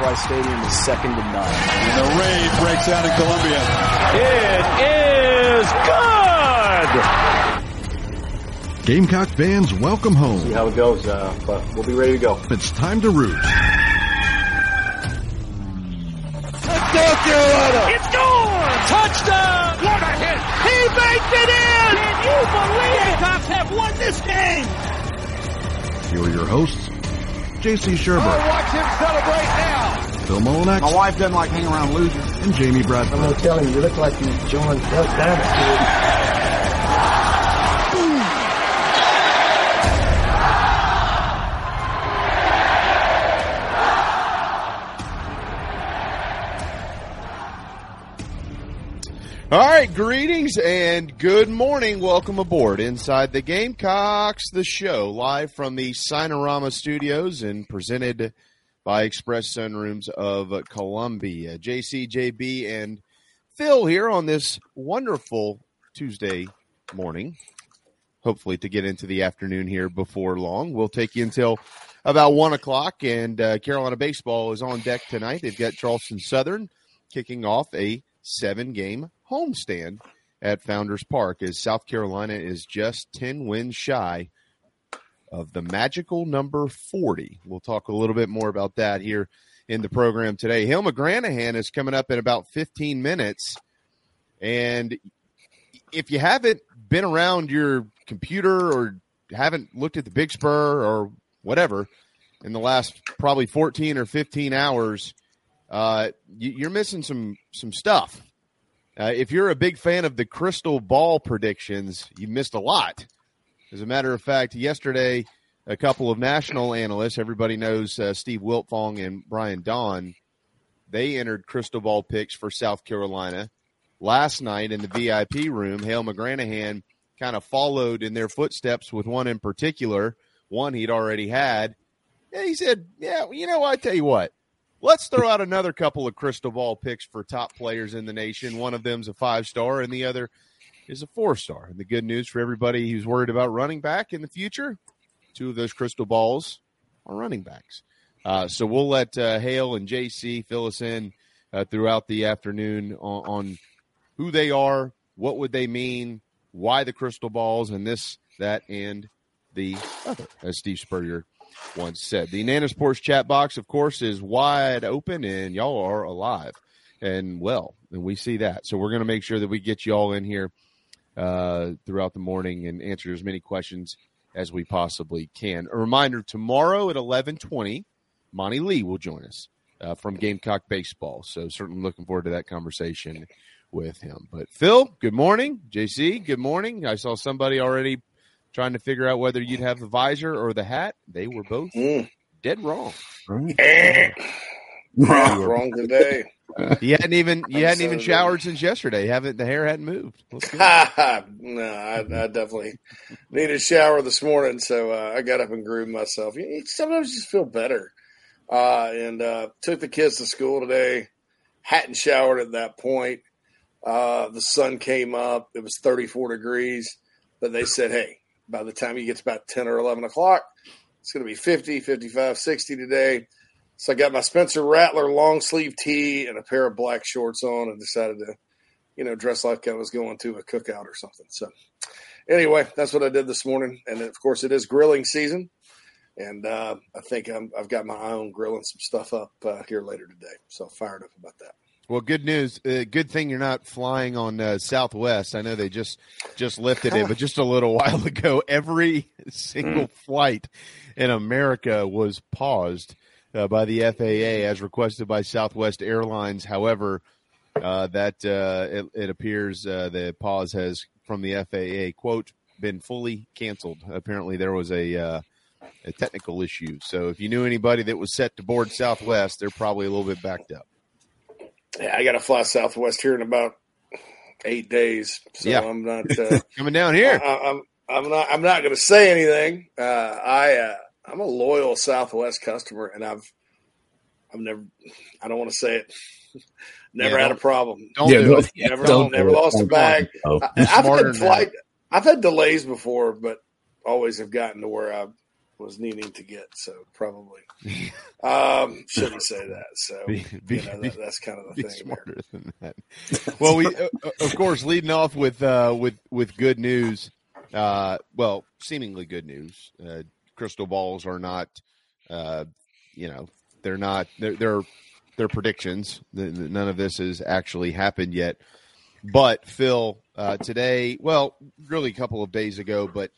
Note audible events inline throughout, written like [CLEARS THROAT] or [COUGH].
crowd Stadium is second to none. And the raid breaks out in Columbia. It is good! Gamecock fans, welcome home. See how it goes, uh, but we'll be ready to go. It's time to root. Let's go, Kieran! It's gone! Touchdown! What a hit! He baked it in! Can you believe it? Gamecocks have won this game! Here are your hosts, J.C. Shurburtt, watch him celebrate now! Phil Molinex, My wife doesn't like hanging around losers. and Jamie Bradford. I'm going to tell you, you look like you joined Duck Dynasty. All right, greetings and good morning. Welcome aboard Inside the Gamecocks, the show live from the Cinerama Studios and presented by Express Sunrooms of Columbia. JC, JB, and Phil here on this wonderful Tuesday morning. Hopefully, to get into the afternoon here before long. We'll take you until about one o'clock, and uh, Carolina baseball is on deck tonight. They've got Charleston Southern kicking off a seven game homestand at Founders Park as South Carolina is just 10 wins shy of the magical number 40. We'll talk a little bit more about that here in the program today. Hale McGranahan is coming up in about 15 minutes. And if you haven't been around your computer or haven't looked at the Big Spur or whatever in the last probably 14 or 15 hours, uh, you, you're missing some some stuff. Uh, if you're a big fan of the crystal ball predictions, you missed a lot. As a matter of fact, yesterday, a couple of national analysts, everybody knows uh, Steve Wiltfong and Brian Dohn, they entered crystal ball picks for South Carolina. Last night in the VIP room, Hale McGranahan kind of followed in their footsteps with one in particular, one he'd already had. And he said, Yeah, you know, I tell you what, let's throw out another couple of crystal ball picks for top players in the nation. One of them's a five star, and the other is a four star. And the good news for everybody who's worried about running back in the future, two of those crystal balls are running backs. Uh, so we'll let uh, Hale and JC fill us in uh, throughout the afternoon on, on who they are, what would they mean, why the crystal balls, and this, that, and the other, as Steve Spurrier once said. The Nana Sports chat box, of course, is wide open, and y'all are alive and well, and we see that. So we're going to make sure that we get you all in here uh, throughout the morning and answer as many questions as we possibly can. A reminder: tomorrow at eleven twenty, Monty Lee will join us uh, from Gamecock Baseball. So certainly looking forward to that conversation with him. But Phil, good morning. JC, good morning. I saw somebody already trying to figure out whether you'd have the visor or the hat. They were both dead wrong. Wrong today. [LAUGHS] You hadn't even you hadn't even so showered since yesterday. Haven't the hair hadn't moved. [LAUGHS] No, I, I definitely needed a shower this morning, so uh, I got up and groomed myself. You, you sometimes just feel better. Uh, and uh, took the kids to school today. Hadn't showered at that point. Uh, the sun came up. It was 34 degrees, but they said, hey, by the time you get to about 10 or 11 o'clock, it's going to be 50, 55, 60 today. So I got my Spencer Rattler long sleeve tee and a pair of black shorts on and decided to, you know, dress like I was going to a cookout or something. So anyway, that's what I did this morning. And of course, it is grilling season. And uh, I think I'm, I've got my eye on grilling some stuff up uh, here later today. So fired up about that. Well, good news. Uh, good thing you're not flying on uh, Southwest. I know they just just lifted it, but just a little [LAUGHS] while ago, every single flight in America was paused uh, by the FAA as requested by Southwest Airlines. However, uh, that uh, it, it appears uh, the pause has from the FAA quote been fully canceled. Apparently, there was a uh, a technical issue. So if you knew anybody that was set to board Southwest, they're probably a little bit backed up. Yeah, I got to fly Southwest here in about eight days, so Yeah. I'm not [LAUGHS] uh, Coming down here, I, I'm I'm not I'm not going to say anything. Uh, I uh, I'm a loyal Southwest customer, and I've I've never I don't want to say it. [LAUGHS] never Yeah, had a problem. don't Yeah, do it. Yeah, [LAUGHS] never, don't never do it. lost a bag. do it. I, Be I've had than flight. I've had delays before, but always have gotten to where I was needing to get. So probably [LAUGHS] um, shouldn't say that. So Be- be- you know, that, that's kind of the be thing. there. smarter than that. Well, we uh, of course leading off with uh, with with good news. Uh, well, seemingly good news. Crystal balls are not, uh, you know, they're not. They're they're, they're predictions. None of this has actually happened yet. But Phil, uh, today, well, really a couple of days ago, but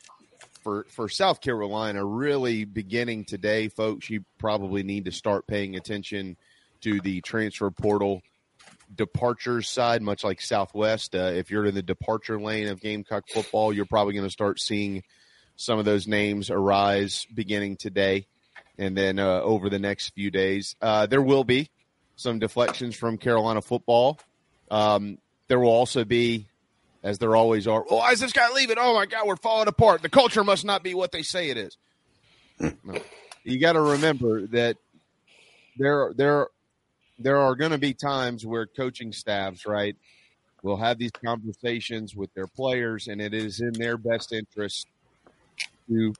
for for South Carolina, really beginning today, folks, you probably need to start paying attention to the transfer portal departures side, much like Southwest. Uh, if you're in the departure lane of Gamecock football, you're probably going to start seeing some of those names arise beginning today and then uh, over the next few days. Uh, there will be some deflections from Carolina football. Um, there will also be, as there always are, well, why is this guy leaving? Oh my God, we're falling apart. The culture must not be what they say it is. No. You got to remember that there, there, there are going to be times where coaching staffs, right, will have these conversations with their players, and it is in their best interest to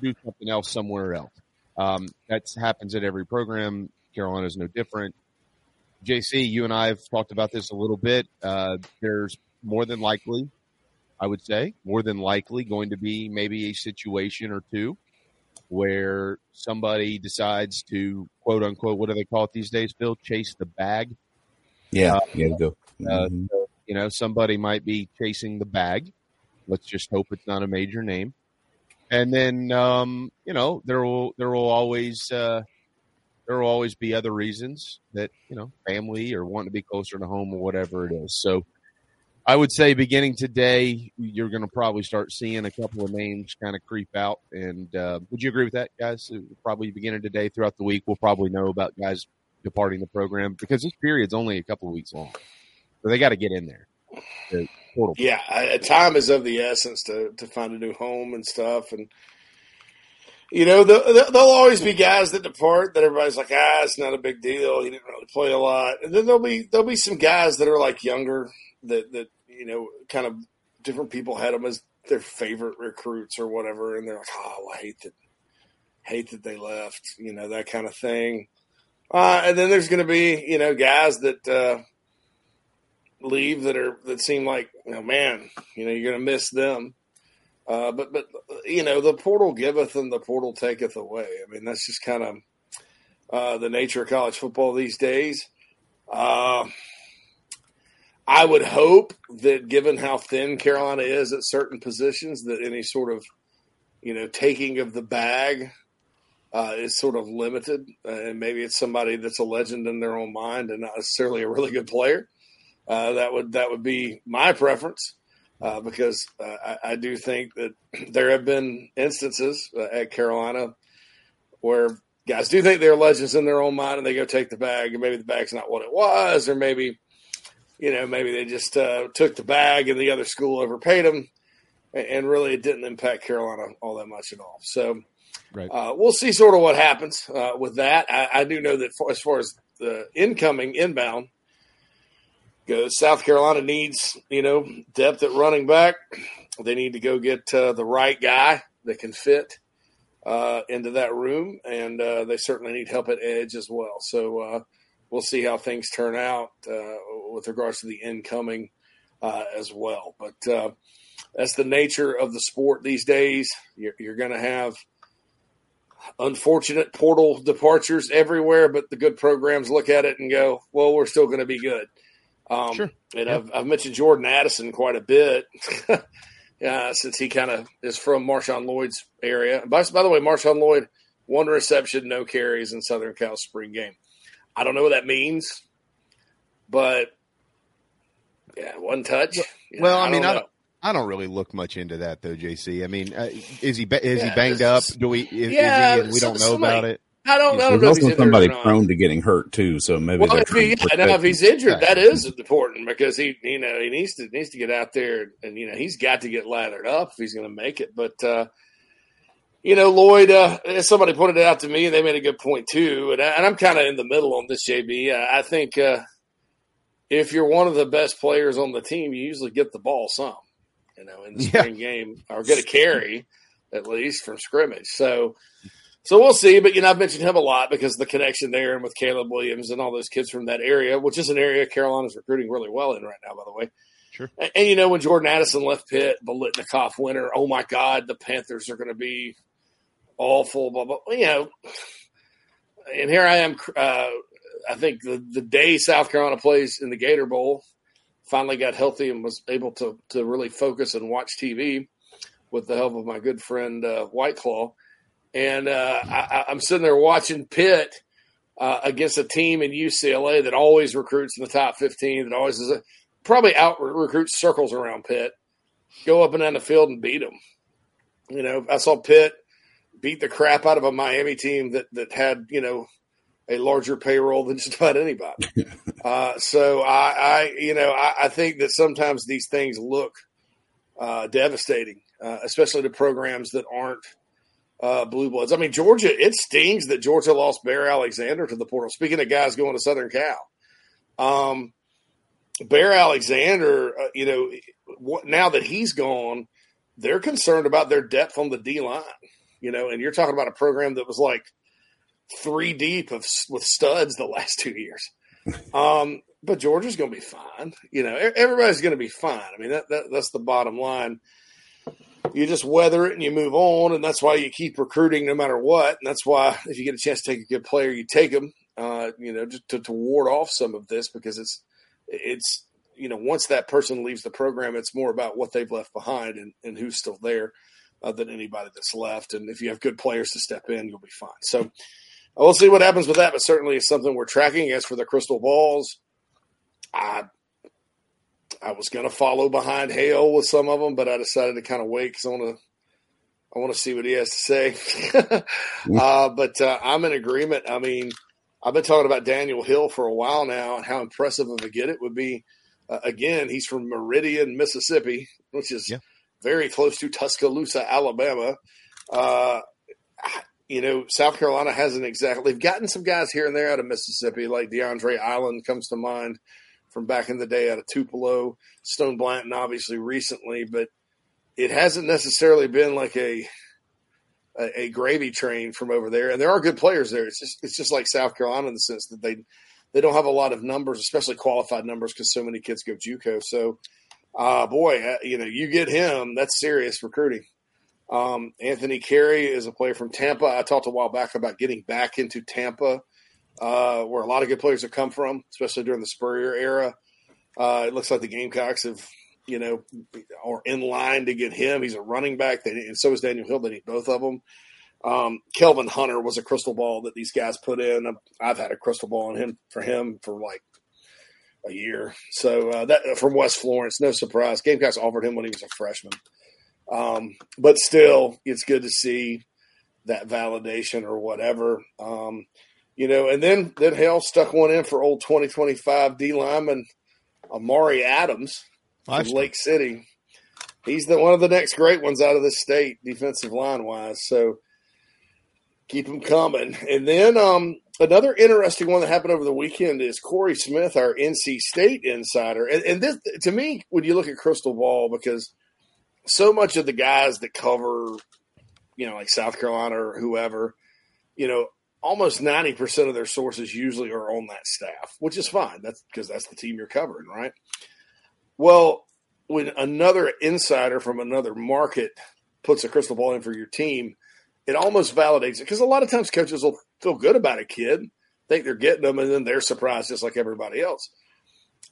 do something else somewhere else. Um, that happens at every program. Carolina is no different. JC, you and I have talked about this a little bit. Uh, there's more than likely, I would say, more than likely going to be maybe a situation or two where somebody decides to quote unquote, what do they call it these days, Phil? Chase the bag. Yeah, Uh, yeah, go. Uh, Mhm. so, you know, somebody might be chasing the bag. Let's just hope it's not a major name. And then, um, you know, there will there will always uh, there will always be other reasons that you know, family or wanting to be closer to home or whatever it is. So, I would say beginning today, you're going to probably start seeing a couple of names kind of creep out. And uh, would you agree with that, guys? Probably beginning today, throughout the week, we'll probably know about guys departing the program because this period's only a couple of weeks long, so they got to get in there. The Yeah, time is of the essence to to find a new home and stuff, and you know the, the, there'll always be guys that depart that everybody's like, ah, it's not a big deal. He didn't really play a lot, and then there'll be there'll be some guys that are like younger that that you know kind of different people had them as their favorite recruits or whatever, and they're like, oh, I hate that hate that they left, you know that kind of thing. Uh, and then there's going to be you know guys that. Uh, leave that are that seem like man you know you're gonna miss them. Uh, but but you know the portal giveth and the portal taketh away. I mean that's just kind of uh, the nature of college football these days. Uh, i would hope that given how thin carolina is at certain positions that any sort of you know taking of the bag uh, is sort of limited. Uh, and maybe it's somebody that's a legend in their own mind and not necessarily a really good player uh, that would that would be my preference uh, because uh, I, I do think that [CLEARS THROAT] there have been instances uh, at Carolina where guys do think they're legends in their own mind and they go take the bag and maybe the bag's not what it was or maybe you know maybe they just uh, took the bag and the other school overpaid them and, and really it didn't impact Carolina all that much at all. So Right. uh, we'll see sort of what happens uh, with that. I, I do know that for, as far as the incoming inbound goes, South Carolina needs you know depth at running back. They need to go get uh, the right guy that can fit uh, into that room, and uh, they certainly need help at edge as well. So uh, we'll see how things turn out uh, with regards to the incoming uh, as well. But uh, that's the nature of the sport these days. You're, you're going to have unfortunate portal departures everywhere, but the good programs look at it and go, "Well, we're still going to be good." Um, Sure. And I've, I've mentioned Jordan Addison quite a bit, [LAUGHS] uh, since he kind of is from Marshawn Lloyd's area. By, by the way, Marshawn Lloyd one reception, no carries in Southern Cal spring game. I don't know what that means, but yeah, one touch. Yeah, Well, I, mean, don't I don't, I don't really look much into that though, JC. I mean, uh, is he is Yeah, he banged up? Do we? Is, Yeah, is he, we don't know somebody- about it. I don't, I There's don't know if also somebody prone to getting hurt too, so maybe Well, they're if he, yeah, now, if he's injured, that is important because he, you know, he needs to needs to get out there and you know he's got to get lathered up if he's going to make it. But uh, you know, Lloyd, uh, somebody pointed it out to me, and they made a good point too. And, I, and I'm kind of in the middle on this, JB. I, I think uh, if you're one of the best players on the team, you usually get the ball some, you know, in the Yeah. spring game or get a carry at least from scrimmage. So. So we'll see, but you know I've mentioned him a lot because of the connection there and with Caleb Williams and all those kids from that area, which is an area Carolina's recruiting really well in right now, by the way. Sure. And, and you know when Jordan Addison left Pitt, the Biletnikoff winner, oh my God, the Panthers are going to be awful. Blah blah. You know, and here I am. Uh, I think the the day South Carolina plays in the Gator Bowl, finally got healthy and was able to to really focus and watch TV with the help of my good friend uh, White Claw and uh, I, I'm sitting there watching Pitt uh, against a team in UCLA that always recruits in the top 15, that always is a, probably out recruits circles around Pitt. Go up and down the field and beat them. You know, I saw Pitt beat the crap out of a Miami team that that had you know a larger payroll than just about anybody. [LAUGHS] uh, so I, I, you know, I, I think that sometimes these things look uh, devastating, uh, especially to programs that aren't uh, blue bloods. I mean, Georgia, it stings that Georgia lost Bear Alexander to the portal. Speaking of guys going to Southern Cal, um, Bear Alexander, uh, you know, what, now that he's gone, they're concerned about their depth on the D line. You know, and you're talking about a program that was like three deep of with studs the [LAUGHS] last two years. Um, but Georgia's going to be fine. You know, everybody's going to be fine. I mean, that, that that's the bottom line you just weather it and you move on, and that's why you keep recruiting no matter what. And that's why if you get a chance to take a good player, you take them. Uh, you know, just to, to ward off some of this because it's it's you know once that person leaves the program, it's more about what they've left behind and, and who's still there uh, than anybody that's left. And if you have good players to step in, you'll be fine. So we'll see what happens with that, but certainly it's something we're tracking. As for the crystal balls, I I was going to follow behind Hale with some of them, but I decided to kind of wait because I want to. I want to see what he has to say. [LAUGHS] uh, but uh, I'm in agreement. I mean, I've been talking about Daniel Hill for a while now and how impressive of a get it would be. Uh, again, he's from Meridian, Mississippi, which is Yeah. very close to Tuscaloosa, Alabama. Uh, you know, South Carolina hasn't exactly. They've gotten some guys here and there out of Mississippi, like DeAndre Island comes to mind from back in the day out of Tupelo, Stone Blanton, obviously recently, but it hasn't necessarily been like a, a a gravy train from over there. And there are good players there. It's just it's just like South Carolina in the sense that they they don't have a lot of numbers, especially qualified numbers, because so many kids go JUCO. So, uh, boy, uh, you know, you get him, that's serious recruiting. Um, Anthony Carey is a player from Tampa. I talked a while back about getting back into Tampa, uh, where a lot of good players have come from, especially during the Spurrier era. Uh, it looks like the Gamecocks have, you know, are in line to get him. He's a running back, they, and so is Daniel Hill. They need both of them. Um, Kelvin Hunter was a crystal ball that these guys put in. I've had a crystal ball on him for him for like a year. So uh, that from West Florence, no surprise. Gamecocks offered him when he was a freshman. Um, but still, it's good to see that validation or whatever. Um, you know, and then then Hale stuck one in for old 2025 D lineman Amari Adams from. Lake City. He's the one of the next great ones out of the state, defensive line wise. So keep them coming. And then um, another interesting one that happened over the weekend is Corey Smith, our NC State insider. And, and this, to me, when you look at Crystal Ball, because so much of the guys that cover, you know, like South Carolina or whoever, you know, almost 90% of their sources usually are on that staff, which is fine. That's because that's the team you're covering, right? Well, when another insider from another market puts a crystal ball in for your team, it almost validates it because a lot of times coaches will feel good about a kid, think they're getting them, and then they're surprised just like everybody else.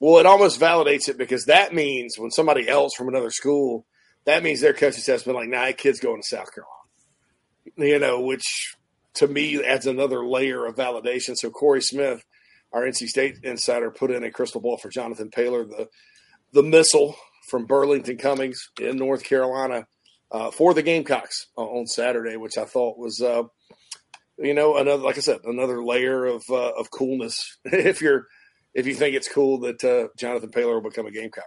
Well, it almost validates it because that means when somebody else from another school, that means their coaching staff's been like, nah, that kid's going to South Carolina. You know, which to me adds another layer of validation. So Corey Smith, our NC State insider, put in a crystal ball for Jonathan Paylor, the the missile from Burlington Cummings in North Carolina uh, for the Gamecocks on Saturday, which I thought was, uh, you know, another like I said, another layer of uh, of coolness. [LAUGHS] if you're if you think it's cool that uh, Jonathan Paylor will become a Gamecock.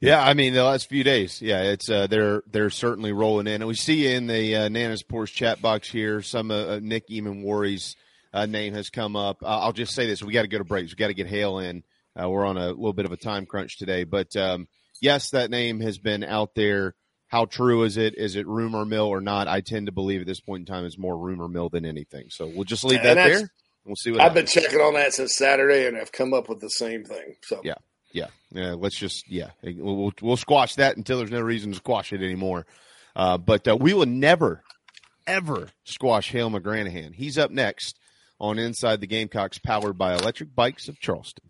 Yeah, I mean the last few days, yeah, it's uh, they're they're certainly rolling in, and we see in the uh, Nana's Porsche chat box here some uh, Nick Emmanwori's uh, name has come up. Uh, I'll just say this: we got to go to breaks. We got to get Hale in. Uh, we're on a little bit of a time crunch today, but um, yes, that name has been out there. How true is it? Is it rumor mill or not? I tend to believe at this point in time it's more rumor mill than anything. So we'll just leave that there. We'll see what I've happens. been checking on that since Saturday, and I've come up with the same thing. So yeah, yeah, yeah. Let's just yeah, we'll we'll, squash that until there's no reason to squash it anymore. Uh, but uh, we will never, ever squash Hale McGranahan. He's up next on Inside the Gamecocks, powered by Electric Bikes of Charleston.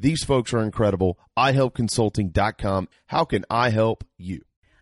These folks are incredible. iHelpConsulting.com. How can I help you?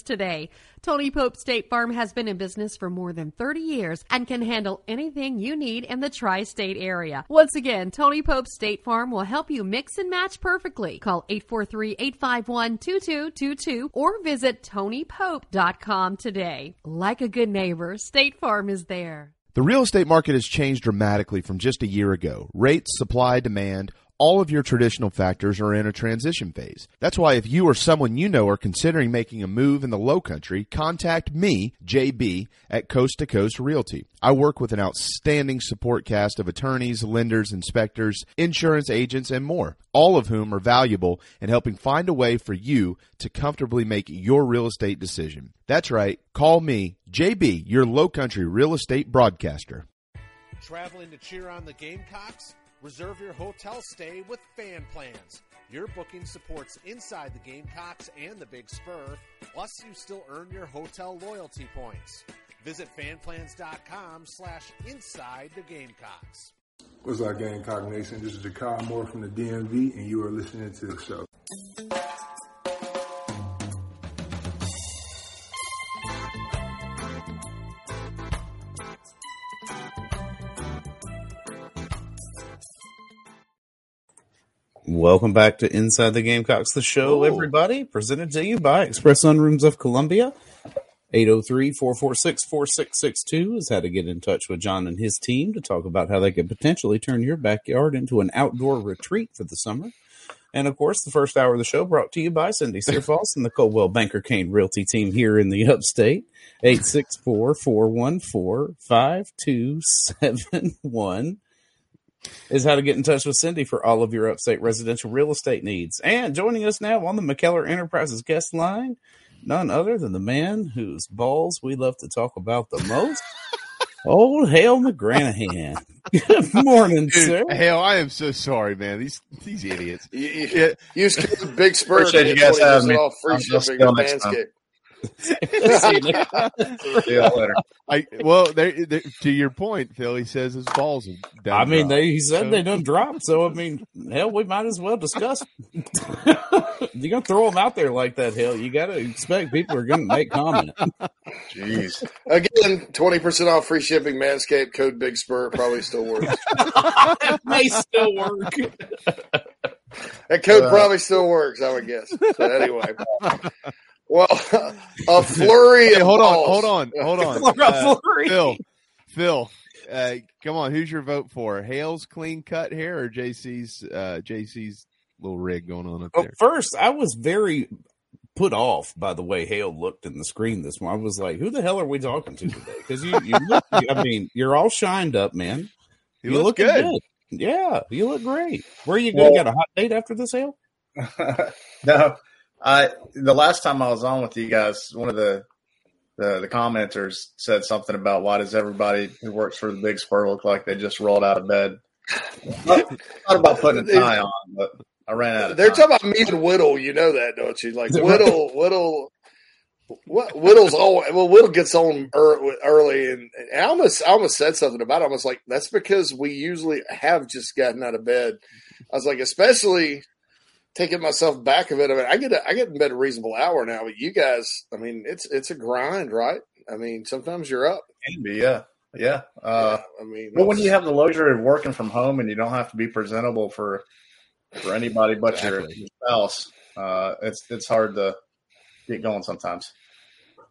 today. Tony Pope State Farm has been in business for more than 30 years and can handle anything you need in the tri state area. Once again, Tony Pope State Farm will help you mix and match perfectly. Call 843 851 2222 or visit TonyPope.com today. Like a good neighbor, State Farm is there. The real estate market has changed dramatically from just a year ago. Rates, supply, demand, all of your traditional factors are in a transition phase. That's why if you or someone you know are considering making a move in the low country, contact me, JB, at Coast to Coast Realty. I work with an outstanding support cast of attorneys, lenders, inspectors, insurance agents, and more, all of whom are valuable in helping find a way for you to comfortably make your real estate decision. That's right. Call me, JB, your low country real estate broadcaster. Traveling to cheer on the Gamecocks? Reserve your hotel stay with Fan Plans. Your booking supports inside the Gamecocks and the Big Spur, plus you still earn your hotel loyalty points. Visit fanplans.com slash inside the Gamecocks. What's up, Gamecock Nation? This is Jakar Moore from the DMV, and you are listening to the show. Welcome back to Inside the Gamecocks, the show, everybody. Presented to you by Express Sunrooms of Columbia. 803-446-4662 is how to get in touch with John and his team to talk about how they could potentially turn your backyard into an outdoor retreat for the summer. And of course, the first hour of the show brought to you by Cindy Searfoss and the Coldwell Banker Caine Realty team here in the upstate. 864-414-5271 is how to get in touch with Cindy for all of your upstate residential real estate needs. And joining us now on the McKellar Enterprises guest line, none other than the man whose balls we love to talk about the most. Old Hale McGranahan. Good morning, Dude, sir. Hale, I am so sorry, man. These these idiots. You, you, Use code Big Spur. Appreciate you guys having me. Off free I'll shipping see y'all with next time. Manscaped. [LAUGHS] See you next time. See y'all later. I well, they, they, to your point, Phil. He says his balls. Are done I mean, dry. they he said So- they done dropped, so I mean, hell, we might as well discuss. You're gonna throw them out there like that, hell. You gotta expect people are gonna make comment. Jeez. Again, 20% off free shipping Manscaped. Code Big Spur. Probably still works. it [LAUGHS] may still work. That code Uh, probably still works, I would guess. So anyway. Well, [LAUGHS] a flurry Hey, of hold on, hold on, hold on. [LAUGHS] Flurry. Uh, Phil, Phil, uh, come on. Who's your vote for? Hale's clean cut hair or JC's uh, JC's little rig going on up Well, there? first, I was very put off by the way Hale looked in the screen this morning. I was like, "Who the hell are we talking to today?" Because you, you look, I mean, you're all shined up, man. He you looks look good. Yeah, you look great. Where are you going? Well- Got a hot date after this, Hale? [LAUGHS] no, I the last time I was on with you guys, one of the the, the commenters said something about why does everybody who works for the Big Spur look like they just rolled out of bed? Thought [LAUGHS] thought about putting a tie on, but I ran out of They're time. talking about me and Whittle. You know that, don't you? Like Whittle, Whittle, Wh- Whittle's all well. Whittle gets on early, and, and I almost, I almost said something about. it. I was like, that's because we usually have just gotten out of bed. I was like, especially taking myself back of it. I mean, I get, I get in bed a reasonable hour now, but you guys, I mean, it's, it's a grind, right? I mean, sometimes you're up. Can be, yeah, yeah. Uh, I mean, but when you have the luxury of working from home and you don't have to be presentable for for anybody but your, your spouse, uh, it's it's hard to get going sometimes.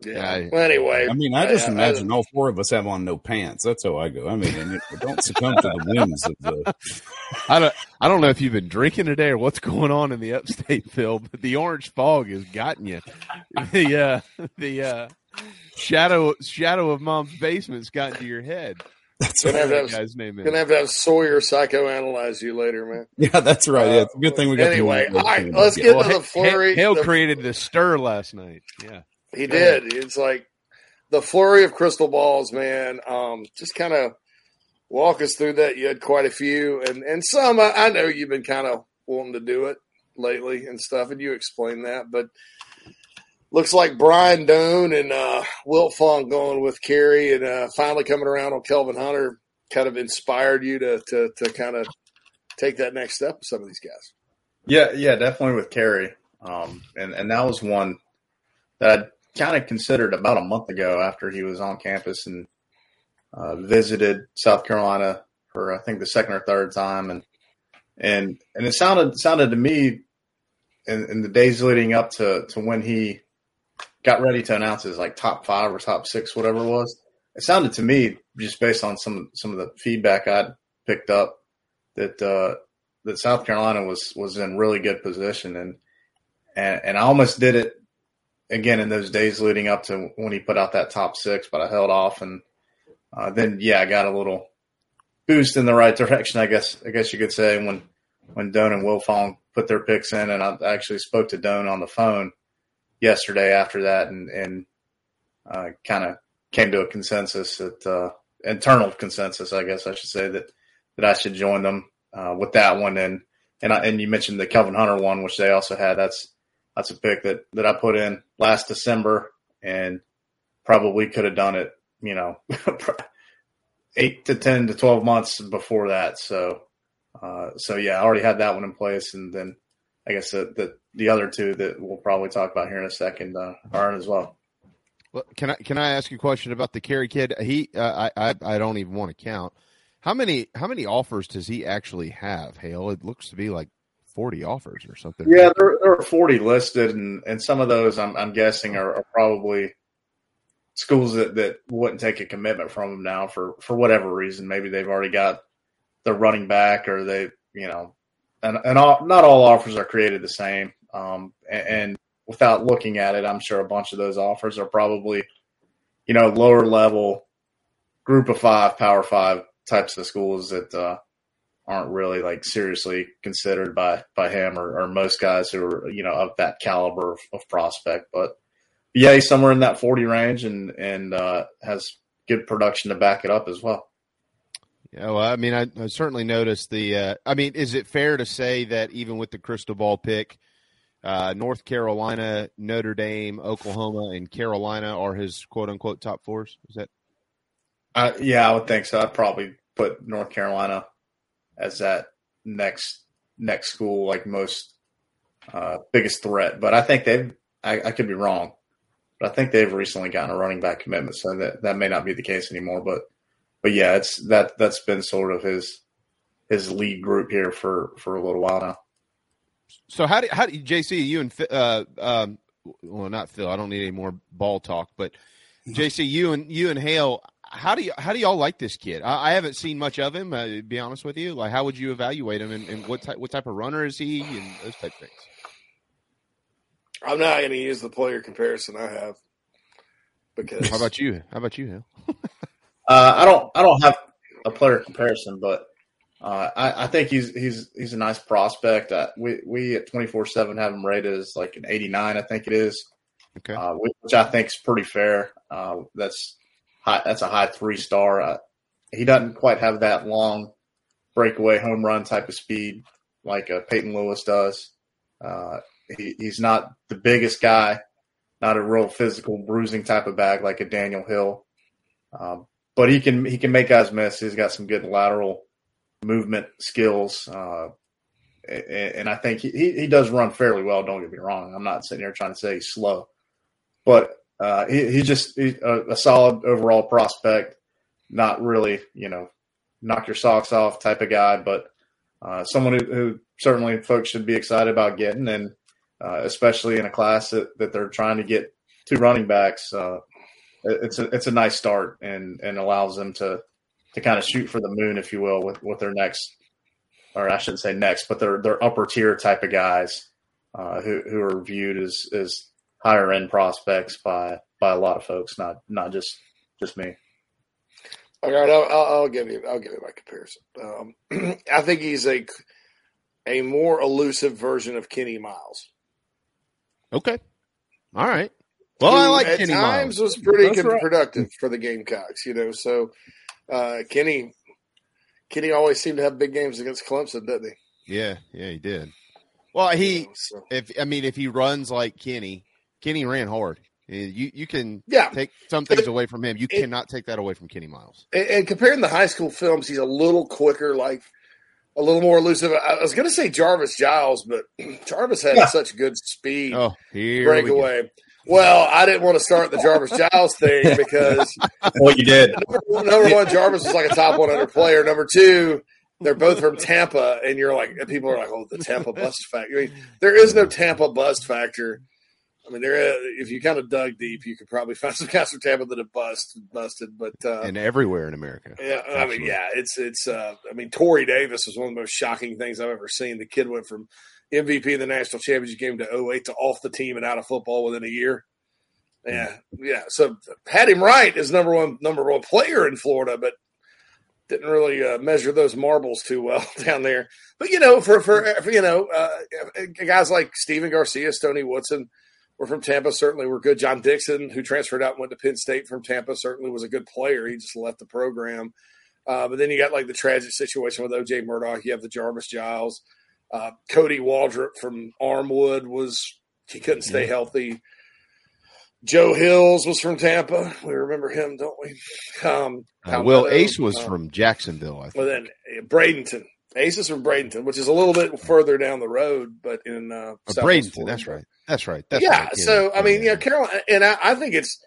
Yeah. Well, anyway, I mean, I just imagine all four of us have on no pants. That's how I go. I mean, and it- don't succumb to the whims of the. I don't. I don't know if you've been drinking today or what's going on in the upstate, Phil. But the orange fog has gotten you. The uh, the uh, shadow shadow of mom's basement's gotten to your head. That's gonna have, to That have, guy's name is. gonna have to have Sawyer psychoanalyze you later, man. Yeah, that's right. Yeah, it's a good thing we got. the Anyway, new- all right, let's get Well, to the Ha- flurry. Hale the- created the stir last night. Yeah. He did. It's like the flurry of crystal balls, man. Um, just kind of walk us through that. You had quite a few, and and some I, I know you've been kind of wanting to do it lately and stuff, and you explained that. But looks like Brian Dohn and uh, Wiltfong going with Kerry, and uh, finally coming around on Kelvin Hunter, kind of inspired you to to to kind of take that next step with some of these guys. Yeah, yeah, definitely with Kerry. Um, and, and that was one that I kind of considered about a month ago after he was on campus and uh, visited South Carolina for I think the second or third time, and and and it sounded sounded to me in, in the days leading up to to when he got ready to announce his like top five or top six, whatever it was. It sounded to me just based on some some of the feedback I'd picked up that uh, that South Carolina was was in really good position and and and I almost did it again in those days leading up to when he put out that top six, but I held off and uh, then yeah, I got a little boost in the right direction, I guess I guess you could say when when Dohn and Wiltfong put their picks in, and I actually spoke to Dohn on the phone yesterday after that, and and uh, kind of came to a consensus that uh, internal consensus, I guess I should say that that I should join them uh, with that one, and and I, and you mentioned the Kelvin Hunter one, which they also had. That's that's a pick that that I put in last December, and probably could have done it, you know, [LAUGHS] eight to ten to twelve months before that. So, uh, so yeah, I already had that one in place, and then I guess the the, the other two that we'll probably talk about here in a second uh, are in as well. Well, can I can I ask you a question about the Kerry kid? He uh, I, I I don't even want to count. How many how many offers does he actually have? Hale, it looks to be like forty offers or something. Yeah, there, there are 40 listed, and, and some of those I'm, I'm guessing are, are probably schools that, that wouldn't take a commitment from them now for, for whatever reason. Maybe they've already got the running back, or they, you know, and, and all, not all offers are created the same. Um, and, and without looking at it, I'm sure a bunch of those offers are probably, you know, lower level group of five, power five types of schools that, uh, aren't really like seriously considered by by him or, or most guys who are you know of that caliber of, of prospect. But yeah, he's somewhere in that forty range and and uh, has good production to back it up as well. Yeah, well, I mean, I, I certainly noticed the. Uh, I mean, is it fair to say that even with the crystal ball pick, uh, North Carolina, Notre Dame, Oklahoma, and Carolina are his quote unquote top fours? Is that? Uh, yeah, I would think so. I'd probably put North Carolina as that next next school, like most uh, biggest threat. But I think they've. I, I could be wrong, but I think they've recently gotten a running back commitment, so that that may not be the case anymore. But but yeah, it's that that's been sort of his his lead group here for for a little while now. So how do how do JC you and uh um well not Phil I don't need any more ball talk but JC you and you and Hale how do you how do y'all like this kid I, I haven't seen much of him uh, to be honest with you like how would you evaluate him and, and what type what type of runner is he and those type of things I'm not going to use the player comparison I have because. How about you? How about you, Hill? [LAUGHS] Uh, I don't I don't have a player comparison, but uh, I, I think he's he's he's a nice prospect. Uh, we we at twenty four seven have him rated as like an eighty nine, I think it is. Okay, uh, which I think is pretty fair. Uh, that's high, that's a high three star. Uh, he doesn't quite have that long breakaway home run type of speed like uh, Peyton Lewis does. Uh, he, he's not the biggest guy, not a real physical bruising type of bag like a Daniel Hill. Um, but he can he can make guys miss. He's got some good lateral movement skills, uh, and, and, I think he, he does run fairly well. Don't get me wrong. I'm not sitting here trying to say he's slow, but uh, he, he's just he's a, a, solid overall prospect. Not really, you know, knock your socks off type of guy, but uh, someone who, who, certainly folks should be excited about getting, and uh, especially in a class that, that they're trying to get two running backs. Uh, it's a it's a nice start and and allows them to to kind of shoot for the moon, if you will, with with their next, or I shouldn't say next, but their their upper tier type of guys uh, who who are viewed as as higher end prospects by by a lot of folks, not not just just me. All right, I'll, I'll, I'll give you I'll give you my comparison. Um, [CLEARS THROAT] I think he's a a more elusive version of Kenny Miles. Okay, all right. Well, I like at Kenny times Miles. was pretty good, right. productive for the Gamecocks. You know, so uh, Kenny Kenny always seemed to have big games against Clemson, didn't he? Yeah, yeah, he did. Well, he So, if I mean if he runs like Kenny, Kenny ran hard. You you can Yeah. take some things away from him. You It- cannot take that away from Kenny Miles. and, and comparing the high school films, he's a little quicker, like a little more elusive. I was going to say Jarvis Giles, but [CLEARS THROAT] Jarvis had Yeah. such good speed Oh, here we breakaway. Well, I didn't want to start the Jarvis Giles thing [LAUGHS] because [LAUGHS] Well, you did. number, number one, Jarvis was like a top 100 player. Number two, they're both from Tampa, and you're like, and people are like, oh, the Tampa bust factor. I mean, there is no Tampa bust factor. I mean, there is, if you kind of dug deep, you could probably [LAUGHS] find some from Tampa that have bust, busted, but uh, and everywhere in America. yeah, I mean, yeah, it's it's. Uh, I mean, Torrey Davis was one of the most shocking things I've ever seen. The kid went from MVP of the national championship game to 08 to off the team and out of football within a year. Yeah, yeah. So had him right as number one number one player in Florida, but didn't really uh, measure those marbles too well [LAUGHS] down there. But you know, for for, for you know, uh, guys like Stephen Garcia, Stoney Woodson were from Tampa. Certainly were good. John Dixon, who transferred out and went to Penn State from Tampa, certainly was a good player. He just left the program. Uh, but then you got like the tragic situation with OJ Murdock. You have the Jarvis Giles, uh, Cody Waldrop from Armwood was he couldn't stay healthy. Joe Hills was from Tampa. We remember him, don't we? Um, Uh, Will Ace was uh, from Jacksonville. I think. well, then Bradenton. Ace is from Bradenton, which is a little bit further down the road, but in uh, Bradenton, Florida. that's right. That's right. That's yeah. right. So I mean, yeah, Carolina, and I, I think it's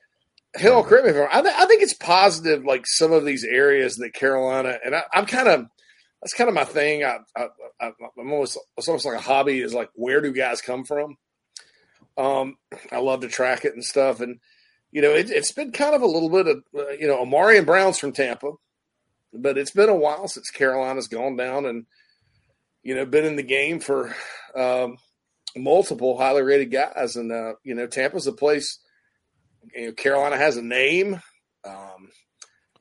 Hill. Correct me if I'm wrong, I, th- I think it's positive. Like some of these areas that Carolina, and I, I'm kind of that's kind of my thing. I, I, I, I'm almost it's almost like a hobby. Is like where do guys come from? Um, I love to track it and stuff, and you know, it, it's been kind of a little bit of uh, you know, Amari and Brown's from Tampa, but it's been a while since Carolina's gone down and you know been in the game for um, multiple highly rated guys, and uh, you know, Tampa's a place. You know, Carolina has a name. Um,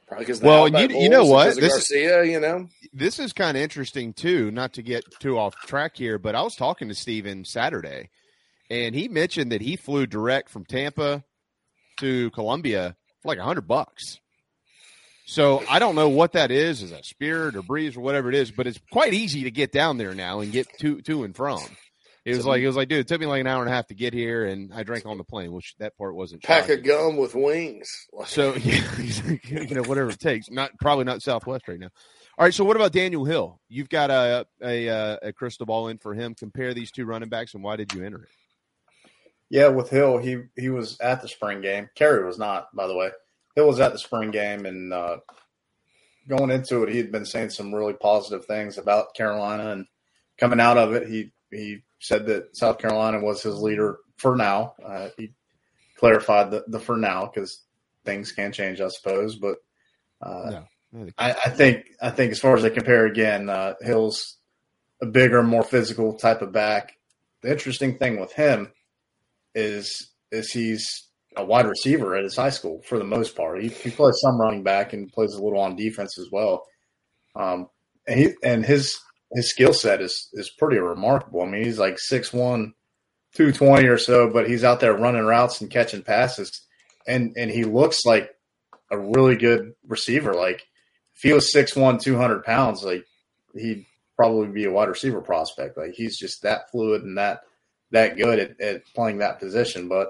probably because Well, you- you know what? This- Garcia, you know, this is kind of interesting too. Not to get too off track here, but I was talking to Stephen Saturday, and he mentioned that he flew direct from Tampa to Columbia for like a hundred bucks. So I don't know what that is. Is that Spirit or Breeze or whatever it is? But it's quite easy to get down there now and get to to and from. It was So- like it was like, dude, it took me like an hour and a half to get here, and I drank on the plane, which that part wasn't. pack shocking. of gum with wings. So [LAUGHS] yeah, [LAUGHS] you know, whatever it takes. Not probably not Southwest right now. All right. So what about Daniel Hill? You've got a a, a, a crystal ball in for him. Compare these two running backs, and why did you enter it? Yeah, with Hill, he he was at the spring game. Kerry was not, by the way. Hill was at the spring game, and uh, going into it, he had been saying some really positive things about Carolina, and coming out of it, he he said that South Carolina was his leader for now. Uh, he clarified the, the for now because things can change, I suppose. But uh, No. I, I think I think as far as they compare again, uh, Hill's a bigger, more physical type of back. The interesting thing with him is is he's a wide receiver at his high school for the most part. He, he plays some running back and plays a little on defense as well. Um, and he and his his skill set is is pretty remarkable. I mean, he's like 6'1", 220 or so, but he's out there running routes and catching passes, and and he looks like a really good receiver. Like if he was 6'1", 200 pounds, like he'd probably be a wide receiver prospect. Like he's just that fluid and that that good at, at playing that position. But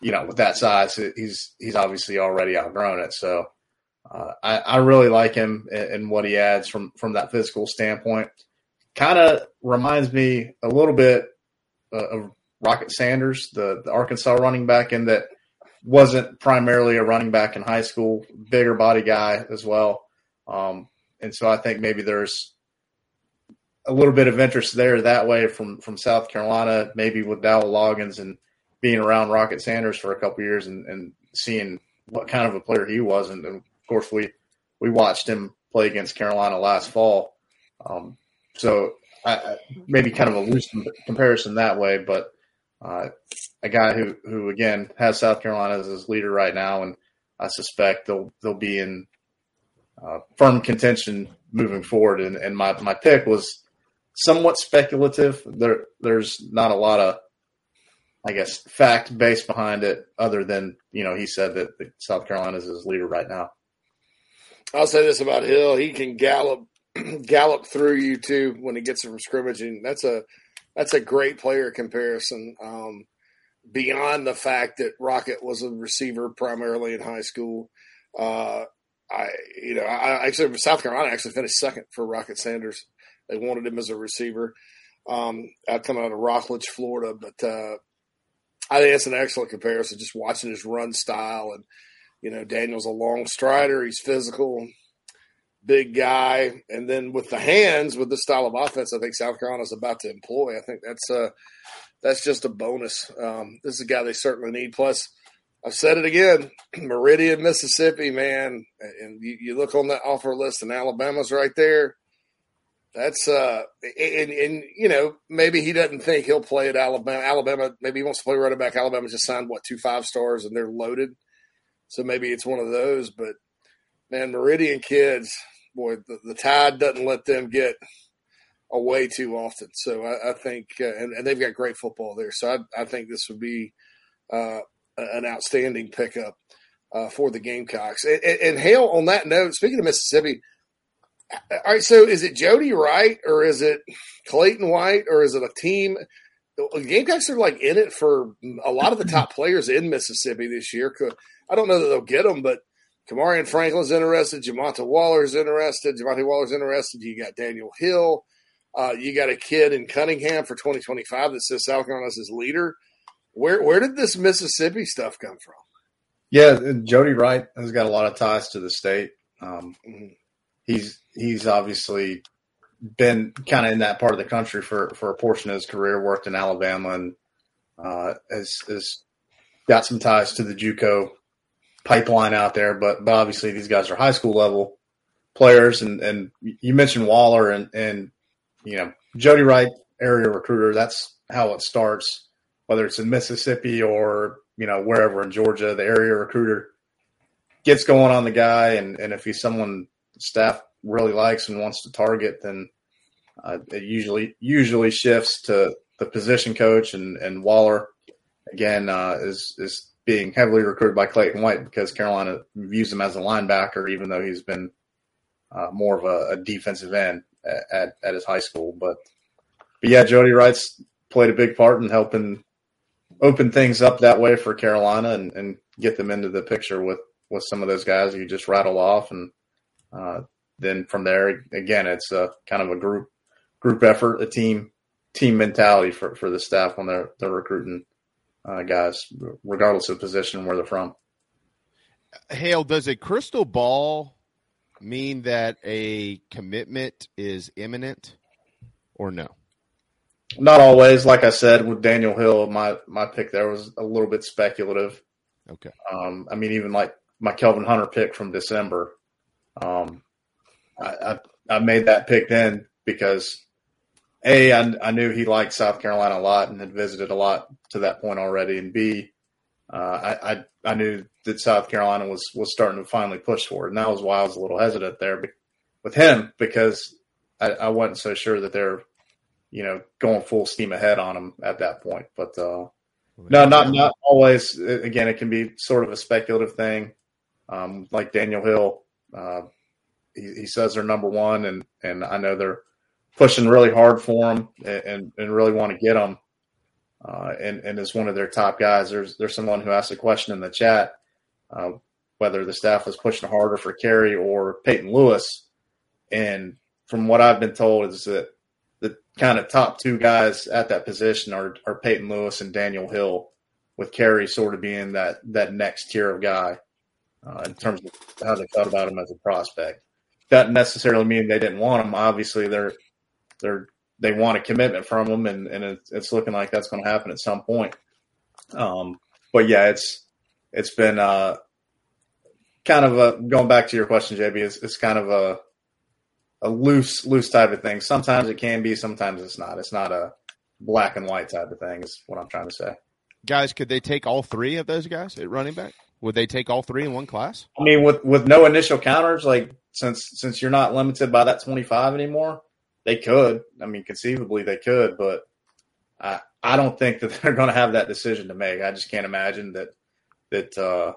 you know, with that size, he's he's obviously already outgrown it. So uh, I, I really like him and, what he adds from from that physical standpoint. Kind of reminds me a little bit uh, of Rocket Sanders, the, the Arkansas running back, in that wasn't primarily a running back in high school, bigger body guy as well. Um, and so I think maybe there's a little bit of interest there that way from from South Carolina, maybe with Dowell Loggins and being around Rocket Sanders for a couple years and, and seeing what kind of a player he was. And, and, of course, we we watched him play against Carolina last fall. Um, so I, maybe kind of a loose comparison that way, but uh, a guy who who again has South Carolina as his leader right now, and I suspect they'll they'll be in uh, firm contention moving forward. And, and my my pick was somewhat speculative. There there's not a lot of I guess fact based behind it, other than you know he said that South Carolina is his leader right now. I'll say this about Hill: he can gallop [CLEARS THROAT] gallop through you too when he gets from scrimmaging. That's a that's a great player comparison. Um, beyond the fact that Rocket was a receiver primarily in high school, uh, I you know I actually South Carolina actually finished second for Rocket Sanders. They wanted him as a receiver. Um, I come out of Rockledge, Florida, but uh, I think that's an excellent comparison. Just watching his run style, and you know, Daniel's a long strider. He's physical, big guy, and then with the hands, with the style of offense, I think South Carolina's about to employ. I think that's a that's just a bonus. Um, this is a guy they certainly need. Plus, I've said it again, [CLEARS THROAT] Meridian, Mississippi, man, and you, you look on that offer list, and Alabama's right there that's uh and, and you know maybe he doesn't think he'll play at Alabama. Alabama maybe he wants to play running back. Alabama just signed what two five stars and they're loaded, so maybe it's one of those. But man, Meridian kids, boy, the, the tide doesn't let them get away too often. So I, I think uh, and, and, they've got great football there. So I, I think this would be uh, an outstanding pickup uh, for the Gamecocks. And, and, and Hale, on that note, speaking of Mississippi all right, so is it Jody Wright or is it Clayton White or is it a team? The Gamecocks are like in it for a lot of the top players in Mississippi this year. I don't know that they'll get them, but Kamarion Franklin's interested. Jamonta Waller's interested. Jamonta Waller's interested. You got Daniel Hill. Uh, you got a kid in Cunningham for 2025 that says South Carolina's his leader. Where where did this Mississippi stuff come from? Yeah, Jody Wright has got a lot of ties to the state. Um, mm-hmm he's he's obviously been kind of in that part of the country for for a portion of his career. Worked in Alabama and uh, has has got some ties to the JUCO pipeline out there. But but obviously these guys are high school level players. And and you mentioned Waller and and you know Jody Wright area recruiter. That's how it starts. Whether it's in Mississippi or you know wherever in Georgia, the area recruiter gets going on the guy, and and if he's someone staff really likes and wants to target, then uh, it usually usually shifts to the position coach and and Waller again uh, is is being heavily recruited by Clayton White because Carolina views him as a linebacker, even though he's been uh, more of a, a, defensive end at, at, at his high school. But but yeah, Jody Wright's played a big part in helping open things up that way for Carolina and, and get them into the picture with with some of those guys you just rattle off and uh, then from there, again, it's a kind of a group group effort, a team team mentality for, for the staff when they're they're recruiting uh, guys, regardless of position where they're from. Hale, does a crystal ball mean that a commitment is imminent, or no? Not always. Like I said with Daniel Hill, my my pick there was a little bit speculative. Okay. Um, I mean, even like my Kelvin Hunter pick from December, um, I, I, I made that pick then because a I, I knew he liked South Carolina a lot and had visited a lot to that point already, and b uh, I, I I knew that South Carolina was was starting to finally push for it, and that was why I was a little hesitant there with him because I, I wasn't so sure that they're you know going full steam ahead on him at that point. But uh, no, not not always. Again, it can be sort of a speculative thing, um, like Daniel Hill. Uh, he, he, says they're number one, and and I know they're pushing really hard for him and and, and really want to get him. Uh, and and is one of their top guys. There's there's someone who asked a question in the chat uh, whether the staff was pushing harder for Kerry or Peyton Lewis, and from what I've been told is that the kind of top two guys at that position are, are Peyton Lewis and Daniel Hill, with Kerry sort of being that that next tier of guy uh, in terms of how they thought about him as a prospect. Doesn't necessarily mean they didn't want him. Obviously, they're they're they want a commitment from him, and and it's, it's looking like that's going to happen at some point. Um, but yeah, it's it's been uh, kind of a going back to your question, JB. It's, it's kind of a a loose loose type of thing. Sometimes it can be, sometimes it's not. It's not a black and white type of thing. Is what I'm trying to say. Guys, could they take all three of those guys at running back? Would they take all three in one class? I mean, with with no initial counters, like since since you're not limited by that 25 anymore, they could. I mean, conceivably they could, but I I don't think that [LAUGHS] they're going to have that decision to make. I just can't imagine that that uh,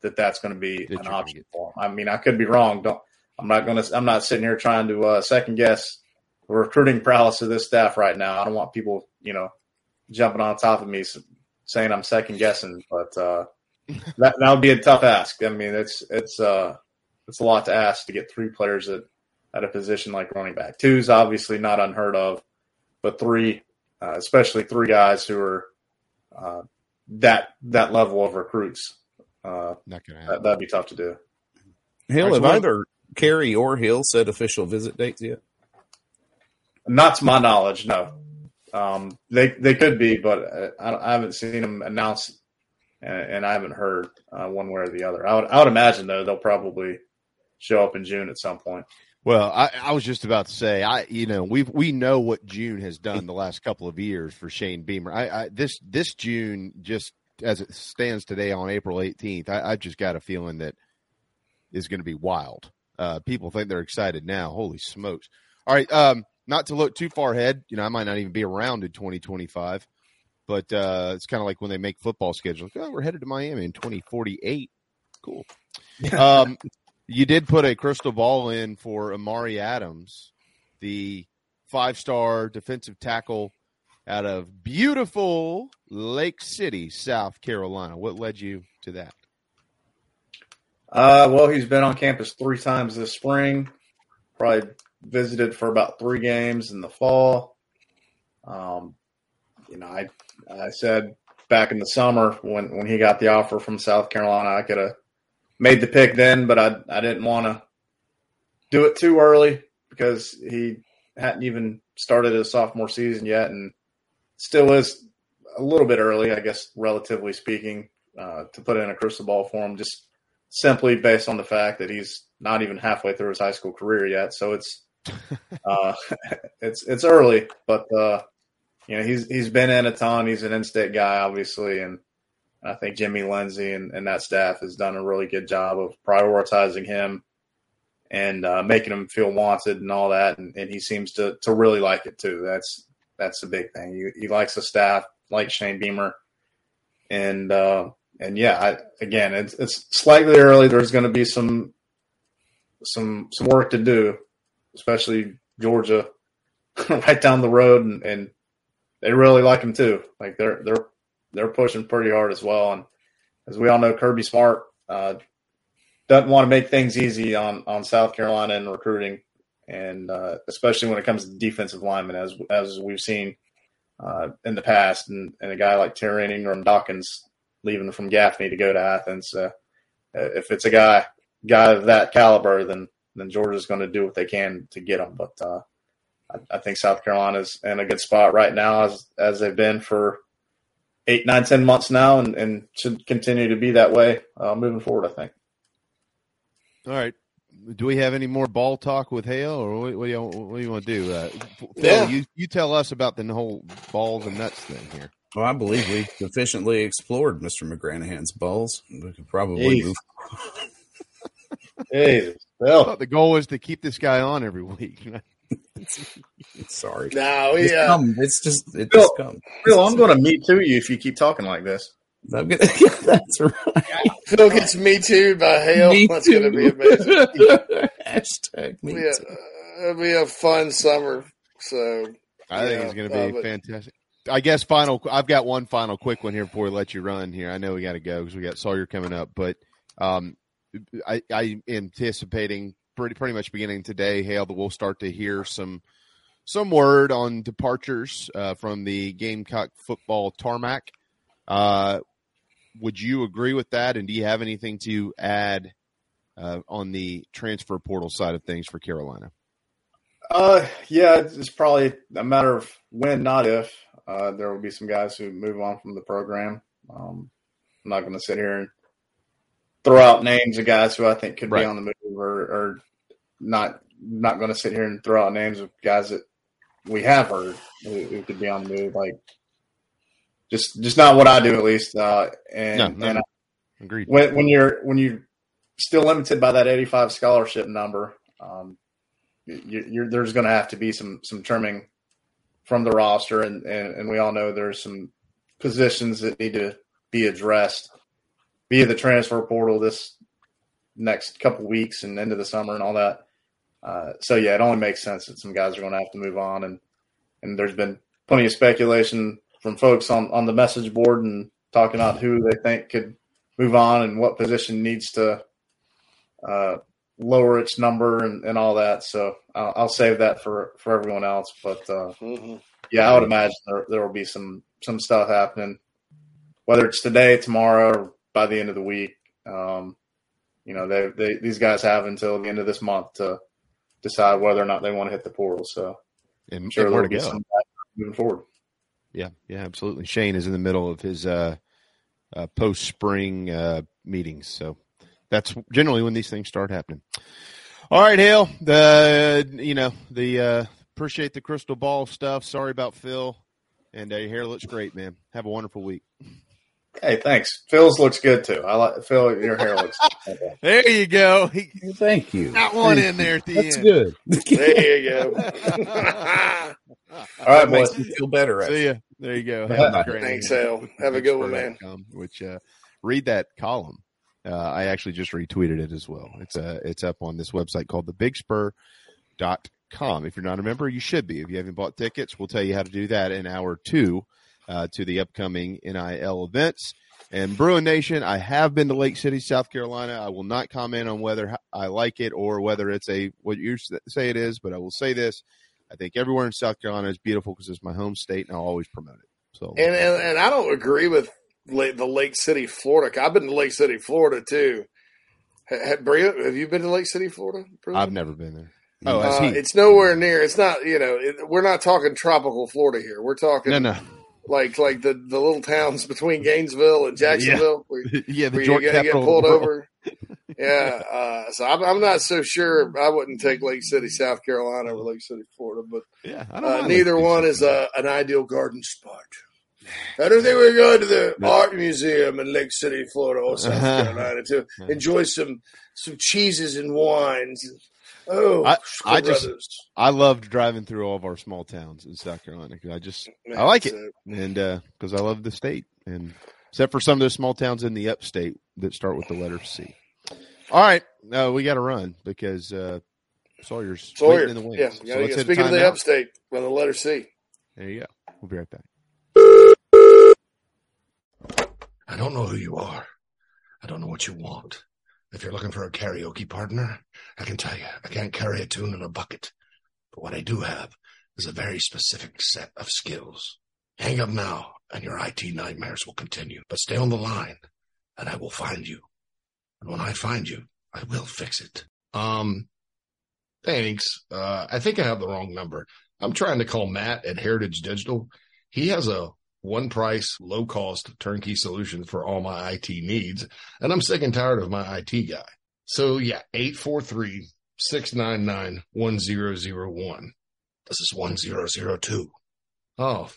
that that's going to be an option for them. I mean, I could be wrong. Don't I'm not going to. I'm not sitting here trying to uh, second guess the recruiting prowess of this staff right now. I don't want people, you know, jumping on top of me saying I'm second guessing, but uh, that that would be a tough ask. I mean, it's it's uh, it's a lot to ask to get three players at at a position like running back. Two is obviously not unheard of, but three, uh, especially three guys who are uh, that that level of recruits, uh, not gonna happen. That, that'd be tough to do. Hill, have either Kerry or Hill said official visit dates yet? Not to my knowledge, no. Um, they they could be, but uh, I, I haven't seen them announce, and, I haven't heard uh, one way or the other. I would I would imagine though they'll probably show up in June at some point. Well, I, I, was just about to say, I you know we we know what June has done the last couple of years for Shane Beamer. I, I this this June just as it stands today on April 18th, I, I just got a feeling that is going to be wild. Uh, people think they're excited now. Holy smokes! All right, um, not to look too far ahead. You know, I might not even be around in 2025, but uh, it's kind of like when they make football schedules. Oh, we're headed to Miami in 2048. Cool. Um, you did put a crystal ball in for Amari Adams, the five-star defensive tackle out of beautiful Lake City, South Carolina. What led you to that? Uh, well, he's been on campus three times this spring. Probably visited for about three games in the fall. Um, you know, I I said back in the summer when when he got the offer from South Carolina, I could have made the pick then, but I I didn't want to do it too early because he hadn't even started his sophomore season yet, and still is a little bit early, I guess, relatively speaking, uh, to put in a crystal ball for him. Just simply based on the fact that he's not even halfway through his high school career yet. So it's [LAUGHS] uh, [LAUGHS] it's it's early, but uh, you know he's he's been in a ton. He's an in-state guy, obviously, and I think Jimmy Lindsey and, and that staff has done a really good job of prioritizing him and uh, making him feel wanted and all that. And, and, he seems to to really like it too. That's that's the big thing. He, he likes the staff, like Shane Beamer, and uh, and yeah, I, again, it's it's slightly early. There's going to be some some some work to do, especially Georgia, [LAUGHS] right down the road, and, and they really like him too. Like they're they're they're pushing pretty hard as well. And as we all know, Kirby Smart uh, doesn't want to make things easy on on South Carolina in recruiting, and uh, especially when it comes to defensive linemen, as as we've seen uh, in the past. And, and a guy like Tyrion Ingram Dawkins leaving from Gaffney to go to Athens. Uh, if it's a guy guy of that caliber, then then Georgia's going to do what they can to get him. But uh, I, I, think South Carolina's in a good spot right now, as as they've been for eight, nine, ten months now, and, and should continue to be that way uh, moving forward. I think. All right. do we have any more ball talk with Hale, or what, what do you what do you want to do? Uh, Phil, Yeah. you you tell us about the whole balls and nuts thing here. Well, I believe we sufficiently explored Mr. McGranahan's balls. We could probably Jeez. move. [LAUGHS] I thought the goal was to keep this guy on every week. [LAUGHS] Sorry. No, It's yeah. come. It's just it Phil, just come. Phil, I'm going to meet to you if you keep talking like this. I'm gonna, [LAUGHS] yeah, that's right. Phil gets me too by Hale. Me That's too. going to be amazing. [LAUGHS] Hashtag me It'll be, a, it'll be a fun summer. So I think yeah, it's going to be uh, but- fantastic. I guess final. I've got one final quick one here before we let you run here. I know we got to go because we got Sawyer coming up, but um, I, I anticipating pretty pretty much beginning today, Hale, that we'll start to hear some some word on departures uh, from the Gamecock football tarmac. Uh, would you agree with that? And do you have anything to add uh, on the transfer portal side of things for Carolina? Uh, yeah, it's probably a matter of when, not if. Uh, there will be some guys who move on from the program. Um, I'm not going to sit here and throw out names of guys who I think could Right. be on the move, or, or not. Not going to sit here and throw out names of guys that we have heard who, who could be on the move. Like, just just not what I do, at least. Uh, and No, no, and Agreed. when when you're when you're still limited by that 85 scholarship number, um, you, you're, there's going to have to be some some trimming from the roster, and, and and we all know there's some positions that need to be addressed via the transfer portal this next couple weeks and into the summer and all that. Uh, so yeah, it only makes sense that some guys are going to have to move on, and and there's been plenty of speculation from folks on on the message board and talking about who they think could move on and what position needs to uh, lower its number and, and all that. So I'll, I'll save that for, for everyone else. But uh, Mhm. yeah, I would imagine there, there will be some some stuff happening, whether it's today, tomorrow, or by the end of the week. Um, you know, they, they these guys have until the end of this month to decide whether or not they want to hit the portal. So And, I'm sure and where to go. moving forward. Yeah, yeah, absolutely. Shane is in the middle of his uh, uh, post spring uh, meetings, so that's generally when these things start happening. All right, Hale. The you know the uh, appreciate the crystal ball stuff. Sorry about Phil, and uh, your hair looks great, man. Have a wonderful week. Hey, thanks. Phil's looks good too. I like Phil. Your hair looks. [LAUGHS] okay. There you go. He Thank you. got one Thank in there at the That's end. good. There you go. [LAUGHS] All right, That makes boys. me feel better. See Actually. ya. There you go. Have great Thanks, evening. Hale. Have a good one, man. Which uh, read that column. Uh, I actually just retweeted it as well. It's uh, it's up on this website called thebigspur.com. If you're not a member, you should be. If you haven't bought tickets, we'll tell you how to do that in hour two uh, to the upcoming NIL events. And Bruin Nation, I have been to Lake City, South Carolina. I will not comment on whether I like it or whether it's a what you say it is, but I will say this: I think everywhere in South Carolina is beautiful because it's my home state, and I'll always promote it. So, And, and and I don't agree with La- the Lake City, Florida. I've been to Lake City, Florida too. Ha- ha- Bria, have you been to Lake City, Florida? Bria? I've never been there. Oh, Uh, it's nowhere near. It's not. You know, it, we're not talking tropical Florida here. We're talking No, no. Like like the, the little towns between Gainesville and Jacksonville. Where, [LAUGHS] yeah, the where you get, get pulled over. yeah, uh, so I'm, I'm not so sure. I wouldn't take Lake City, South Carolina, over Lake City, Florida. But Yeah, uh, neither Lake one is uh, an ideal garden spot. I don't think we're going to the art museum in Lake City, Florida, or South Uh-huh. Carolina to enjoy some some cheeses and wines. Oh, I, I just I loved driving through all of our small towns in South Carolina 'cause I just Man, I like it so- and because I love the state and except for some of those small towns in the upstate that start with the letter C. All right, no, we got to run because uh, Sawyer's Sawyer. in the wings. Yeah, So yeah, let's yeah. Speaking of the timeout. upstate, by the letter C. There you go. We'll be right back. I don't know who you are. I don't know what you want. If you're looking for a karaoke partner, I can tell you, I can't carry a tune in a bucket. But what I do have is a very specific set of skills. Hang up now, and your IT nightmares will continue. But stay on the line, and I will find you. And when I find you, I will fix it. Um, thanks. Uh, I think I have the wrong number. I'm trying to call Matt at Heritage Digital. He has a one price, low cost turnkey solution for all my IT needs. And I'm sick and tired of my IT guy. So yeah, 843 699 1001. This is 1002. Oh, well,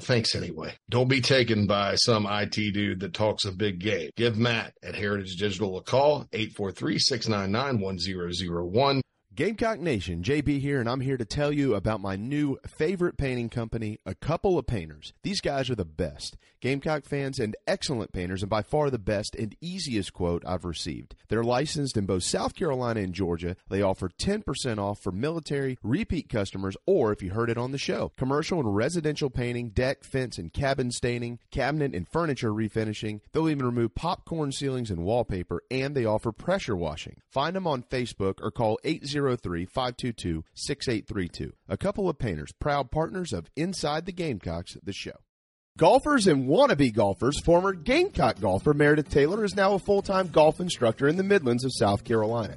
thanks anyway. Don't be taken by some IT dude that talks a big game. Give Matt at Heritage Digital a call, 843 699 1001. Gamecock Nation, JB here, and I'm here to tell you about my new favorite painting company, A Couple of Painters. These guys are the best. Gamecock fans and excellent painters, and by far the best and easiest quote I've received. They're licensed in both South Carolina and Georgia. They offer 10% off for military, repeat customers, or if you heard it on the show, commercial and residential painting, deck, fence, and cabin staining, cabinet and furniture refinishing. They'll even remove popcorn ceilings and wallpaper, and they offer pressure washing. Find them on Facebook or call 800 522 6832. A couple of painters, proud partners of Inside the Gamecocks, the show. Golfers and wannabe golfers, former Gamecock golfer Meredith Taylor is now a full time golf instructor in the Midlands of South Carolina.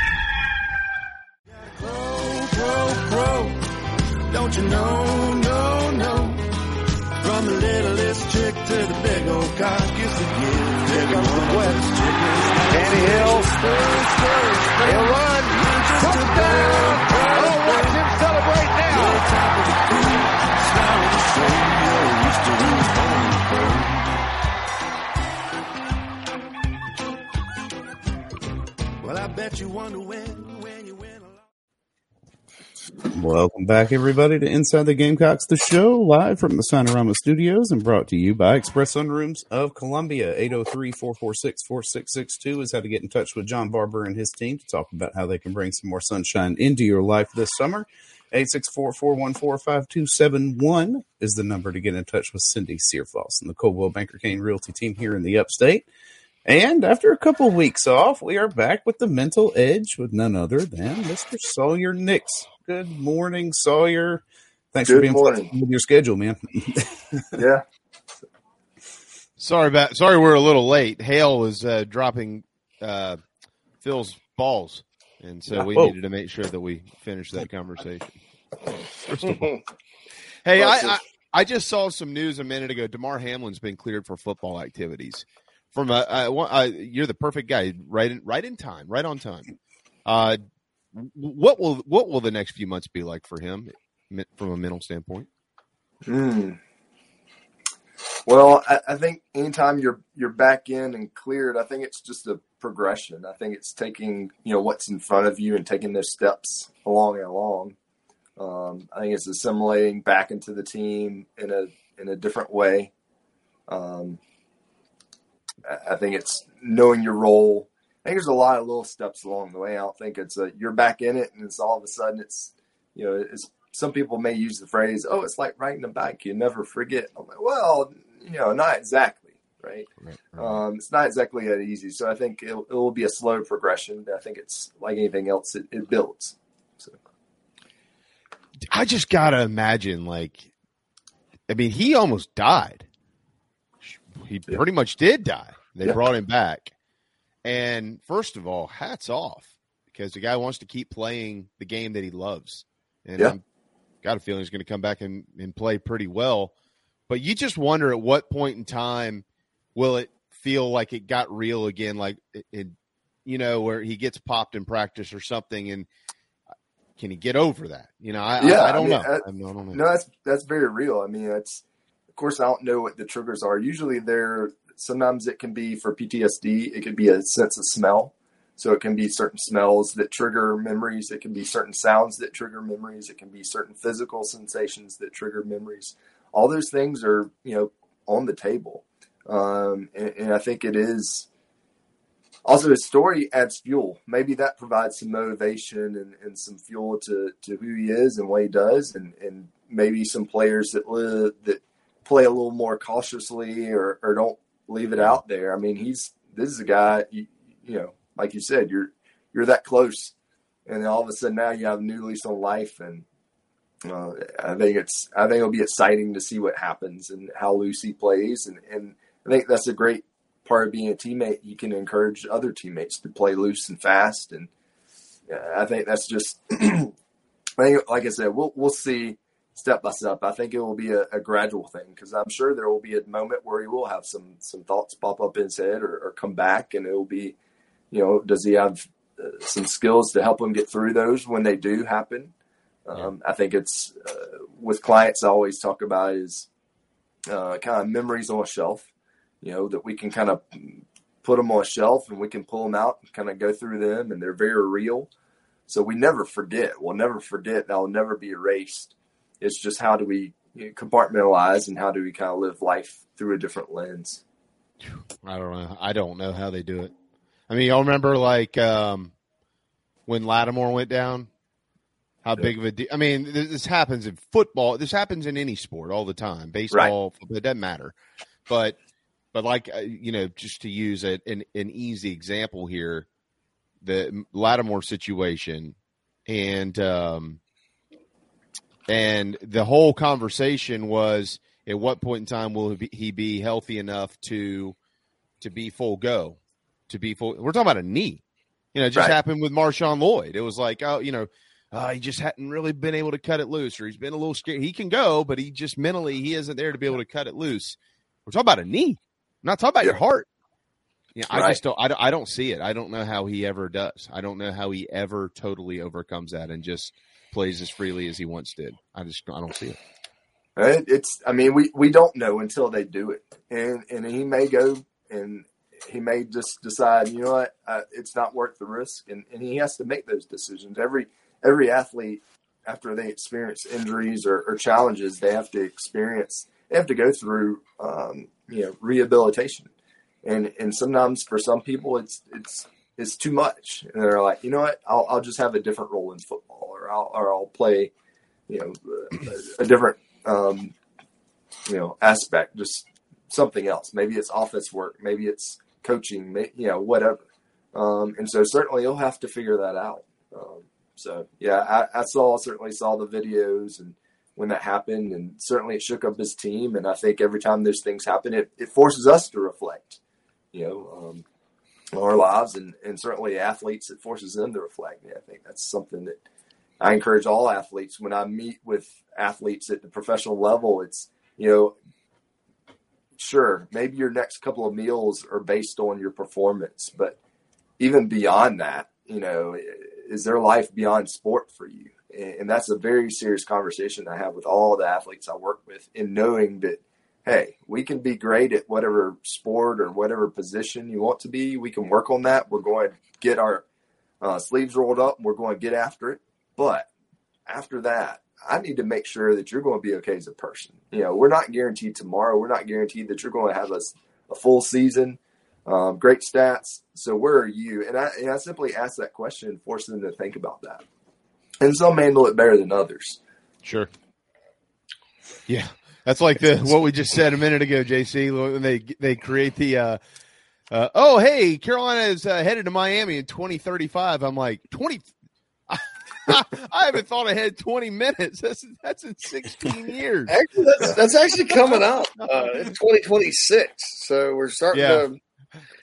Don't you know, no, no. From the littlest chick to the big old cock, used to give. Here comes the West Danny Hill. He'll run. Touchdown. Oh, watch him celebrate now. Well, I bet you wonder when. Welcome back, everybody, to Inside the Gamecocks, the show live from the Sonorama Studios and brought to you by Express Sunrooms of Columbia. 803 446 4662 is how to get in touch with John Barber and his team to talk about how they can bring some more sunshine into your life this summer. 864 414 5271 is the number to get in touch with Cindy Searfoss and the Coldwell Banker Caine Realty team here in the upstate. And after a couple of weeks off, we are back with the mental edge with none other than Mr. Sawyer Nix. Good morning, Sawyer. Thanks Good for being morning. flexible with your schedule, man. [LAUGHS] Yeah. Sorry about sorry we're a little late. Hale was uh, dropping uh, Phil's balls, and so Yeah. we Whoa. needed to make sure that we finished that conversation. First of all, hey, I, I I just saw some news a minute ago. Damar Hamlin's been cleared for football activities. From a, I, want- I, you're the perfect guy, right in right in time, right on time. Uh, what will what will the next few months be like for him, from a mental standpoint? Hmm. Well, I, I think anytime you're you're back in and cleared, I think it's just a progression. I think it's taking you know what's in front of you and taking those steps along and along. Um, I think it's assimilating back into the team in a in a different way. Um, I, I think it's knowing your role. I think there's a lot of little steps along the way. I don't think it's a, you're back in it and it's all of a sudden it's you know it's some people may use the phrase, "Oh, it's like riding a bike; you never forget." I'm like, well, you know, not exactly, right? Um, it's not exactly that easy. So I think it, it will be a slow progression. I think it's like anything else; it, it builds. So I just gotta imagine, like, I mean, he almost died. He pretty much did die. They Yeah. brought him back, and first of all, hats off because the guy wants to keep playing the game that he loves, and Yeah. I'm got a feeling he's going to come back and, and play pretty well. But you just wonder at what point in time will it feel like it got real again, like it, it you know, where he gets popped in practice or something, and uh, can he get over that? You know, I, I- yeah, I, don't mean, know. I, I don't know. no, that's that's very real. I mean, that's of course I don't know what the triggers are. Usually, they're sometimes it can be for PTSD. It could be a sense of smell. So it can be certain smells that trigger memories. It can be certain sounds that trigger memories. It can be certain physical sensations that trigger memories. All those things are, you know, on the table. Um, and, and I think it is also his story adds fuel. Maybe that provides some motivation and, and some fuel to, to who he is and what he does. And, and maybe some players that live, that play a little more cautiously or, or don't leave it out there. I mean, he's, this is a guy, you, you know, like you said, you're you're that close, and all of a sudden now you have a new lease on life, and uh, I think it's I think it'll be exciting to see what happens and how Lucy plays, and and I think that's a great part of being a teammate. You can encourage other teammates to play loose and fast, and I think that's just. [CLEARS THROAT] I think, like I said, we'll we'll see step by step. I think it will be a, a gradual thing because I'm sure there will be a moment where he will have some some thoughts pop up in his head or, or come back, and it will be, you know, does he have uh, some skills to help him get through those when they do happen? Um, I think it's uh, with clients. I always talk about is uh, kind of memories on a shelf. You know that we can kind of put them on a shelf and we can pull them out and kind of go through them, and they're very real. So we never forget. We'll never forget. They'll never be erased. It's just how do we compartmentalize and how do we kind of live life through a different lens. I don't know. I don't know how they do it. I mean, y'all remember like um, when Lattimore went down? How big of a deal? I mean, this, this happens in football. This happens in any sport all the time. Baseball, football, it doesn't matter. But, but like uh, you know, just to use a, an an easy example here, the Lattimore situation, and um, and the whole conversation was at what point in time will he be healthy enough to to be full go, to be full. We're talking about a knee. You know, it just Right. happened with Marshawn Lloyd. It was like, oh, you know, uh, he just hadn't really been able to cut it loose, or he's been a little scared. He can go, but he just mentally he isn't there to be able to cut it loose. We're talking about a knee. I'm not talking about your heart. Yeah, I Right. just don't. I, don't. I don't see it. I don't know how he ever does. I don't know how he ever totally overcomes that and just plays as freely as he once did. I just I don't see it. It, it's, I mean, we, we don't know until they do it. And, and he may go and he may just decide, you know what, uh, it's not worth the risk. And, and he has to make those decisions. Every, every athlete, after they experience injuries or, or challenges, they have to experience, they have to go through, um, you know, rehabilitation. And, and sometimes for some people, it's, it's, it's too much. And they're like, you know what, I'll, I'll just have a different role in football or I'll, or I'll play, you know, a, a different, um, you know, aspect, just something else. Maybe it's office work, maybe it's coaching, you know, whatever. Um, and so certainly you'll have to figure that out. Um, so yeah, I, I saw certainly saw the videos and when that happened, and certainly it shook up his team. And I think every time those things happen, it, it forces us to reflect, you know, um, our lives, and and certainly athletes, it forces them to reflect. And I think that's something that I encourage all athletes when I meet with athletes at the professional level. It's you know, sure, maybe your next couple of meals are based on your performance, but even beyond that, you know, is there life beyond sport for you? And that's a very serious conversation I have with all the athletes I work with in knowing that, hey, we can be great at whatever sport or whatever position you want to be. We can work on that. We're going to get our uh, sleeves rolled up we're going to get after it. But after that, I need to make sure that you're going to be okay as a person. You know, we're not guaranteed tomorrow. We're not guaranteed that you're going to have a, a full season, um, great stats. So where are you? And I, and I simply ask that question and force them to think about that. And some handle it better than others. Sure. Yeah, that's like the [LAUGHS] what we just said a minute ago, JC. When they they create the, uh, uh, oh hey, Carolina is uh, headed to Miami in twenty thirty five. I'm like twenty. [LAUGHS] I haven't thought ahead twenty minutes. That's that's in sixteen years. Actually, that's, that's actually coming up uh, in 2026. So we're starting Yeah. to.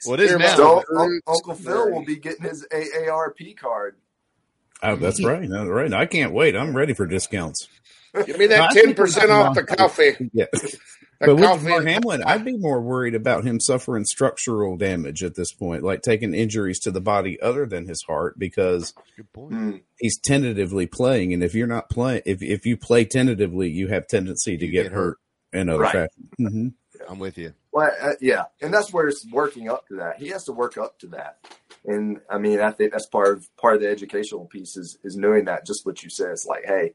Well, it is hear now. So the Un- roots. Uncle Phil will be getting his AARP card. Oh, that's right. That's right. I can't wait. I'm ready for discounts. Give me that think 10% off the coffee. Yeah. [LAUGHS] That But with Damar Hamlin, I'd be more worried about him suffering structural damage at this point, like taking injuries to the body other than his heart, because Good point. Mm. he's tentatively playing, and if you're not playing, if if you play tentatively, you have tendency to get, get hurt in other Right. fashion. hmm I'm with you. Well, uh, yeah, and that's where it's working up to that. He has to work up to that, and I mean, I think that's part of part of the educational piece is is knowing that. Just what you said, it's like, hey,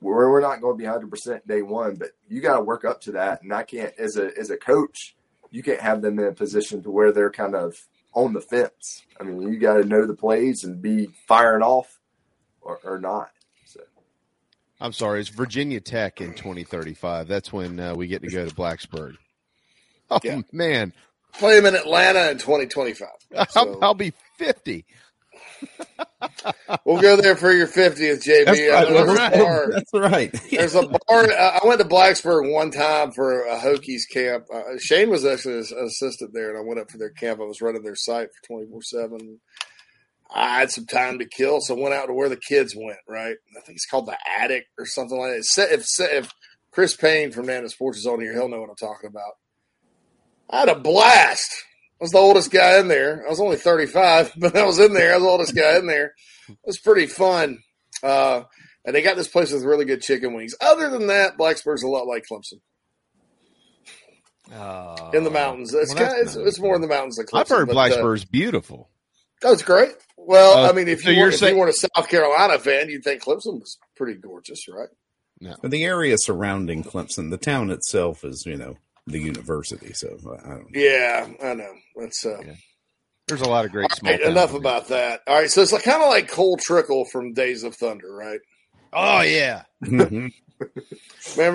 we're we're not going to be 100 percent day one, but you got to work up to that. And I can't, as a as a coach, you can't have them in a position to where they're kind of on the fence. I mean, you got to know the plays and be firing off, or, or not. So I'm sorry. It's Virginia Tech in 2035. That's when uh, we get to go to Blacksburg. Oh Yeah. man, Play them in Atlanta in 2025. [LAUGHS] I'll, I'll be 50. We'll go there for your 50th, JB. That's right. There's a right. bar. That's right. There's a bar. I went to Blacksburg one time for a Hokies camp. Uh, Shane was actually an assistant there, and I went up for their camp. I was running their site for 24 7. I had some time to kill, so I went out to where the kids went, right? I think it's called the Attic or something like that. If, if Chris Payne from Nana Sports is on here, he'll know what I'm talking about. I had a blast. I was the oldest guy in there. I was only 35, [LAUGHS] but I was in there. I was the oldest guy in there. It was pretty fun. Uh, and they got this place with really good chicken wings. Other than that, Blacksburg's a lot like Clemson in the mountains. It's, Uh, well, kinda, it's, it's more in the mountains than Clemson. I've heard but, uh, Blacksburg's beautiful. That's great. Well, Uh, I mean, if so you, you're were, if you weren't a South Carolina fan, you'd think Clemson was pretty gorgeous, right? But the area surrounding Clemson, the town itself is, you know, the university. So I don't Yeah, I know. That's uh, There's a lot of great all small right, enough in about that. All right, so it's like, kind of like Cole Trickle from Days of Thunder, right? Oh yeah. [LAUGHS] Remember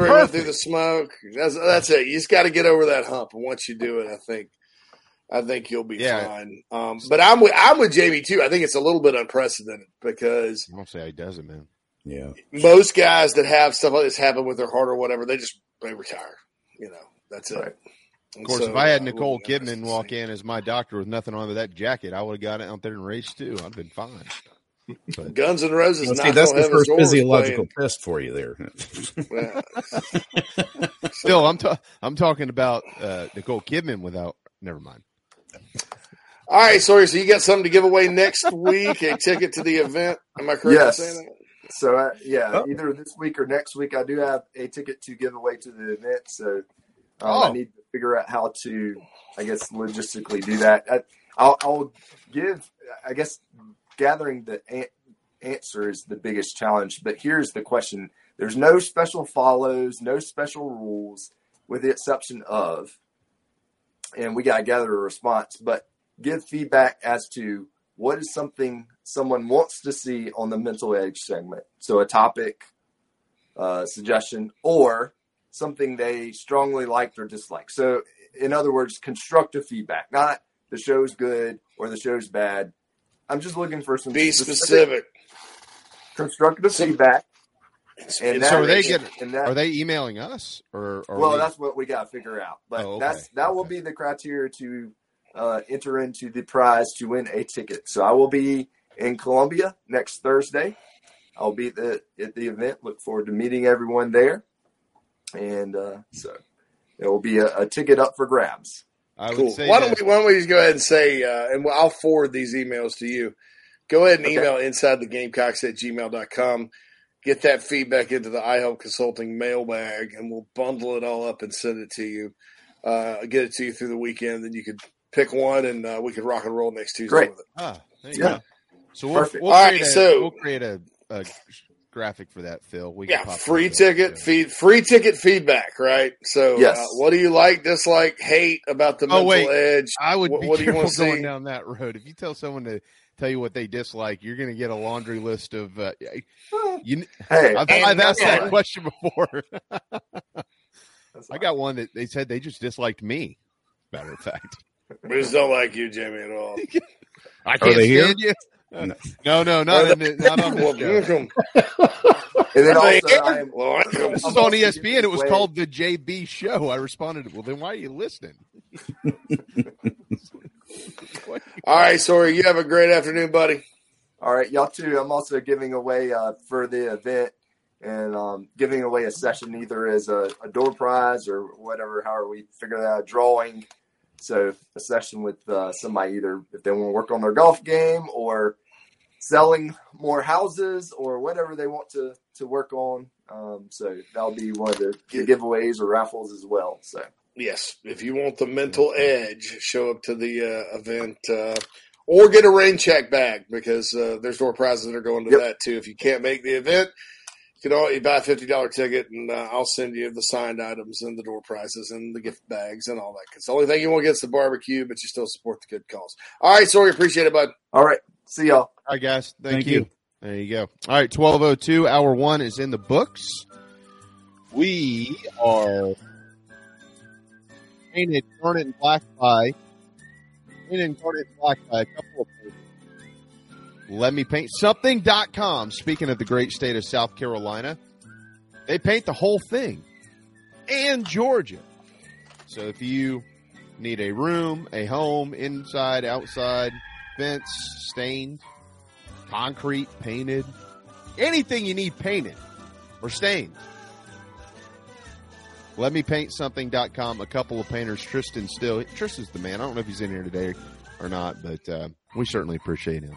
went through the smoke. That's that's it. You just got to get over that hump, and once you do it, I think, I think you'll be Yeah. fine. Um, but I'm with I'm with Jamie too. I think it's a little bit unprecedented because I won't say he doesn't, man. Yeah. most guys that have stuff like this happen with their heart or whatever, they just they retire. You know, that's it. Of course, if I had Nicole Kidman walk in as my doctor with nothing on with that jacket, I would have got out there and raced too. I'd have been fine. But Guns and Roses. Well, see, that's the first physiological playing. test for you there. [LAUGHS] still, [LAUGHS] I'm ta- I'm talking about uh, Nicole Kidman without. Never mind. All right, sorry. So you got something to give away next week? A ticket to the event? Am I correct Yes. in saying that? So uh, yeah, Oh. either this week or next week, I do have a ticket to give away to the event. So um, Oh. I need to figure out how to, I guess, logistically do that. I, I'll, I'll give, I guess, gathering the an- answer is the biggest challenge. But here's the question: There's no special follows, no special rules, with the exception of, and we got to gather a response, but give feedback as to what is something someone wants to see on the mental edge segment. So a topic, uh, suggestion, or something they strongly liked or disliked. So in other words, constructive feedback, not the show's good or the show's bad. I'm just looking for some Be specific. constructive feedback. And so are they getting? and that- Are they emailing us or? Are well, we- that's what we got to figure out. But Oh, okay. that's that will be the criteria to uh, enter into the prize to win a ticket. So I will be in Columbia next Thursday. I'll be at the at the event. Look forward to meeting everyone there. And uh, so it will be a, a ticket up for grabs. I Cool. Why don't we why don't we just go ahead and say uh, and I'll forward these emails to you. Go ahead and Okay. email inside the gamecocks at gmail.com. Get that feedback into the iHelp Consulting mailbag and we'll bundle it all up and send it to you. Uh, get it to you through the weekend, then you could pick one and uh, we could rock and roll next Tuesday Great. with it. Ah, there you Yeah. go. So we'll, Perfect. we'll All create right, a, so- we'll create a, a graphic for that, Phil. We can Yeah, free that up. ticket feed, free ticket feedback, right? So, Yes. uh, what do you like, dislike, hate about the Oh mental wait, edge? I would What, be what do you careful want going see? down that road. If you tell someone to tell you what they dislike, you're going to get a laundry list of. Uh, you, Hey, I've, I've asked that fine. question before. [LAUGHS] I got one that they said they just disliked me. Matter of fact, We just don't like you, Jimmy, at all. [LAUGHS] I can't they here? you. No, no, not, in the, not on Well, this show. welcome. And then also. I am, Welcome. This is on also ESPN. It was away- called the JB Show. I responded, "Well, then why are you listening?" [LAUGHS] All right, sorry. You have a great afternoon, buddy. All right, y'all too. I'm also giving away uh, for the event and um, giving away a session either as a, a door prize or whatever, however we figure that out, drawing. So a session with uh, somebody either if they want to work on their golf game or selling more houses or whatever they want to to work on. Um, so that'll be one of the, the giveaways or raffles as well. So Yes, if you want the mental edge, show up to the uh, event uh, or get a rain check bag because uh, there's door prizes that are going to Yep. that too. If you can't make the event, can always buy a fifty dollar ticket, and uh, I'll send you the signed items and the door prizes and the gift bags and all that. Because the only thing you won't get is the barbecue, but you still support the good cause. All right, sorry, appreciate it, bud. all right, see y'all. All right, guys. Thank, Thank you. you. There you go. All right, twelve oh two. Hour one is in the books. We are painted garnet and black by painted garnet and black by a couple of places. Let me paint something.com. Speaking of the great state of South Carolina, they paint the whole thing and Georgia. So if you need a room, a home, inside, outside, fence, stained, concrete, painted, anything you need painted or stained, let me paint something.com. A couple of painters, Tristan Still. Tristan's the man. I don't know if he's in here today or not, but uh, we certainly appreciate him.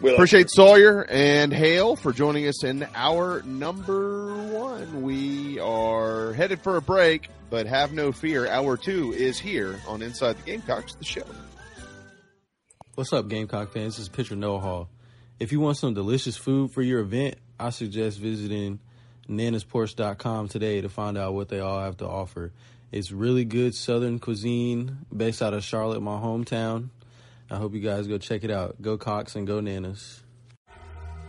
We appreciate Sawyer and Hale for joining us in our number one. We are headed for a break, but have no fear. Hour two is here on Inside the Gamecocks, the show. What's up, Gamecock fans? This is Pitcher Noah Hall. If you want some delicious food for your event, I suggest visiting nanasporch.com today to find out what they all have to offer. It's really good Southern cuisine based out of Charlotte, my hometown. I hope you guys go check it out. Go Cox and go Nanas.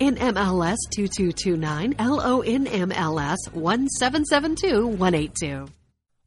NMLS 2229, LONMLS 1772182.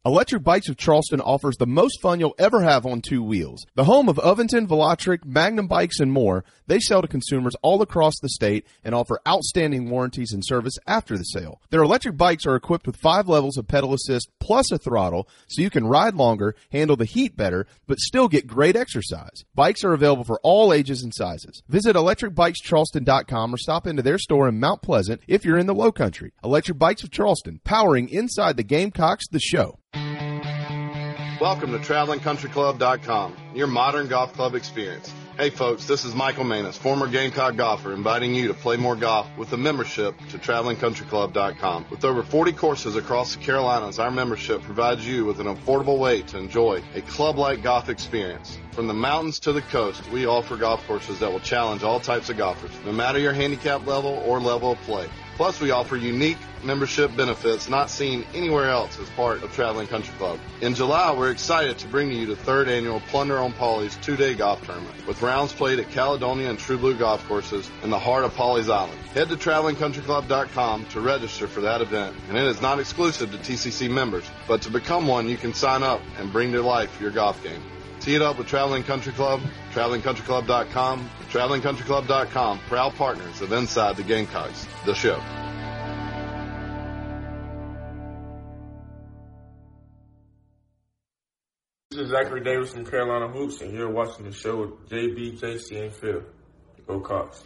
Electric Bikes of Charleston offers the most fun you'll ever have on two wheels. The home of Aventon, Velotric, Magnum Bikes, and more, they sell to consumers all across the state and offer outstanding warranties and service after the sale. Their electric bikes are equipped with five levels of pedal assist plus a throttle so you can ride longer, handle the heat better, but still get great exercise. Bikes are available for all ages and sizes. Visit electricbikescharleston.com or stop into their store in Mount Pleasant if you're in the low country. Electric Bikes of Charleston, powering inside the Gamecocks, the show. Welcome to TravelingCountryClub.com, your modern golf club experience. Hey folks, this is Michael Manus, former Gamecock golfer, inviting you to play more golf with a membership to TravelingCountryClub.com. With over 40 courses across the Carolinas, our membership provides you with an affordable way to enjoy a club-like golf experience. From the mountains to the coast, we offer golf courses that will challenge all types of golfers, no matter your handicap level or level of play. Plus, we offer unique membership benefits not seen anywhere else as part of Traveling Country Club. In July, we're excited to bring to you the third annual Plunder on Pawleys two-day golf tournament with rounds played at Caledonia and True Blue golf courses in the heart of Pawleys Island. Head to TravelingCountryClub.com to register for that event, and it is not exclusive to TCC members, but to become one, you can sign up and bring to life your golf game. Tee it up with Traveling Country Club, TravelingCountryClub.com, TravelingCountryClub.com, proud partners of Inside the Gamecocks, the show. This is Zachary Davis from Carolina Hoops, and you're watching the show with JB, JC, and Phil. Go Cox.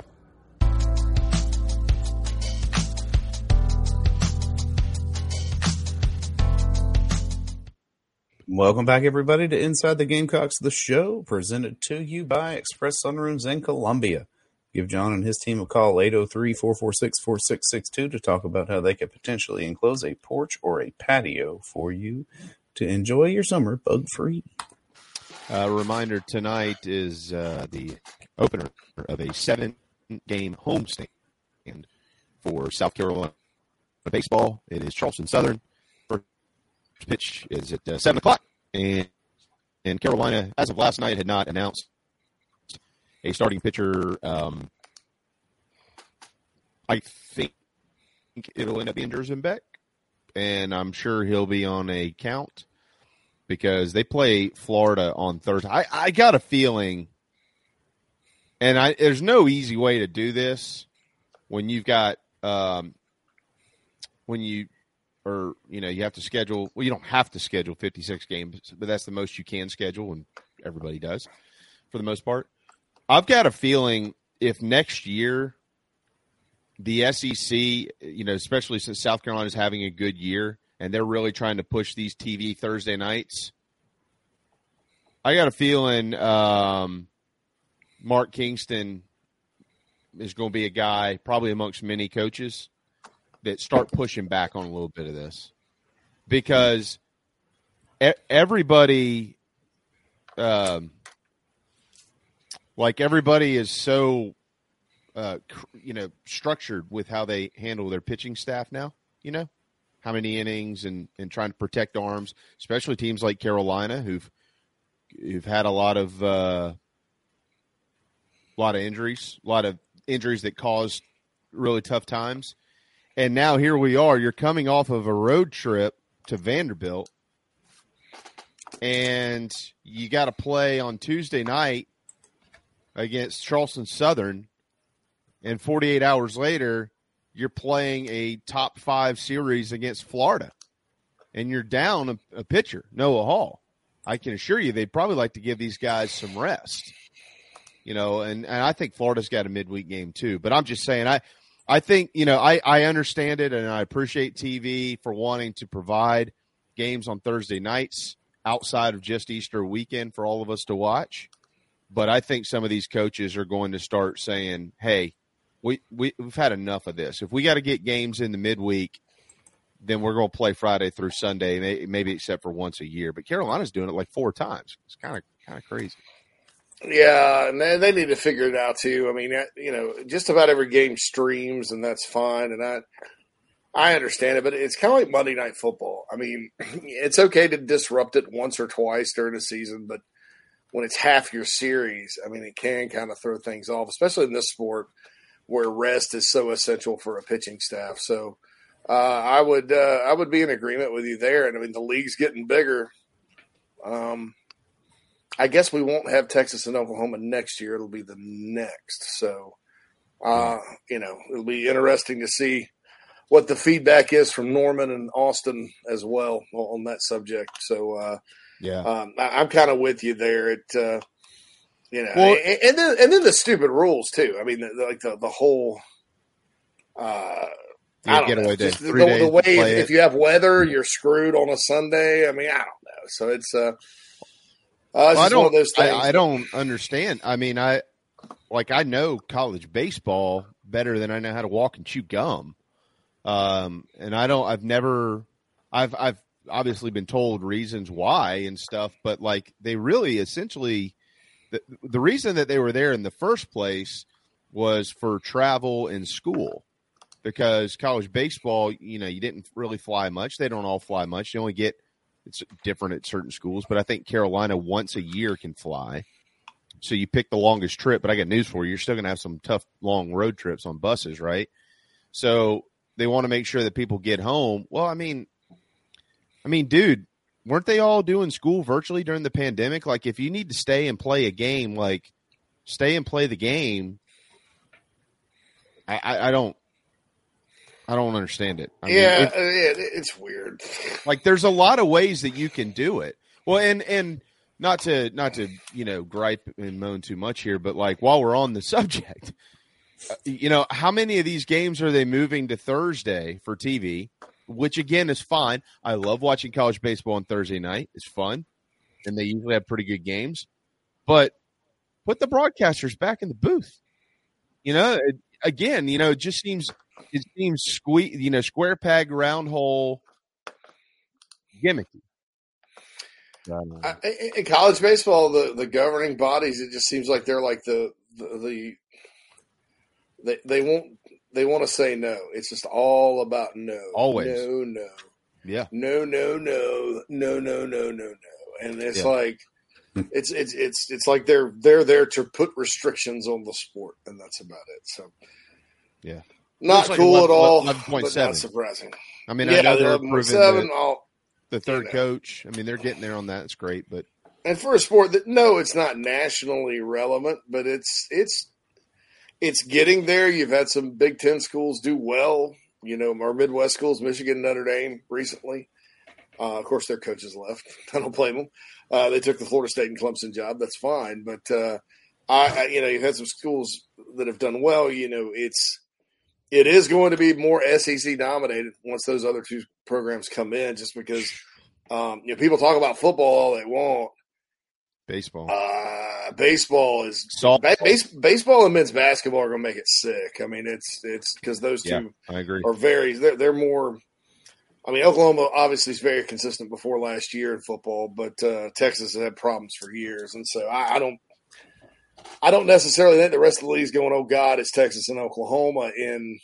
Welcome back, everybody, to Inside the Gamecocks, the show presented to you by Express Sunrooms in Columbia. Give John and his team a call, 803 446 4662, to talk about how they could potentially enclose a porch or a patio for you to enjoy your summer bug free. A uh, reminder tonight is uh, the opener of a seven game homestand for South Carolina baseball. It is Charleston Southern. Pitch is at uh, 7 o'clock. And, and Carolina, as of last night, had not announced a starting pitcher. Um, I think it'll end up being Jersey Beck, and I'm sure he'll be on a count because they play Florida on Thursday. I, I got a feeling, and I, there's no easy way to do this when you've got um, when you or you know you have to schedule. Well, you don't have to schedule 56 games, but that's the most you can schedule, and everybody does for the most part. I've got a feeling if next year the SEC, you know, especially since South Carolina is having a good year and they're really trying to push these TV Thursday nights, I got a feeling um, Mark Kingston is going to be a guy, probably amongst many coaches, that start pushing back on a little bit of this because everybody. Um, like everybody is so uh, you know, structured with how they handle their pitching staff now. You know, how many innings and and trying to protect arms, especially teams like Carolina who've who've had a lot of uh, a lot of injuries, a lot of injuries that caused really tough times. And now here we are. You're coming off of a road trip to Vanderbilt, and you got to play on Tuesday night against Charleston Southern. And 48 hours later, you're playing a top five series against Florida, and you're down a, a pitcher, Noah Hall. I can assure you, they'd probably like to give these guys some rest. You know, and, and I think Florida's got a midweek game too. But I'm just saying, I I think you know I I understand it, and I appreciate TV for wanting to provide games on Thursday nights outside of just Easter weekend for all of us to watch. But I think some of these coaches are going to start saying, "Hey, we, we we've had enough of this. If we got to get games in the midweek, then we're going to play Friday through Sunday, maybe except for once a year. But Carolina's doing it like four times. It's kind of kind of crazy. Yeah, and they, need to figure it out too. I mean, you know, just about every game streams, and that's fine. And I, I understand it, but it's kind of like Monday Night Football. I mean, [CLEARS THROAT] it's okay to disrupt it once or twice during the season, but when it's half your series, I mean, it can kind of throw things off, especially in this sport where rest is so essential for a pitching staff. So, uh, I would, uh, I would be in agreement with you there. And I mean, the league's getting bigger. Um, I guess we won't have Texas and Oklahoma next year. It'll be the next. So, uh, you know, it'll be interesting to see what the feedback is from Norman and Austin as well on that subject. So, uh, Yeah. um, I, I'm kind of with you there. It, uh, you know, Well- and, and then and then the stupid rules too. I mean, the, like the the whole. Uh, I don't know. Just the, the, way if you have weather, you're screwed on a Sunday. I mean, I don't know. So it's uh, uh Well, I just one of don't. those things. I, I don't understand. I mean, I like I know college baseball better than I know how to walk and chew gum. Um, and I don't. I've never. I've I've obviously been told reasons why and stuff, but like they really essentially the the reason that they were there in the first place was for travel and school because college baseball, you know, you didn't really fly much. They don't all fly much. You only get it's different at certain schools, but I think Carolina once a year can fly. So you pick the longest trip, but I got news for you. You're still going to have some tough long road trips on buses, right? So they want to make sure that people get home. Well, I mean, I mean, dude, weren't they all doing school virtually during the pandemic? Like, if you need to stay and play a game, like, stay and play the game. I, I, I don't, I don't understand it. I mean, yeah, it- uh, it's weird. [LAUGHS] like there's a lot of ways that you can do it. Well and and not to not to you know gripe and moan too much here but like while we're on the [LAUGHS] subject uh, you know how many of these games are they moving to thursday for tv which again is fine. I love watching college baseball on thursday night. It's fun and they usually have pretty good games. But put the broadcasters back in the booth. You know it, again you know it just seems it seems squeak you know square peg round hole gimmicky I, in- in college baseball, the, the governing bodies, it just seems like they're like the the, the they they won't they want to say no. It's just all about no. Always. no, no, yeah no, no, no, no, no, no, no, no, and it's Yeah. like it's it's it's it's like they're they're there to put restrictions on the sport, and that's about it. So yeah not like cool at all, 11.7. but not surprising. I mean, yeah, I know they're the improving seven. the, all, the third coach. I mean, they're getting there on that. It's great, but and for a sport that no, it's not nationally relevant, but it's it's it's getting there. You've had some Big Ten schools do well. You know, our Midwest schools, Michigan, Notre Dame, recently. Uh, of course, their coaches left. [LAUGHS] I don't blame them. Uh, they took the Florida State and Clemson job. That's fine, but uh, I, I, you know, you've had some schools that have done well. You know, it's it is going to be more SEC dominated once those other two programs come in, just because um, you know people talk about football all they want. baseball. Uh, baseball is ba- base, baseball and men's basketball are going to make it sick. I mean, it's it's because those Yeah, two I agree. are very they're they're more. I mean, Oklahoma obviously is very consistent before last year in football, but uh, Texas has had problems for years, and so I, I don't. I don't necessarily think the rest of the league's going, oh God, it's Texas and Oklahoma in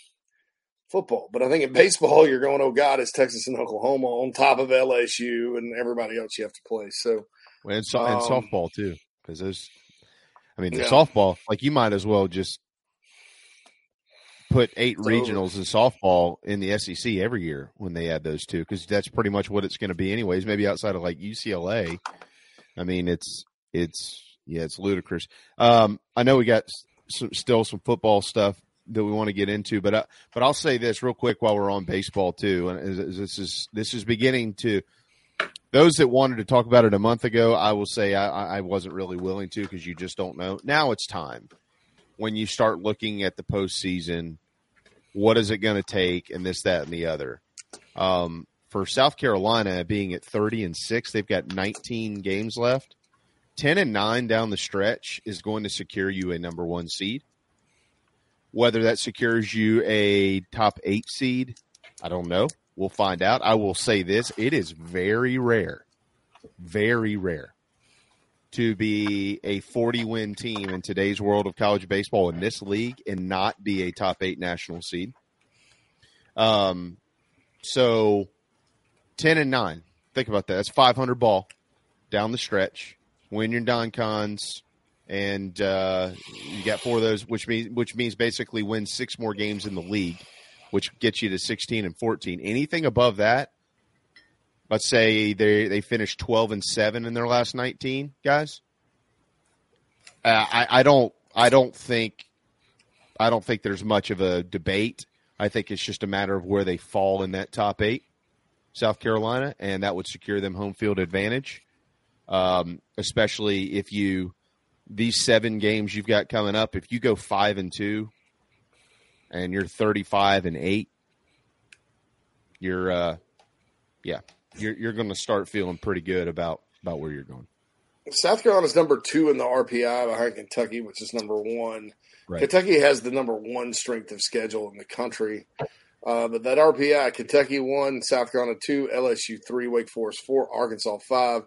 football. But I think in baseball, you're going, oh God, it's Texas and Oklahoma on top of LSU and everybody else you have to play. So, and, so, and um, softball too, because those. I mean, the Yeah. softball, like you might as well just put eight It's over. regionals in softball in the SEC every year when they add those two, because that's pretty much what it's going to be, anyways. Maybe outside of like UCLA, I mean, it's it's yeah, it's ludicrous. Um, I know we got some, still some football stuff that we want to get into, but I, but I'll say this real quick while we're on baseball too, and is- is this is this is beginning to those that wanted to talk about it a month ago, I will say I, I wasn't really willing to because you just don't know. Now it's time when you start looking at the postseason. What is it going to take, and this, that, and the other. Um, for South Carolina being at thirty and six, they've got nineteen games left. Ten and nine down the stretch is going to secure you a number one seed. Whether that secures you a top eight seed, I don't know. We'll find out. I will say this it is very rare, very rare to be a 40 win team in today's world of college baseball in this league and not be a top eight national seed. Um, so 10 and 9. Think about that. That's 500 ball down the stretch. Win your non cons, and uh, you got four of those, which means which means basically win six more games in the league, which gets you to 16 and 14. Anything above that, let's say they they finished 12 and seven in their last 19, guys. Uh, I I don't I don't think I don't think there's much of a debate. I think it's just a matter of where they fall in that top eight. South Carolina, and that would secure them home field advantage. Um, especially if you these seven games you've got coming up, if you go five and two, and you're thirty five and eight, you're uh, yeah, you're you're going to start feeling pretty good about about where you're going. South Carolina's number two in the RPI behind Kentucky, which is number one. Right. Kentucky has the number one strength of schedule in the country. Uh, but that RPI, Kentucky one, South Carolina two, LSU three, Wake Forest four, Arkansas five,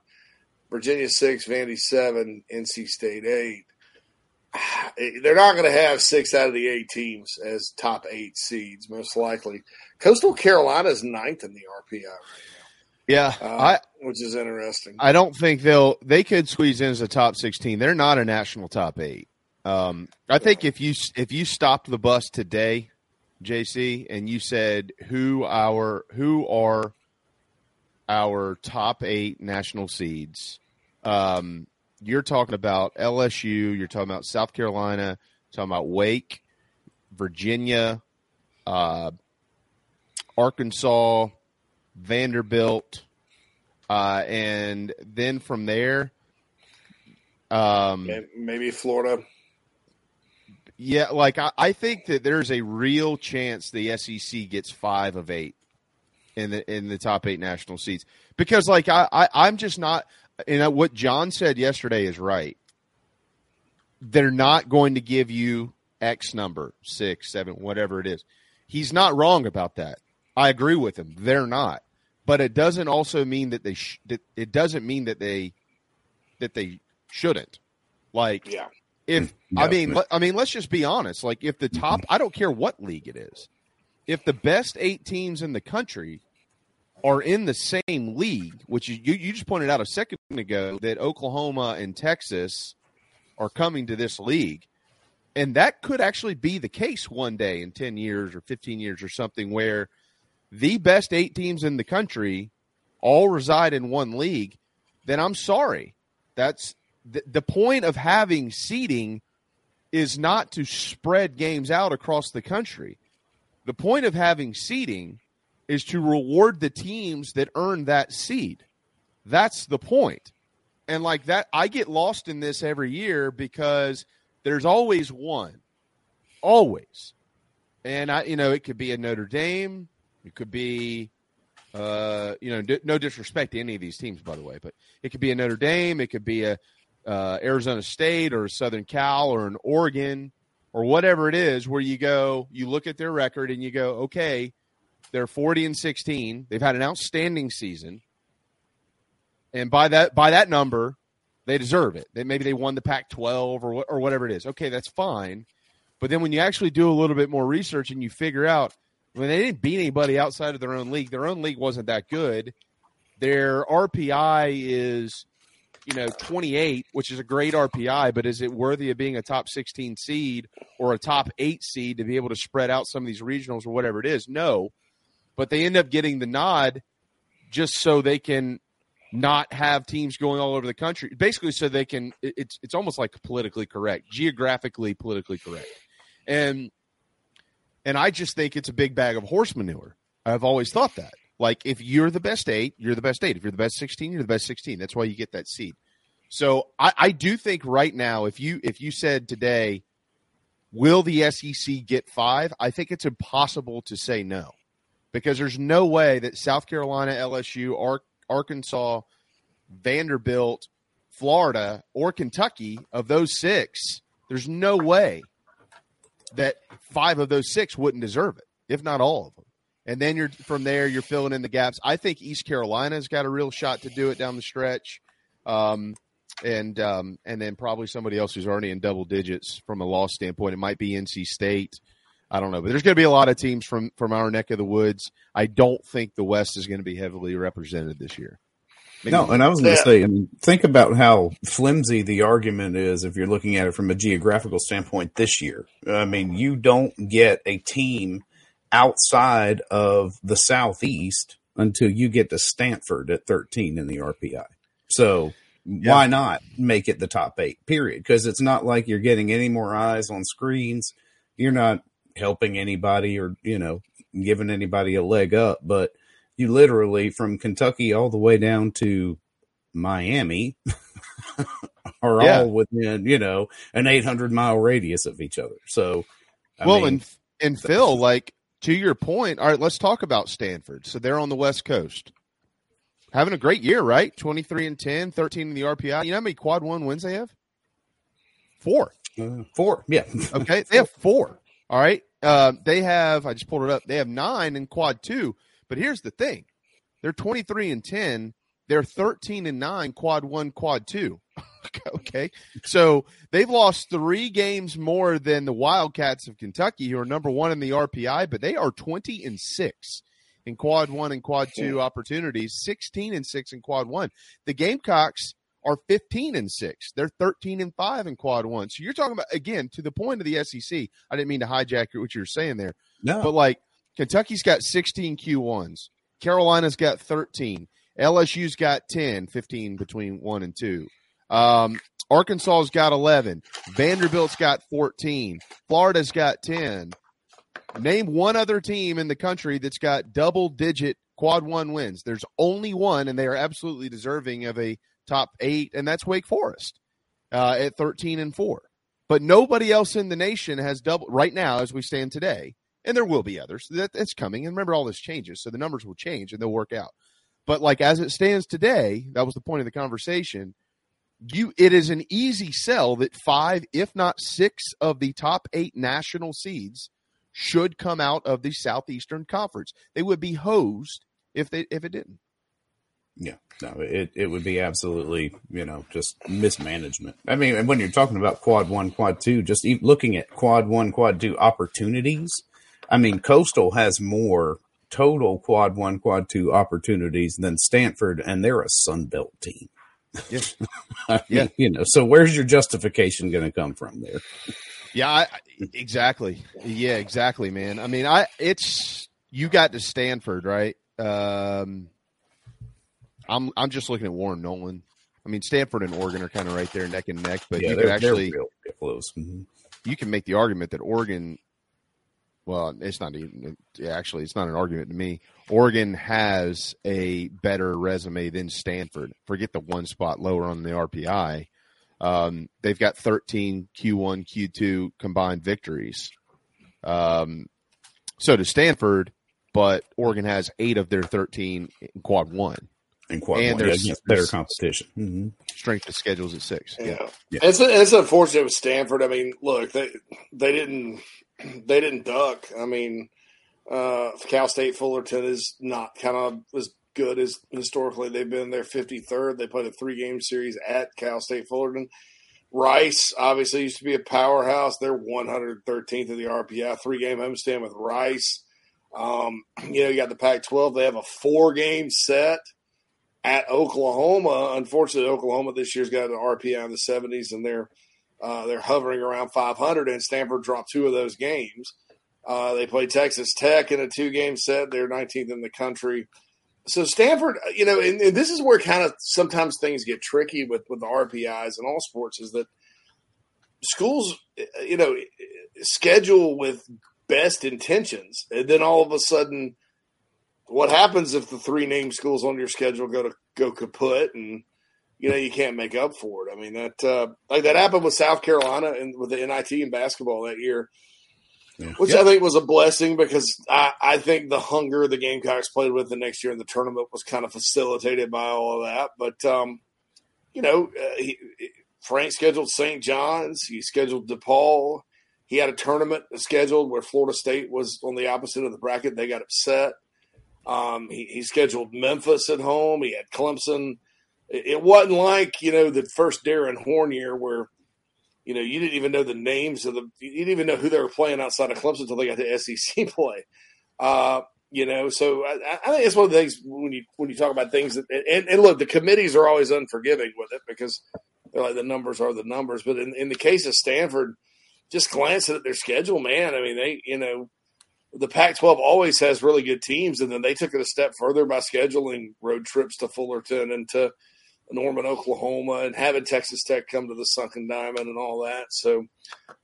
Virginia six, Vandy seven, NC State eight. [SIGHS] They're not going to have six out of the eight teams as top eight seeds, most likely. Coastal Carolina is ninth in the RPI, Yeah, uh, I which is interesting. I don't think they'll they could squeeze in as a top sixteen. They're not a national top eight. Um, I think if you if you stopped the bus today, JC, and you said who our who are our top eight national seeds, um, you're talking about LSU, you're talking about South Carolina, talking about Wake, Virginia, uh, Arkansas, Vanderbilt, uh, and then from there, um, Maybe Florida. yeah, like I, I think that there's a real chance the SEC gets five of eight in the in the top eight national seats because, like, I, I I'm just not. You know what John said yesterday is right. They're not going to give you X number six, seven, whatever it is. He's not wrong about that. I agree with him. They're not, but it doesn't also mean that they. Sh- that it doesn't mean that they that they shouldn't. Like, yeah. if I mean, let- I mean, let's just be honest. Like, if the top, I don't care what league it is, if the best eight teams in the country are in the same league, which you you just pointed out a second ago that Oklahoma and Texas are coming to this league, and that could actually be the case one day in ten years or fifteen years or something where the best eight teams in the country all reside in one league, then I'm sorry. That's the, the point of having seeding is not to spread games out across the country. The point of having seeding is to reward the teams that earn that seed. That's the point. And like that, I get lost in this every year because there's always one, always. And I, you know, it could be a Notre Dame, it could be, uh, you know, d- no disrespect to any of these teams, by the way, but it could be a Notre Dame, it could be a uh, Arizona State or Southern Cal or an Oregon or whatever it is, where you go, you look at their record and you go, okay, they're 40 and 16. They've had an outstanding season. And by that by that number, They deserve it. They maybe they won the Pac-12 or or whatever it is. Okay, that's fine. But then when you actually do a little bit more research and you figure out when they didn't beat anybody outside of their own league, their own league wasn't that good. Their RPI is, you know, 28, which is a great RPI, but is it worthy of being a top 16 seed or a top eight seed to be able to spread out some of these regionals or whatever it is? No. But they end up getting the nod just so they can not have teams going all over the country. Basically, so they can. It's it's almost like politically correct, geographically politically correct, and and I just think it's a big bag of horse manure. I've always thought that. Like if you're the best eight, you're the best eight. If you're the best sixteen, you're the best sixteen. That's why you get that seed. So I, I do think right now, if you if you said today, will the SEC get five? I think it's impossible to say no, because there's no way that South Carolina, LSU, Ar- Arkansas, Vanderbilt, Florida, or Kentucky of those six, there's no way that five of those six wouldn't deserve it, if not all of them. And then you're from there, you're filling in the gaps. I think East Carolina's got a real shot to do it down the stretch. Um, and um, and then probably somebody else who's already in double digits from a loss standpoint. It might be NC State. I don't know, but there's going to be a lot of teams from from our neck of the woods. I don't think the West is going to be heavily represented this year. Maybe no, and I was going to say, I mean, think about how flimsy the argument is if you're looking at it from a geographical standpoint this year. I mean, you don't get a team outside of the Southeast until you get to Stanford at 13 in the RPI. So yeah. why not make it the top eight, period? Because it's not like you're getting any more eyes on screens. You're not helping anybody or, you know, giving anybody a leg up, but you literally from Kentucky all the way down to Miami [LAUGHS] are yeah. all within, you know, an 800 mile radius of each other. So, I well, mean, and, and Phil, like to your point, all right, let's talk about Stanford. So they're on the West Coast. Having a great year, right? 23 and 10, 13 in the RPI. You know how many quad one wins they have? Four. Uh, four. Yeah. [LAUGHS] okay. They have four. All right. Uh, they have, I just pulled it up. They have nine in quad two. But here's the thing they're 23 and 10. They're 13 and 9, quad one, quad two. [LAUGHS] okay. So they've lost three games more than the Wildcats of Kentucky, who are number one in the RPI, but they are 20 and 6 in quad one and quad two opportunities, 16 and 6 in quad one. The Gamecocks are 15 and 6. They're 13 and 5 in quad one. So you're talking about, again, to the point of the SEC. I didn't mean to hijack what you were saying there. No. But like Kentucky's got 16 Q1s. Carolina's got 13. LSU's got 10, 15 between one and two. Um, Arkansas's got 11. Vanderbilt's got 14. Florida's got 10. Name one other team in the country that's got double digit quad one wins. There's only one, and they are absolutely deserving of a top eight, and that's Wake Forest uh, at 13 and four. But nobody else in the nation has double right now, as we stand today, and there will be others. That, that's coming. And remember, all this changes, so the numbers will change and they'll work out. But like as it stands today, that was the point of the conversation. You, it is an easy sell that five, if not six, of the top eight national seeds should come out of the Southeastern Conference. They would be hosed if they if it didn't. Yeah, no, it, it would be absolutely, you know, just mismanagement. I mean, and when you're talking about quad one, quad two, just looking at quad one, quad two opportunities, I mean, Coastal has more total quad one, quad two opportunities than Stanford, and they're a Sun Belt team. Yeah. [LAUGHS] yeah. You know, so where's your justification going to come from there? Yeah, I, exactly. Yeah, exactly, man. I mean, I it's you got to Stanford, right? Um, I'm I'm just looking at Warren Nolan. I mean, Stanford and Oregon are kind of right there, neck and neck. But yeah, you could actually close. Mm-hmm. You can make the argument that Oregon well, it's not even actually it's not an argument to me. Oregon has a better resume than Stanford. Forget the one spot lower on the RPI. Um, they've got 13 Q1, Q2 combined victories. Um, so does Stanford, but Oregon has eight of their 13 in quad one. In quad and one, there's yeah, better competition. Mm-hmm. Strength of schedules at six. Yeah, yeah. It's it's unfortunate with Stanford. I mean, look, they they didn't [CLEARS THROAT] they didn't duck. I mean, uh, Cal State Fullerton is not kind of as good as historically they've been. They're 53rd. They played a three game series at Cal State Fullerton. Rice obviously used to be a powerhouse. They're 113th of the RPI, three game homestand with Rice. Um, [CLEARS THROAT] you know, you got the Pac 12. They have a four game set at Oklahoma. Unfortunately, Oklahoma this year's got an RPI in the 70s, and they're uh, they're hovering around 500. And Stanford dropped two of those games. Uh, they play Texas Tech in a two game set. They're 19th in the country. So Stanford, you know, and, and this is where kind of sometimes things get tricky with with the RPIs and all sports is that schools, you know, schedule with best intentions, and then all of a sudden, what happens if the three named schools on your schedule go to go kaput and you know you can't make up for it? I mean that uh, like that happened with South Carolina and with the NIT and basketball that year. Yeah. Which yep. I think was a blessing because I, I think the hunger the Gamecocks played with the next year in the tournament was kind of facilitated by all of that. But, um, you know, uh, he, Frank scheduled St. John's, he scheduled DePaul. He had a tournament scheduled where Florida State was on the opposite of the bracket. They got upset. Um, he, he, scheduled Memphis at home. He had Clemson. It, it wasn't like, you know, the first Darrin Horn year where you know, you didn't even know the names of the, you didn't even know who they were playing outside of Clemson until they got to SEC [LAUGHS] play. Uh, you know, so I, I, think it's one of the things when you when you talk about things that, and, and, look, the committees are always unforgiving with it because they're like the numbers are the numbers. But in, in the case of Stanford, just glancing at their schedule, man, I mean, they, you know, the Pac-12 always has really good teams, and then they took it a step further by scheduling road trips to Fullerton and to Norman, Oklahoma, and having Texas Tech come to the Sunken Diamond and all that. So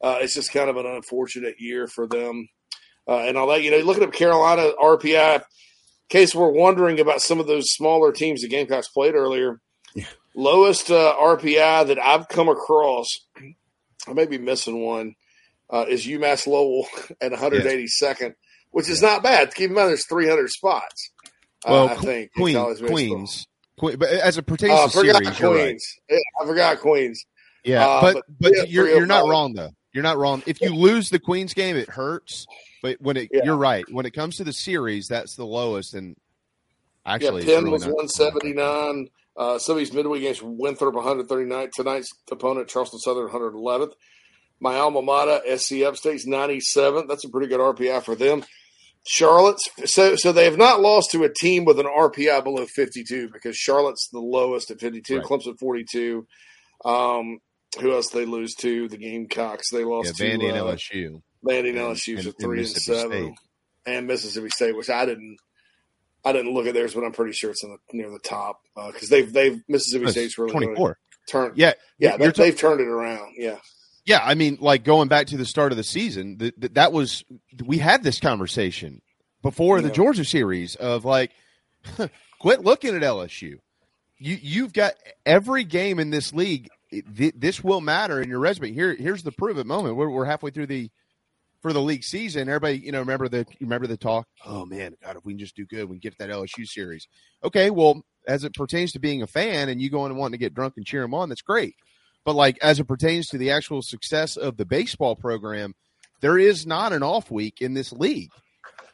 uh, it's just kind of an unfortunate year for them. Uh, and all that, you know, looking at Carolina RPI, in case we're wondering about some of those smaller teams the Gamecocks played earlier, yeah. lowest uh, RPI that I've come across, [CLEARS THROAT] I may be missing one, uh, is UMass Lowell [LAUGHS] at 182nd, yes. which is not bad. Keep in mind, there's 300 spots. Uh, well, I think Queen, Queens, Queen, but as it pertains uh, to series, Queens. Right. Yeah, I forgot Queens. Yeah, uh, but but, but yeah, you're you're not wrong though. You're not wrong. If you lose the Queens game, it hurts. But when it, yeah. you're right. When it comes to the series, that's the lowest. And actually, yeah, Penn really was 179. Uh, some of these midweek games, Winthrop 139. Tonight's opponent, Charleston Southern 111th. My alma mater, SC Upstate's 97th. That's a pretty good RPI for them. Charlotte's so so they have not lost to a team with an RPI below 52 because Charlotte's the lowest at 52, right. Clemson 42. Um, who else they lose to? The Gamecocks. They lost yeah, to Vandy uh, and LSU. Vandy and LSU and, three and, and seven, State. and Mississippi State, which I didn't. I didn't look at theirs, but I'm pretty sure it's in the, near the top because uh, they've they've Mississippi State's really 24. Turned, yeah, yeah, they, have turned it around. Yeah, yeah, I mean, like going back to the start of the season, that that was we had this conversation before yeah. the Georgia series of like, [LAUGHS] quit looking at LSU. You you've got every game in this league. this will matter in your resume. Here here's the prove it moment. We're, we're halfway through the for the league season. Everybody, you know, remember the remember the talk. Oh man, God, if we can just do good, we can get that LSU series. Okay, well, as it pertains to being a fan and you going and wanting to get drunk and cheer them on, that's great. But like as it pertains to the actual success of the baseball program, there is not an off week in this league.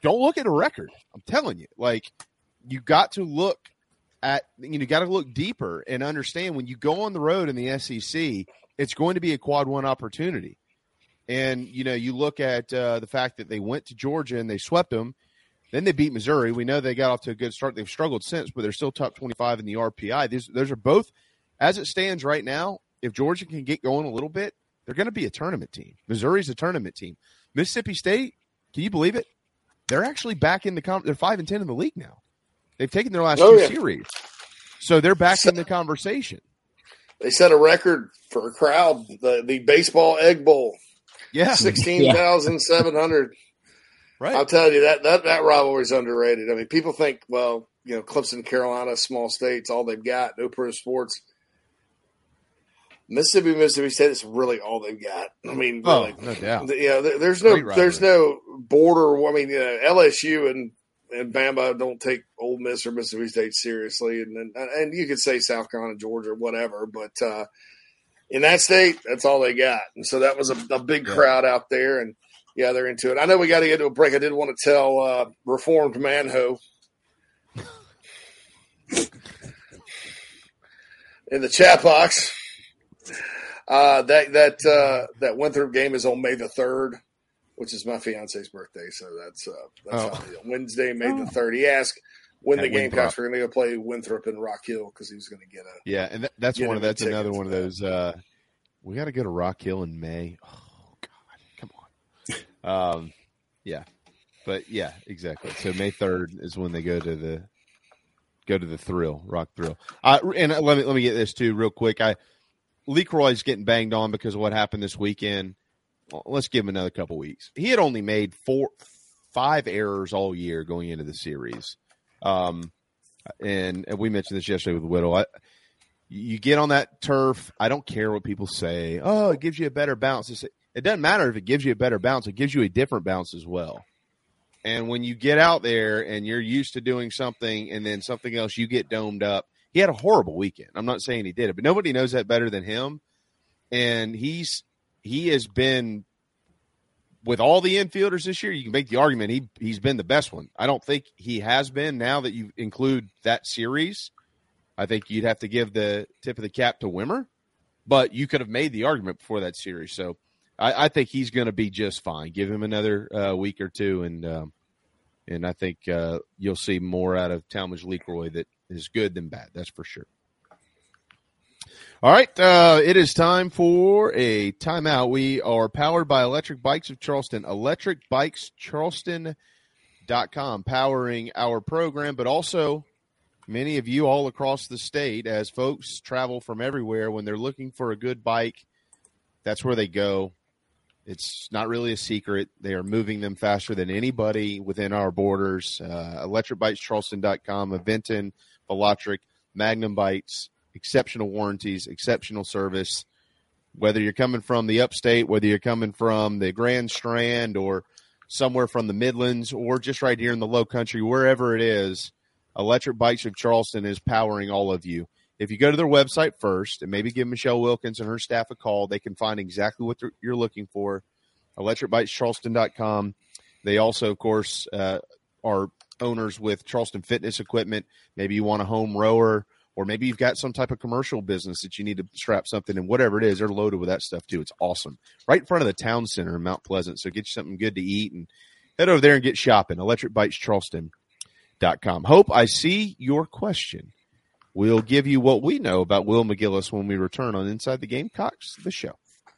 Don't look at a record. I'm telling you, like you got to look at you know got to look deeper and understand when you go on the road in the SEC, it's going to be a quad one opportunity. And you know, you look at uh, the fact that they went to Georgia and they swept them. Then they beat Missouri. We know they got off to a good start. They've struggled since, but they're still top 25 in the RPI. These, those are both, as it stands right now, if Georgia can get going a little bit, they're going to be a tournament team. Missouri's a tournament team. Mississippi State, can you believe it? They're actually back in the com- they're five and ten in the league now. They've taken their last oh, two yeah. series, so they're back in the conversation. They set a record for a crowd the the baseball egg bowl. Yeah, sixteen thousand seven hundred. [LAUGHS] Right. I'll tell you that that that rivalry is underrated. I mean, people think, well, you know, Clemson, Carolina, small states, all they've got, no pro sports. Mississippi, Mississippi State is really all they've got. I mean, oh, really, no doubt. Yeah, there's no there's no border. I mean, you know, LSU and and Bama don't take Ole Miss or Mississippi State seriously, and and, and you could say South Carolina, Georgia, whatever, but uh, in that state, that's all they got. And so that was a, a big yeah. crowd out there, and yeah, they're into it. I know we got to get to a break. I did want to tell uh, Reformed Manho [LAUGHS] in the chat box. Uh, that that uh, that Winthrop game is on May the third, which is my fiance's birthday. So that's uh, that's Oh. how. Wednesday, May the third. He asked when At the Gamecocks Winthrop. were going to go play Winthrop and Rock Hill because he was going to get a Yeah, and that, that's one of that's another one of those. Uh, we got to go to Rock Hill in May. Oh God, come on. [LAUGHS] Um, yeah, but yeah, exactly. So May third is when they go to the go to the Thrill Rock Thrill. Uh, and let me let me get this too real quick. I LeCroy's getting banged on because of what happened this weekend. Let's give him another couple weeks. He had only made four, five errors all year going into the series. Um, and, and we mentioned this yesterday with Whittle. I, you get on that turf. I don't care what people say. Oh, it gives you a better bounce. It's- It doesn't matter if it gives you a better bounce. It gives you a different bounce as well. And when you get out there and you're used to doing something and then something else, you get domed up. He had a horrible weekend. I'm not saying he did it, but nobody knows that better than him. And he's he has been with all the infielders this year. You can make the argument he he's been the best one. I don't think he has been. Now that you include that series, I think you'd have to give the tip of the cap to Wimmer. But you could have made the argument before that series. So I, I think he's going to be just fine. Give him another uh, week or two, and um, and I think uh, you'll see more out of Talmadge LeCroy that is good than bad. That's for sure. All right, uh, it is time for a timeout. We are powered by Electric Bikes of Charleston. Electric Bikes Charleston.com, powering our program, but also many of you all across the state as folks travel from everywhere when they're looking for a good bike. That's where they go. It's not really a secret. They are moving them faster than anybody within our borders. Uh, electricbikescharleston.com, Aventon, Velotric, Magnum Bikes, exceptional warranties, exceptional service. Whether you're coming from the upstate, whether you're coming from the Grand Strand or somewhere from the Midlands or just right here in the low country, wherever it is, Electric Bikes of Charleston is powering all of you. If you go to their website first and maybe give Michelle Wilkins and her staff a call, they can find exactly what you're looking for. ElectricBikesCharleston.com. They also, of course, uh, are owners with Charleston Fitness Equipment. Maybe you want a home rower, or maybe you've got some type of commercial business that you need to strap something in. Whatever it is, they're loaded with that stuff too. It's awesome. Right in front of the town center in Mount Pleasant. So get you something good to eat and head over there and get shopping. ElectricBikesCharleston.com. Hope I see your question. We'll give you what we know about Will McGillis when we return on Inside the Gamecocks, the show.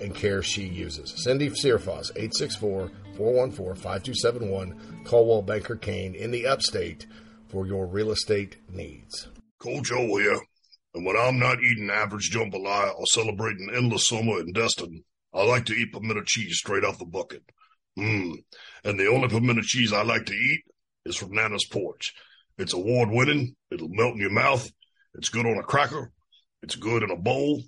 and care she uses. Cindy Searfoss, 864-414-5271, Coldwell Banker Caine in the upstate for your real estate needs. Coach O here. And when I'm not eating average jambalaya or celebrating endless summer in Destin, I like to eat pimento cheese straight off the bucket. Mmm. And the only pimento cheese I like to eat is from Nana's Porch. It's award winning. It'll melt in your mouth. It's good on a cracker. It's good in a bowl.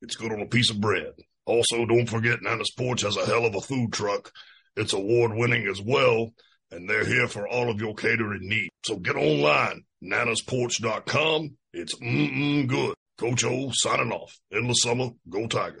It's good on a piece of bread. Also, don't forget Nana's Porch has a hell of a food truck. It's award winning as well, and they're here for all of your catering needs. So get online, nanasporch.com. It's mm-mm good. Coach O signing off. Endless summer. Go Tiger.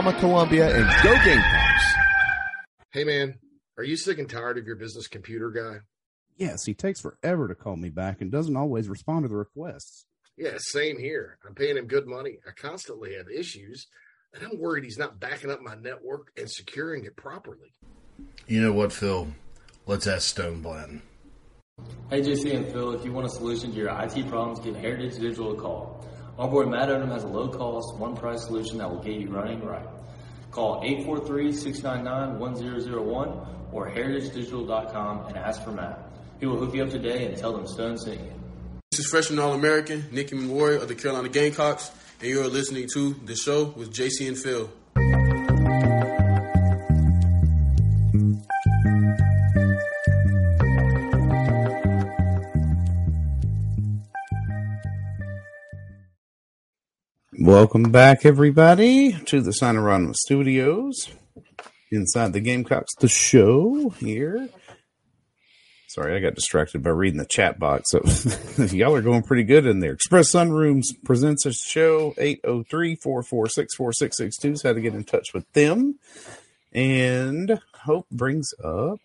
Signarama Columbia and go Gamecocks! Hey man, are you sick and tired of your business computer guy? Yes, he takes forever to call me back and doesn't always respond to the requests. Yeah, same here. I'm paying him good money. I constantly have issues, and I'm worried he's not backing up my network and securing it properly. You know what, Phil? Let's ask Stone Blanton. Hey, JC and Phil, if you want a solution to your IT problems, give Heritage Digital a call. Onboard Matt Odom has a low cost, one price solution that will get you running right. Call 843-699-1001 or heritagedigital.com and ask for Matt. He will hook you up today and tell them Stone sent you. This is freshman All American Nicky Memorial of the Carolina Gamecocks, and you are listening to The Show with JC and Phil. Welcome back, everybody, to the Signarama Studios inside the Gamecocks, the show here. Sorry, I got distracted by reading the chat box. So [LAUGHS] y'all are going pretty good in there. Express Sunrooms presents a show 803 446 4662 is how to get in touch with them. And Hope brings up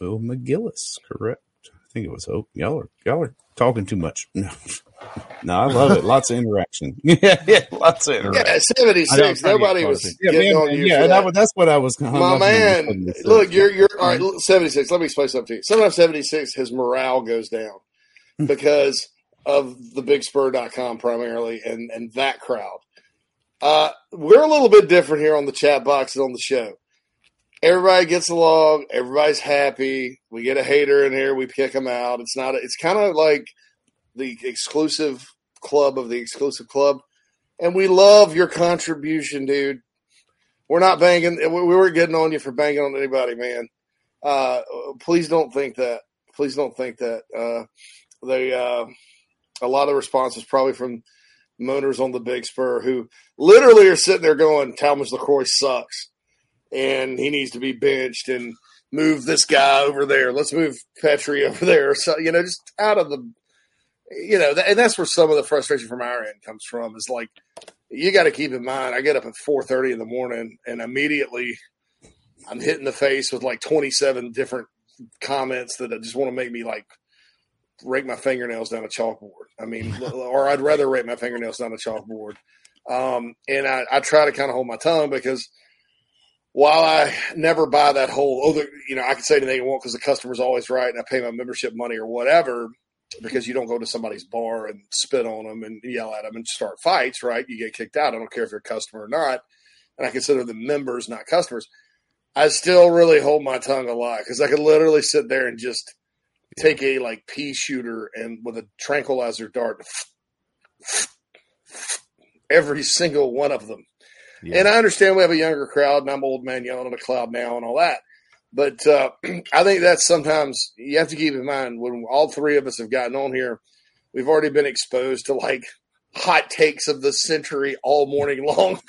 Will McGillis, correct? I think it was Hope. Y'all are y'all are talking too much. [LAUGHS] No, no I love it. Lots of interaction. [LAUGHS] yeah, yeah, lots of interaction. Yeah, seventy six. Nobody was yeah, getting man, on you. yeah, for and that. That's what I was. hung My up man, when you said look, you're you're all right. Seventy six. Let me explain something to you. Sometimes seventy six, his morale goes down because of the BigSpur.com primarily and and that crowd. Uh, we're a little bit different here on the chat box and on the show. Everybody gets along. Everybody's happy. We get a hater in here. We kick them out. It's not. A, it's kind of like the exclusive club of the exclusive club, and we love your contribution, dude. We're not banging. We we weren't getting on you for banging on anybody, man. Uh, please don't think that. Please don't think that. Uh, they uh, a lot of responses probably from moaners on the Big Spur who literally are sitting there going, "Talmadge LeCroy sucks, and he needs to be benched." And move this guy over there. Let's move Petrie over there. So you know, just out of the, you know, and that's where some of the frustration from our end comes from. Is like you got to keep in mind. I get up at four thirty in the morning, and immediately I'm hit in the face with like twenty seven different comments that just want to make me like rake my fingernails down a chalkboard. I mean, [LAUGHS] or I'd rather rake my fingernails down a chalkboard. Um, and I, I try to kind of hold my tongue because while I never buy that whole, oh, the, you know, I can say anything I want because the customer's always right and I pay my membership money or whatever because you don't go to somebody's bar and spit on them and yell at them and start fights, right? You get kicked out. I don't care if you're a customer or not. And I consider them members, not customers. I still really hold my tongue a lot because I could literally sit there and just take a like pea shooter and with a tranquilizer dart, [LAUGHS] every single one of them. And I understand we have a younger crowd, and I'm old man yelling at a cloud now and all that. But uh, [CLEARS THROAT] I think that's sometimes you have to keep in mind when all three of us have gotten on here, we've already been exposed to like hot takes of the century all morning [LAUGHS] long,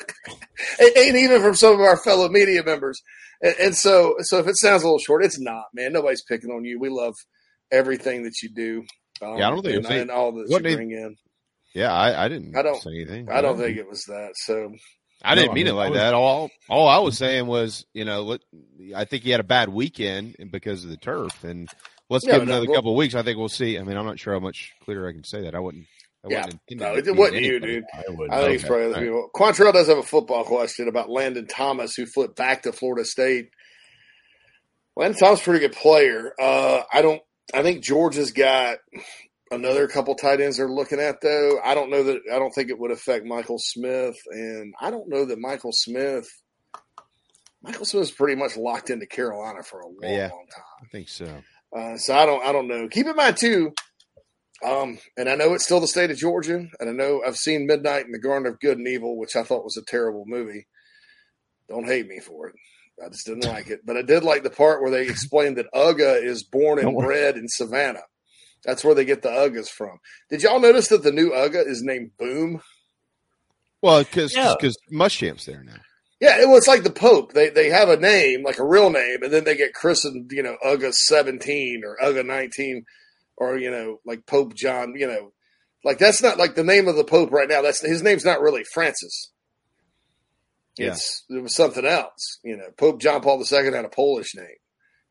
and, even from some of our fellow media members. And, and so, so if it sounds a little short, it's not, man. Nobody's picking on you. We love everything that you do. Um, Yeah, I don't think and, and all that you bring in. Yeah, I, I didn't I don't say anything. I don't think it was that. So I didn't No, I mean it like was- that. All all I was saying was, you know, let, I think he had a bad weekend because of the turf, and let's Yeah, give him no, another well- couple of weeks. I think we'll see. I mean, I'm not sure how much clearer I can say that. I wouldn't. I Yeah, wasn't intending no, it, tease wasn't you, anybody. dude. I I, wouldn't. think it's probably other All right. people. Quantrell does have a football question about Landon Thomas, who flipped back to Florida State. Landon Thomas, is pretty good player. Uh, I don't. I think Georgia's got another couple tight ends they're looking at though. I don't know that. I don't think it would affect Michael Smith, and I don't know that Michael Smith. Michael Smith's pretty much locked into Carolina for a long, Yeah, long time. I think so. Uh, so I don't I don't know. Keep in mind too, um, and I know it's still the state of Georgia, and I know I've seen Midnight in the Garden of Good and Evil, which I thought was a terrible movie. Don't hate me for it. I just didn't like it, but I did like the part where they explained that Uga is born and bred in Savannah. That's where they get the Ugas from. Did y'all notice that the new Uga is named Boom? Well, because Yeah. because Muschamp's there now. Yeah, it was like the Pope. They they have a name, like a real name, and then they get christened, you know, Uga seventeen or Uga nineteen, or you know, like Pope John. You know, like that's not like the name of the Pope right now. That's his name's not really Francis. Yeah. It's it was something else. You know, Pope John Paul II had a Polish name,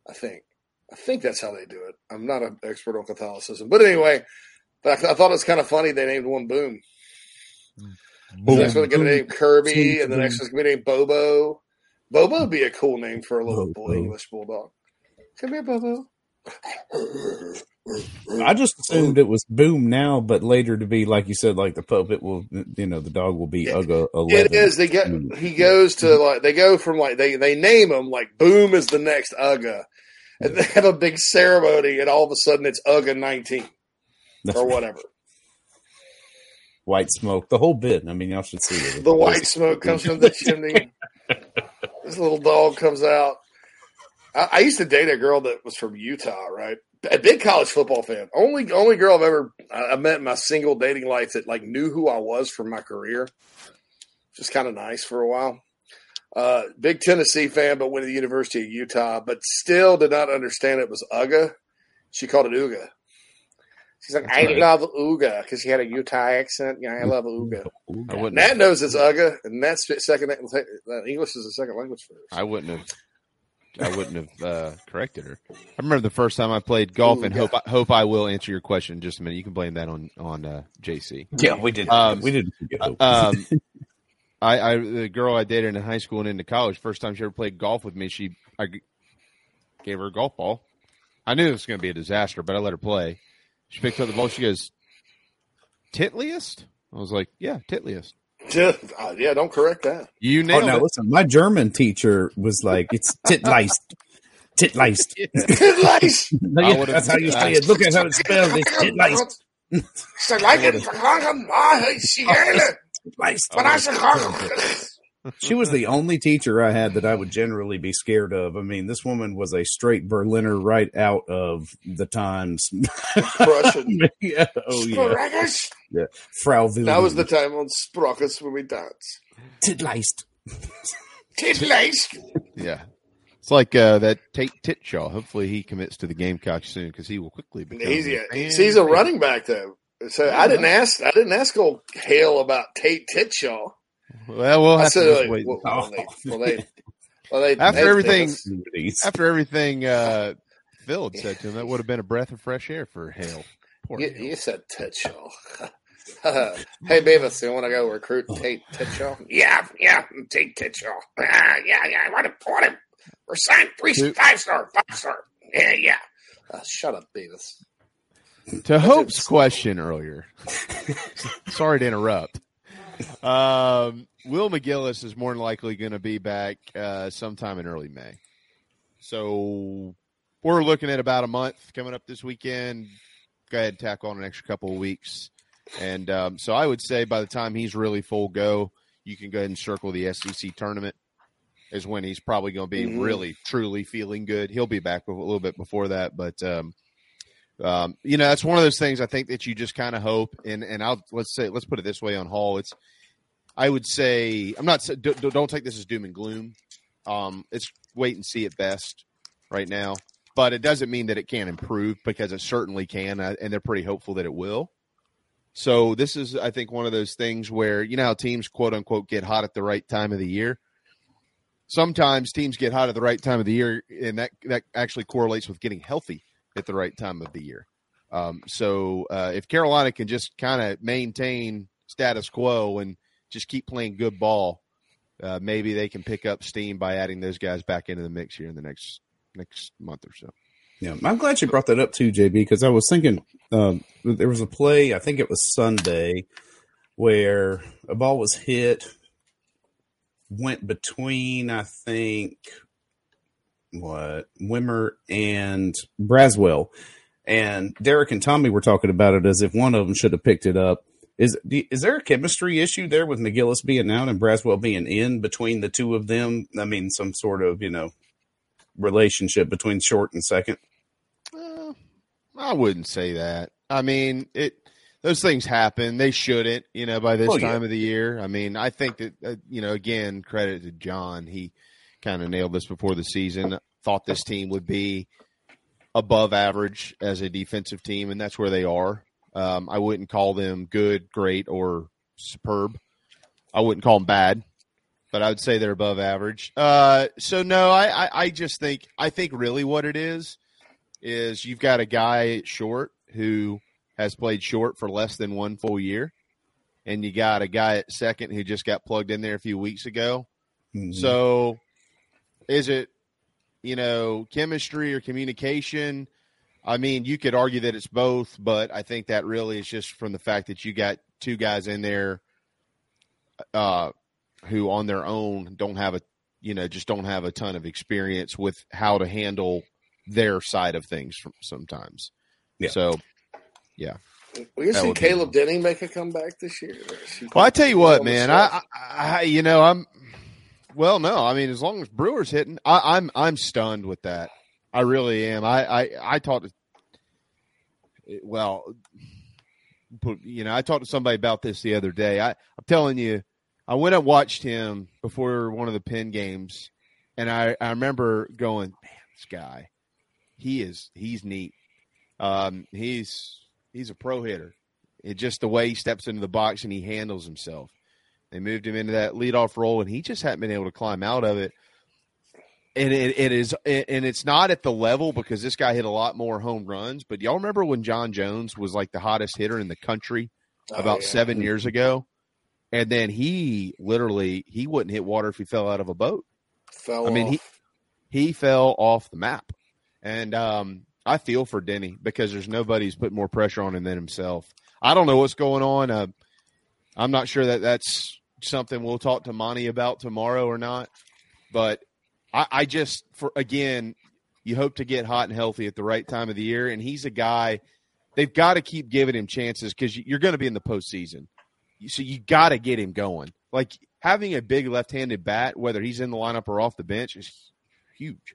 I think. I think that's how they do it. I'm not an expert on Catholicism, but anyway, but I, I thought it was kind of funny they named one Boom. Mm. The next one's gonna name Kirby, and the next one's gonna be named Bobo. Bobo would be a cool name for a little boy English bulldog. Come here, Bobo. I just assumed it was boom now, but later to be like you said, like the pup, it will, you know, the dog will be Uga eleven. It is. They get. Mm. He goes to like. They go from like they they name him like Boom is the next Uga, [LAUGHS] and they have a big ceremony, and all of a sudden it's Uga nineteen That's or right. [LAUGHS] whatever. white smoke, the whole bit. I mean, y'all should see it. The white smoke comes from the chimney. this little dog comes out. I, I used to date a girl that was from Utah, right? A big college football fan. Only only girl I've ever I I met in my single dating life that like knew who I was from my career. Just kind of nice for a while. Uh, big Tennessee fan, but went to the University of Utah, but still did not understand it was Uga. She called it Uga. She's like, That's I right. love Uga because she had a Utah accent. Yeah, I love Uga. [LAUGHS] I wouldn't. Nat knows it's Uga, and that's second. uh, English is a second language for her. I wouldn't have. I wouldn't have uh, corrected her. I remember the first time I played golf, Ooh, and yeah. hope I, hope I will answer your question in just a minute. You can blame that on on uh, JC. Yeah, we did. Um, we did. um, I, I the girl I dated in high school and into college, first time she ever played golf with me, she I g- gave her a golf ball. I knew it was going to be a disaster, but I let her play. She picked up the ball. She goes, "Titliest." I was like, "Yeah, titliest." Yeah, uh, yeah, don't correct that. You Oh, nailed now it. listen, my German teacher was like, "It's titleist, titleist." [LAUGHS] Titleist. Yeah, [LAUGHS] that's how you say it. Look at how it's spelled. It's titleist. She like it. She get it. But I said, [LAUGHS] She was the only teacher I had that I would generally be scared of. I mean, this woman was a straight Berliner right out of the times. [LAUGHS] Prussian. [LAUGHS] yeah. Oh yeah. Sprachus. Yeah. Frau Wilhelm. That was the time on Sprockets when we dance. titleist. Titleist. Yeah. It's like uh, that Tate Titshaw. Hopefully, he commits to the Gamecock soon because he will quickly become. He's, a he's a running back though. So I didn't ask. I didn't ask old Hale about Tate Titshaw. Well, we'll I have to said, just like, wait. well, well, they, well, they, well, they, [LAUGHS] after they- everything, they- after everything, uh, [LAUGHS] Phil had said to him, that would have been a breath of fresh air for Hale. Poor You, you said Titshaw. [LAUGHS] hey, Beavis, you want to go recruit Tate Titshaw? Yeah, yeah, Tate Titshaw. Ah, yeah, yeah, I want to want him. We're signed three Dude. five star, five star. Yeah, yeah. Uh, shut up, Beavis. To Hope's question earlier, [LAUGHS] sorry to interrupt. Um, Will McGillis is more than likely going to be back uh, sometime in early May. So we're looking at about a month coming up this weekend. Go ahead and tack on an extra couple of weeks. And um, so I would say by the time he's really full go, you can go ahead and circle the SEC tournament is when he's probably going to be Mhm. really, truly feeling good. He'll be back a little bit before that, but um, um, you know, that's one of those things I think that you just kind of hope. And and I'll let's say let's put it this way on Hall. It's I would say I'm not don't take this as doom and gloom. Um, it's wait and see at best right now, but it doesn't mean that it can't improve because it certainly can, uh, and they're pretty hopeful that it will. So this is, I think, one of those things where you know how teams quote unquote get hot at the right time of the year. Sometimes teams get hot at the right time of the year, and that that actually correlates with getting healthy at the right time of the year. Um, so uh, if Carolina can just kind of maintain status quo and just keep playing good ball, uh, maybe they can pick up steam by adding those guys back into the mix here in the next next month or so. Yeah, I'm glad you brought that up too, JB, because I was thinking um, there was a play. I think it was Sunday where a ball was hit, went between I think what Wimmer and Braswell, and Derek and Tommy were talking about it as if one of them should have picked it up. Is is there a chemistry issue there with McGillis being out and Braswell being in between the two of them? I mean, some sort of you know relationship between short and second. I wouldn't say that. I mean, it those things happen. They shouldn't, you know, by this Oh, yeah. time of the year. I mean, I think that uh, you know, again, credit to John. He kind of nailed this before the season. Thought this team would be above average as a defensive team, and that's where they are. Um, I wouldn't call them good, great, or superb. I wouldn't call them bad, but I would say they're above average. Uh, so no, I, I, I just think I think really what it is is you've got a guy short who has played short for less than one full year, and you got a guy at second who just got plugged in there a few weeks ago. So, is it you know chemistry or communication? I mean, you could argue that it's both, but I think that really is just from the fact that you got two guys in there uh, who on their own don't have a, you know, just don't have a ton of experience with how to handle their side of things from sometimes. Yeah. So, yeah. We can see Caleb Denny make a comeback this year. or is he- Well, I tell you what, man. I. I, I, you know, I'm. Well, no, I mean, as long as Brewer's hitting, I, I'm, I'm stunned with that. I really am. I, I, I talked to. Well, you know, I talked to somebody about this the other day. I, I'm telling you, I went and watched him before one of the pin games, and I, I remember going, man, this guy, he is, he's neat. Um, he's, he's a pro hitter. It just the way he steps into the box and he handles himself. They moved him into that leadoff role, and he just hadn't been able to climb out of it. And it, it is, and it's not at the level because this guy hit a lot more home runs. But y'all remember when John Jones was like the hottest hitter in the country about yeah. seven years ago, and then he literally he wouldn't hit water if he fell out of a boat. Fell I mean, he he fell off the map, and um, I feel for Denny because there's nobody who's put more pressure on him than himself. I don't know what's going on. Uh, I'm not sure that that's something we'll talk to Monty about tomorrow or not. But I, I just, for again, you hope to get hot and healthy at the right time of the year, and he's a guy. They've got to keep giving him chances because you're going to be in the postseason, so you got to get him going. Like having a big left-handed bat, whether he's in the lineup or off the bench, is huge.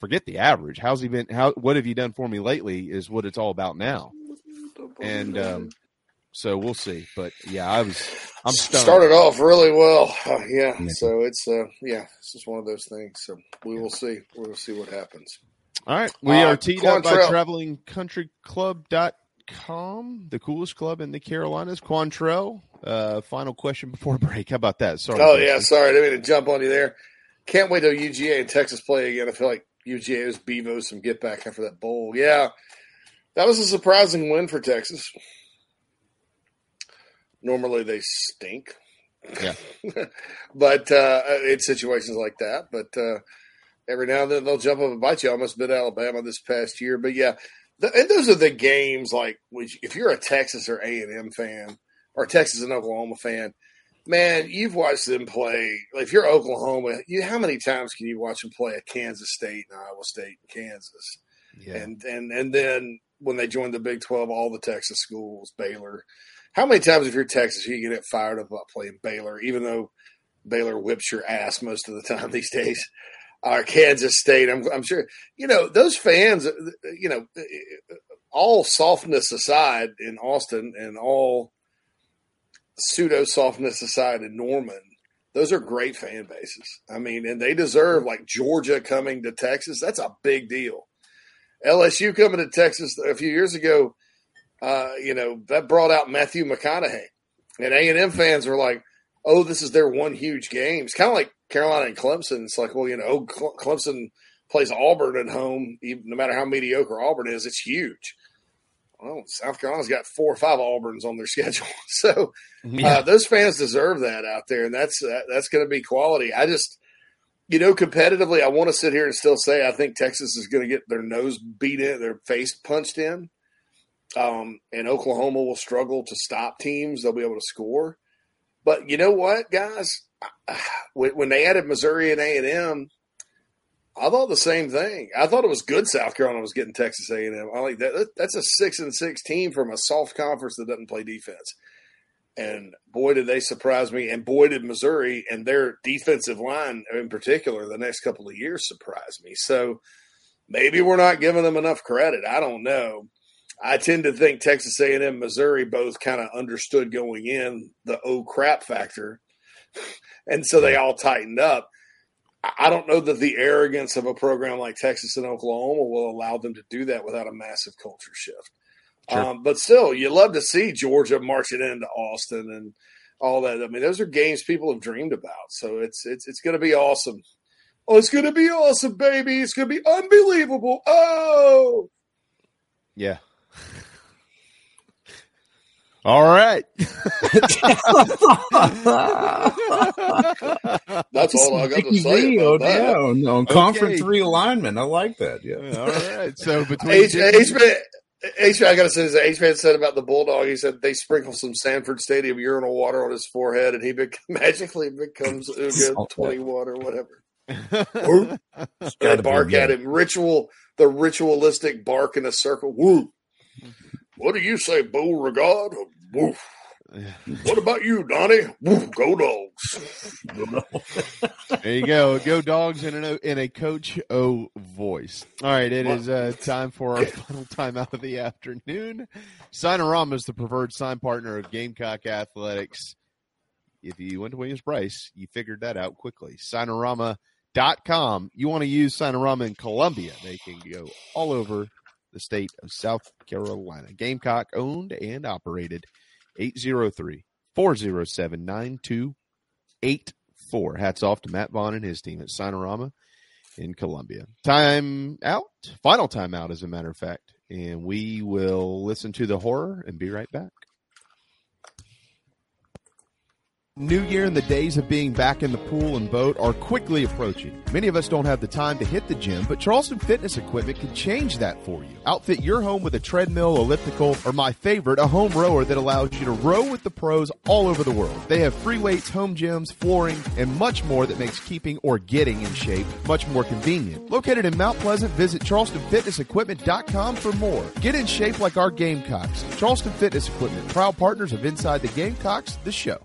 Forget the average. How's he been? How what have you done for me lately? Is what it's all about now. And um, so we'll see. But yeah, I was I'm stunned. started off really well. Uh, yeah, so it's uh, yeah, it's just one of those things. So we will see. We will see what happens. All right. We Uh, are teed up by Quantrell. travelingcountryclub.com, the coolest club in the Carolinas. Quantrell, uh, final question before [LAUGHS] break. How about that? Sorry. Oh yeah, sorry, I didn't mean to jump on you there. Can't wait till UGA and Texas play again. I feel like UGA is Bevo some get back after that bowl. Yeah, that was a surprising win for Texas. Normally they stink. Yeah. [LAUGHS] but uh, in situations like that, but uh, every now and then they'll jump up and bite you. I almost bit Alabama this past year, but yeah, the, and those are the games like which if you're a Texas or A and M fan or Texas and Oklahoma fan, man, you've watched them play. Like if you're Oklahoma, you how many times can you watch them play at Kansas State and Iowa State and Kansas? Yeah. And and and then when they joined the Big Twelve, all the Texas schools, Baylor. How many times if you're Texas you get fired up about playing Baylor, even though Baylor whips your ass most of the time these days? [LAUGHS] Or Kansas State, I'm, I'm sure you know those fans. You know, all softness aside in Austin, and all pseudo softness aside in Norman, those are great fan bases. I mean, and they deserve like Georgia coming to Texas. That's a big deal. LSU coming to Texas a few years ago, uh, you know, that brought out Matthew McConaughey, and A and M fans were like, "Oh, this is their one huge game." It's kind of like Carolina and Clemson. It's like, well, you know, Cle- Clemson plays Auburn at home, even, no matter how mediocre Auburn is, it's huge. Well, South Carolina's got four or five Auburns on their [LAUGHS] schedule, so Yeah. uh, those fans deserve that out there, and that's that, that's going to be quality. I just, you know, competitively, I want to sit here and still say I think Texas is going to get their nose beat in, their face punched in, um, and Oklahoma will struggle to stop teams. They'll be able to score, but you know what, guys, [SIGHS] when, they added Missouri and A and M. I thought the same thing. I thought it was good South Carolina was getting Texas A and M. I like that. That's a six and six team from a soft conference that doesn't play defense. And boy, did they surprise me. And boy, did Missouri and their defensive line in particular the next couple of years surprise me. So maybe we're not giving them enough credit. I don't know. I tend to think Texas A&M, Missouri both kind of understood going in the oh crap factor, and so they all tightened up. I- don't know that the arrogance of a program like Texas and Oklahoma will allow them to do that without a massive culture shift. Sure. Um, but still, you love to see Georgia marching into Austin and all that. I mean, those are games people have dreamed about. So it's it's it's going to be awesome. Oh, it's going to be awesome, baby! It's going to be unbelievable. Oh, Yeah. All right. [LAUGHS] That's all I got to say about on, yeah, that. on, on Okay. conference realignment. I like that. Yeah. All right. So between H man, H man, I gotta say this. H man said about the bulldog. He said they sprinkle some Sanford Stadium urinal water on his forehead, and he bec- [LAUGHS] magically becomes Uga twenty one or whatever. [LAUGHS] Woo. They bark at good. him. Ritual, the ritualistic bark in a circle. Woo. What do you say, Beauregard? Woof. What about you, Donnie? Woof. Go dogs. There you go. Go dogs in O- in a Coach O voice. All right, it is uh, time for our [LAUGHS] final timeout of the afternoon. Signarama is the preferred sign partner of Gamecock Athletics. If you went to Williams Brice, you figured that out quickly. Signarama.com. You want to use Signarama in Columbia. They can go all over the state of South Carolina. Gamecock owned and operated. 803 407 9284. Hats off to Matt Vaughn and his team at Signarama in Columbia. Time out. Final time out, as a matter of fact. And we will listen to the horror and be right back. New Year and the days of being back in the pool and boat are quickly approaching. Many of us don't have the time to hit the gym, but Charleston Fitness Equipment can change that for you. Outfit your home with a treadmill, elliptical, or my favorite, a home rower that allows you to row with the pros all over the world. They have free weights, home gyms, flooring, and much more that makes keeping or getting in shape much more convenient. Located in Mount Pleasant, visit charlestonfitnessequipment.com for more. Get in shape like our Gamecocks. Charleston Fitness Equipment, proud partners of Inside the Gamecocks, the show.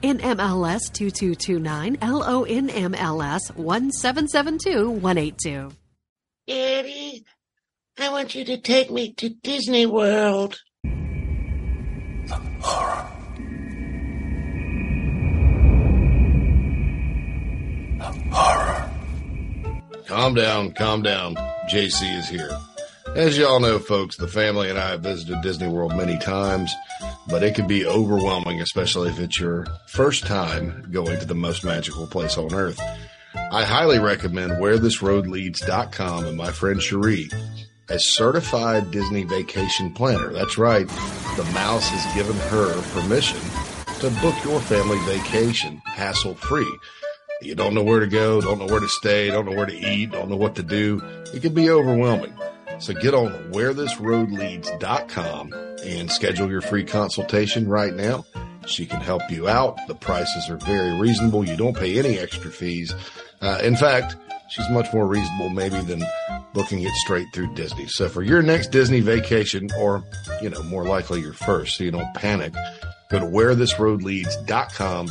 NMLS 2229, LONMLS 1772182. Daddy, I want you to take me to Disney World. The horror. The horror. Calm down, calm down. JC is here. As y'all know, folks, the family and I have visited Disney World many times, but it can be overwhelming, especially if it's your first time going to the most magical place on earth. I highly recommend wherethisroadleads.com and my friend Cherie, a certified Disney vacation planner. That's right. The mouse has given her permission to book your family vacation hassle free. You don't know where to go, don't know where to stay, don't know where to eat, don't know what to do. It can be overwhelming. So get on wherethisroadleads.com and schedule your free consultation right now. She can help you out. The prices are very reasonable. You don't pay any extra fees. Uh, in fact, she's much more reasonable maybe than booking it straight through Disney. So for your next Disney vacation, or, you know, more likely your first, so you don't panic, go to wherethisroadleads.com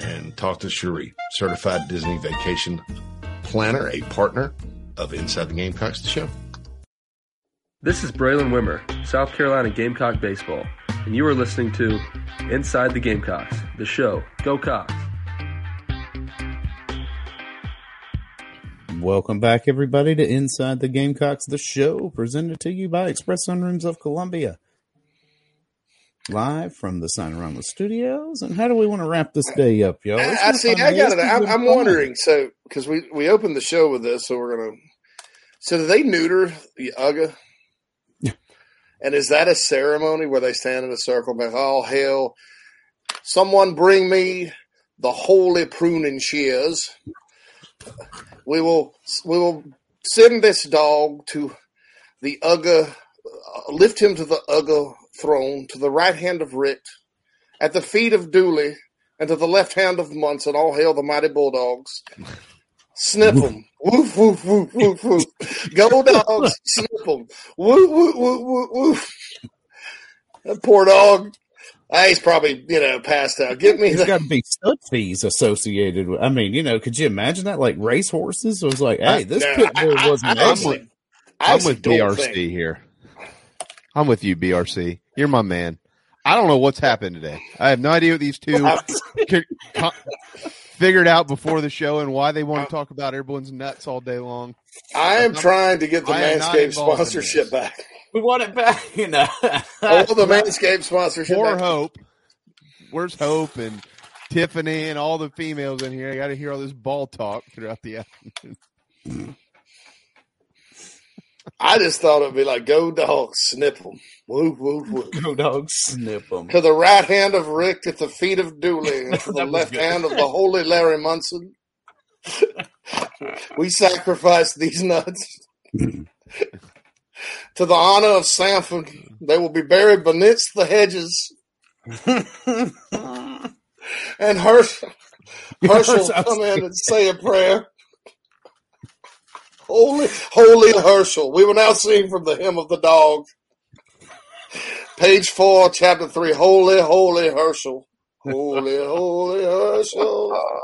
and talk to Cherie, certified Disney vacation planner, a partner of Inside the Gamecocks, the show. This is Braylen Wimmer, South Carolina Gamecock Baseball, and you are listening to Inside the Gamecocks, the show. Go Cox! Welcome back, everybody, to Inside the Gamecocks, the show presented to you by Express Sunrooms of Columbia. Live from the Signarama Studios. And how do we want to wrap this day up, y'all? I, I see. I got it. I'm, I'm wondering. So, because we we opened the show with this, so we're gonna. So, do they neuter the UGA? And is that a ceremony where they stand in a circle, and all hail, someone bring me the holy pruning shears. We will we will send this dog to the UGA, uh, lift him to the UGA throne, to the right hand of Richt, at the feet of Dooley, and to the left hand of Munson. All hail the mighty Bulldogs. Snip [LAUGHS] them. Woof, woof, woof, woof, woof. Go dogs, sniff them. Woof, woof, woof, woof, woof. That poor dog. Ah, he's probably, you know, passed out. Give me There's that. got to be stud fees associated with. I mean, you know, could you imagine that? Like race horses, it was like, hey, this no, pit bull I- I- wasn't. I, I, I'm actually with don't BRC think- here. I'm with you, BRC. You're my man. I don't know what's happened today. I have no idea what these two could, co- figured out before the show and why they want to uh, talk about everyone's nuts all day long. I am trying to get the I Manscaped sponsorship back. We want it back, [LAUGHS] you know. All the Manscaped sponsorship Poor back. Hope. Where's Hope and Tiffany and all the females in here? I got to hear all this ball talk throughout the [LAUGHS] afternoon. I just thought it'd be like, go dogs, snip them. Woo, woo, woo. [LAUGHS] Go dogs, snip them. To the right hand of Richt, at the feet of Dooley, and [LAUGHS] to the left good. hand of the holy Larry Munson. [LAUGHS] we sacrifice these nuts. to the honor of Sanford, they will be buried beneath the hedges. and Herschel, Herschel will come in and say a prayer. Holy, holy Herschel. We will now sing from the hymn of the dog. Page four, chapter three. Holy, holy Herschel. Holy, holy Herschel. [LAUGHS]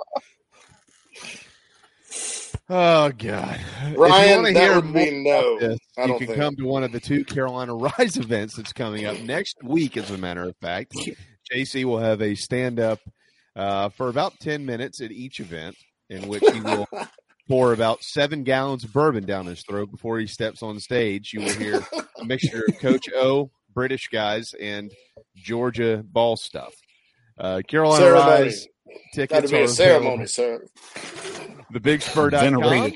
Oh God, if Ryan, you want to that hear would be no. this, I you can think. come to one of the two Carolina [LAUGHS] Rise events that's coming up next week. As a matter of fact, JC will have a stand up uh, for about ten minutes at each event, in which he will [LAUGHS] pour about seven gallons of bourbon down his throat before he steps on stage. You will hear a mixture of Coach O, British guys, and Georgia ball stuff. Uh, Carolina Ceremony. Rise tickets Got to be a ceremony, available. sir. TheBigSpur.com. Venerated.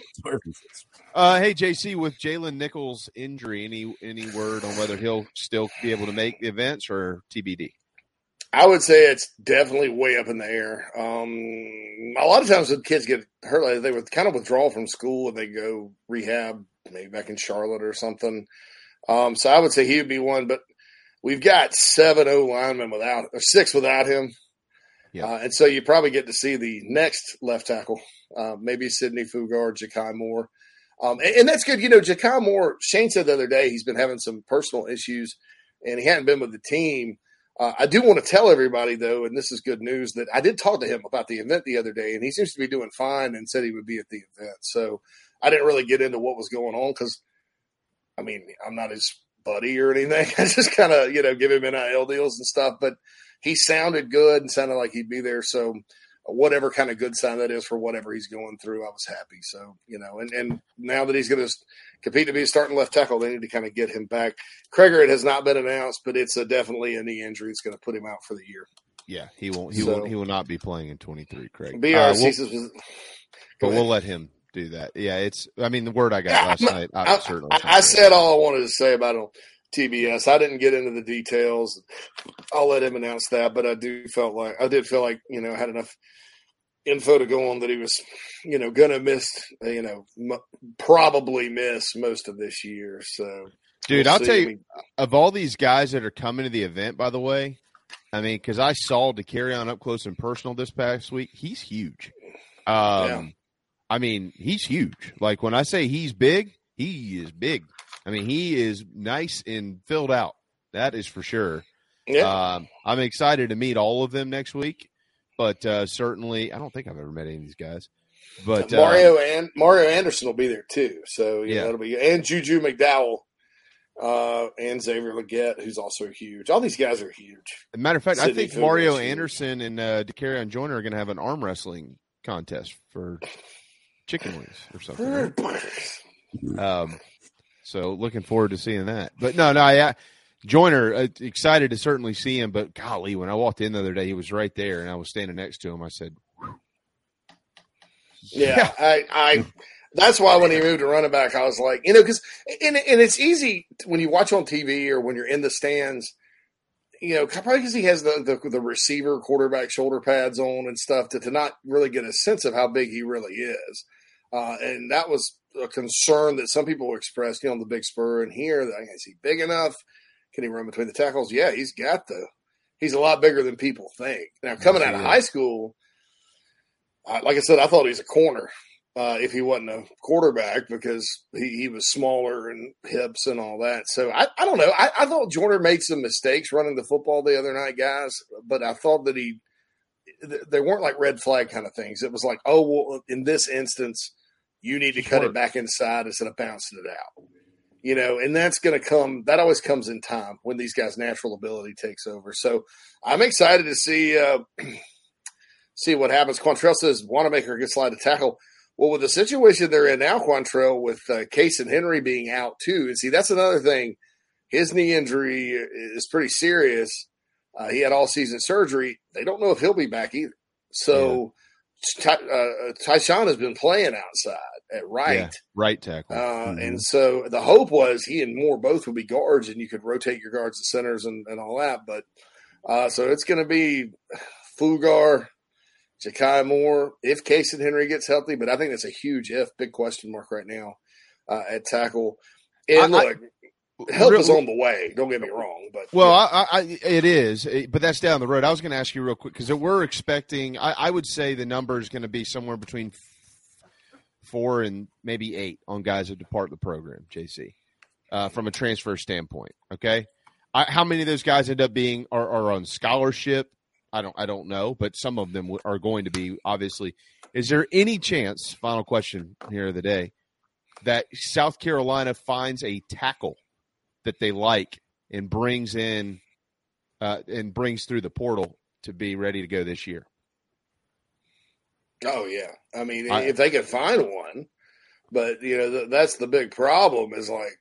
Uh, hey JC, with Jalen Nichols' injury, any any word on whether he'll still be able to make the events or TBD? I would say it's definitely way up in the air. Um, a lot of times when kids get hurt, like they would kind of withdraw from school and they go rehab, maybe back in Charlotte or something. Um, so I would say he would be one, but we've got seven O linemen without, or six without him. Uh, and so you probably get to see the next left tackle, uh, maybe Sidney Fugar, Jakai Moore. Um, and, and that's good. You know, Jakai Moore, Shane said the other day he's been having some personal issues and he hadn't been with the team. Uh, I do want to tell everybody, though, and this is good news, that I did talk to him about the event the other day, and he seems to be doing fine and said he would be at the event. So I didn't really get into what was going on because, I mean, I'm not his buddy or anything. [LAUGHS] I just kind of, you know, give him NIL deals and stuff. But he sounded good and sounded like he'd be there. So whatever kind of good sign that is for whatever he's going through, I was happy. So, you know, and, and now that he's going to compete to be a starting left tackle, they need to kind of get him back. Kreger, it has not been announced, but it's a, definitely a knee injury. It's going to put him out for the year. Yeah, he won't. He So- will. He will not be playing in twenty three. Craig. BRC Uh, we'll- but Go we'll let him do that. Yeah, it's. I mean, the word I got last night. I, I, certainly. I, I said all I wanted to say about it on TBS. I didn't get into the details. I'll let him announce that, but I do felt like I did feel like you know I had enough info to go on that he was you know going to miss you know m- probably miss most of this year. So, Dude, we'll I'll see. tell I you, mean, of all these guys that are coming to the event, by the way, I mean, because I saw Dakereon up close and personal this past week, he's huge. Um, Yeah. I mean, he's huge. Like when I say he's big, he is big. I mean, he is nice and filled out. That is for sure. Yeah. Um, I'm excited to meet all of them next week, but uh, certainly, I don't think I've ever met any of these guys. But uh, Mario and Mario Anderson will be there too. So you Yeah. know, that'll be and Juju McDowell. Uh, and Xavier Legette, who's also huge. All these guys are huge. Matter of fact, I think Mario. Anderson and uh, Dakereon Joyner are going to have an arm wrestling contest for chicken wings or something. right? [LAUGHS] um, so looking forward to seeing that. But no, no, I, Joyner uh, excited to certainly see him. But golly, when I walked in the other day, he was right there, and I was standing next to him. I said, Yeah, I, I. That's why when he moved to running back, I was like, you know, because and and it's easy when you watch on TV or when you're in the stands, you know, probably because he has the, the the receiver quarterback shoulder pads on and stuff to to not really get a sense of how big he really is, uh, and that was a concern that some people expressed, you know, the big spur and here. That is he big enough? Can he run between the tackles? Yeah, he's got the. He's a lot bigger than people think. Now coming out of high school, I, like I said, I thought he was a corner uh, if he wasn't a quarterback because he, he was smaller and hips and all that. So I, I don't know. I, I thought Jordan made some mistakes running the football the other night, guys, but I thought that he, th- they weren't like red flag kind of things. It was like, oh, well, in this instance, you need to cut it back inside instead of bouncing it out. you know, and that's going to come. That always comes in time when these guys' natural ability takes over. So I'm excited to see uh, [CLEARS THROAT] see what happens. Quantrell says Wannamaker gets slide to tackle. Well, with the situation they're in now, Quantrell, with uh, Cason Henry being out too, and see that's another thing. His knee injury is pretty serious. Uh, he had all season surgery. They don't know if he'll be back either. So Ty, uh, Tyshawn has been playing outside at right. Yeah, right tackle. Uh, Mhm. And so the hope was he and Moore both would be guards, and you could rotate your guards to centers and, and all that. But uh, so it's going to be Fugar, Jakai Moore, if Cason Henry gets healthy. But I think that's a huge if, big question mark right now uh, at tackle. And I- look, help is on the way. Don't get me wrong, but Well, I, I, I, it is, but that's down the road. I was going to ask you real quick because we're expecting. I, I would say the number is going to be somewhere between four and maybe eight on guys that depart the program. JC, uh, from a transfer standpoint. Okay, I, how many of those guys end up being are, are on scholarship? I don't. I don't know, but some of them are going to be. Obviously, is there any chance? Final question here of the day that South Carolina finds a tackle that they like and brings in uh, and brings through the portal to be ready to go this year. Oh yeah, I mean, I- if they could find one, but you know th- that's the big problem is like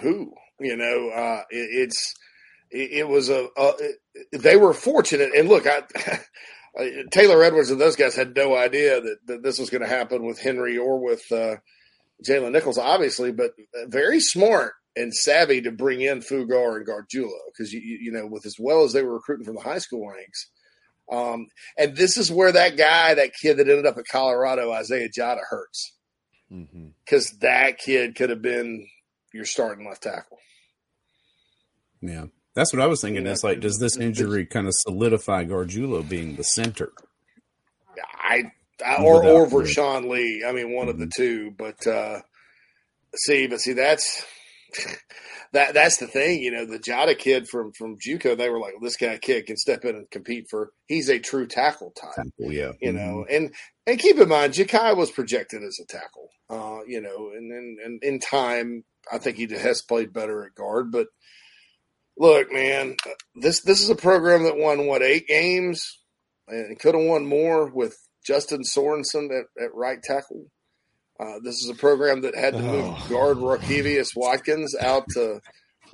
who you know uh, it, it's it, it was a, a it, they were fortunate and look I. [LAUGHS] Taylor Edwards and those guys had no idea that, that this was going to happen with Henry or with uh, Jalen Nichols, obviously, but very smart and savvy to bring in Fugar and Gargiulo because you, you know with as well as they were recruiting from the high school ranks, um, and this is where that guy, that kid that ended up at Colorado, Isaiah Jatta, hurts because that kid could have been your starting left tackle. Yeah. That's what I was thinking. It's like, does this injury kind of solidify Gargiulo being the center? I or or. Vershon Lee. I mean, one of the two. But uh, see, but see, that's [LAUGHS] that that's the thing. You know, the Jatta kid from from JUCO, they were like, this guy kid can step in and compete for. He's a true tackle type. Well, yeah. You know, and and keep in mind, Jakai was projected as a tackle. Uh, you know, and and, and in time, I think he has played better at guard. But look, man, this this is a program that won what eight games and could have won more with Justin Sorensen at, at right tackle. Uh, this is a program that had to move guard Rokevious Watkins out to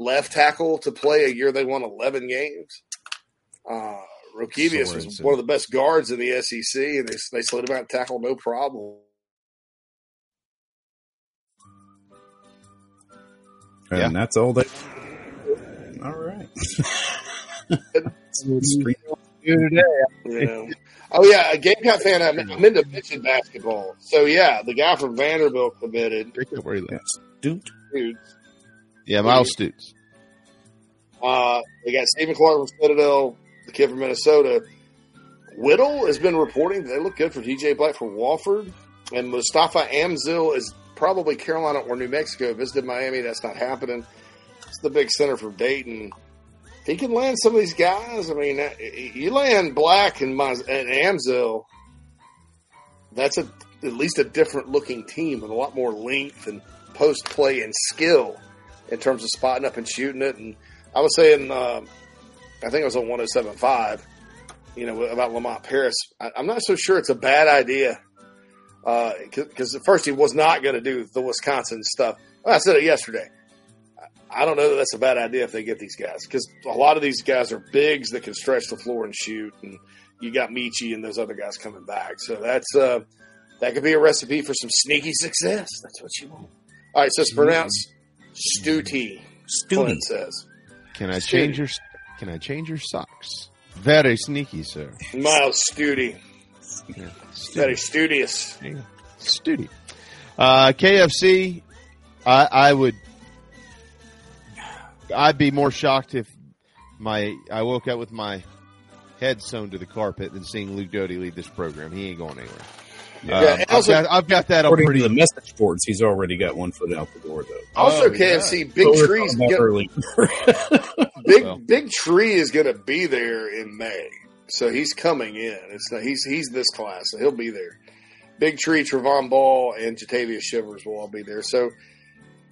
left tackle to play a year they won 11 games. Uh, Rakevius was one of the best guards in the SEC, and they, they slid him out tackle no problem. And Yeah. that's all they. All right. [LAUGHS] Street- You know. Oh yeah, a Gamecock fan. I'm, I'm into mention basketball. So yeah, the guy from Vanderbilt committed. Where he lives. Dude. Dude. Yeah, Miles Stutes. Uh, they got Stephen Clark from Citadel, the kid from Minnesota. Whittle has been reporting that they look good for BJ Mack from Wofford, and Mustafa Amzil is probably Carolina or New Mexico. Visited Miami, that's not happening. It's the big center from Dayton. He can land some of these guys, I mean, uh, you land Mack and, and Amzil, that's a at least a different looking team with a lot more length and post play and skill in terms of spotting up and shooting it. And I was saying, uh, I think it was on 107.5, you know, about Lamont Paris. I, I'm not so sure it's a bad idea because at first he was not going to do the Wisconsin stuff. Well, I said it yesterday. I- don't know that that's a bad idea if they get these guys because a lot of these guys are bigs that can stretch the floor and shoot, and you got Meechie and those other guys coming back. So that's uh, that could be a recipe for some sneaky success. That's what you want. All right, so it's pronounced Stooty. Clint says Can I change your Can I change your socks? Very sneaky, sir. Miles. Yeah. Very studious. Studi. Uh, KFC, I, I would, I'd be more shocked if my I woke up with my head sewn to the carpet than seeing Luke Doty lead this program. He ain't going anywhere. Yeah, Um, and I've, also- got, I've got that on According pretty. to the message boards, he's already got one foot out the door, though. Also, Oh, KFC yeah. Big What we were Tree's talking get- [LAUGHS] [LAUGHS] Big Well. Big Tree is going to be there in May, so he's coming in. It's not, he's he's this class, so he'll be there. Big Tree, Trevon Ball, and Jatavia Shivers will all be there. So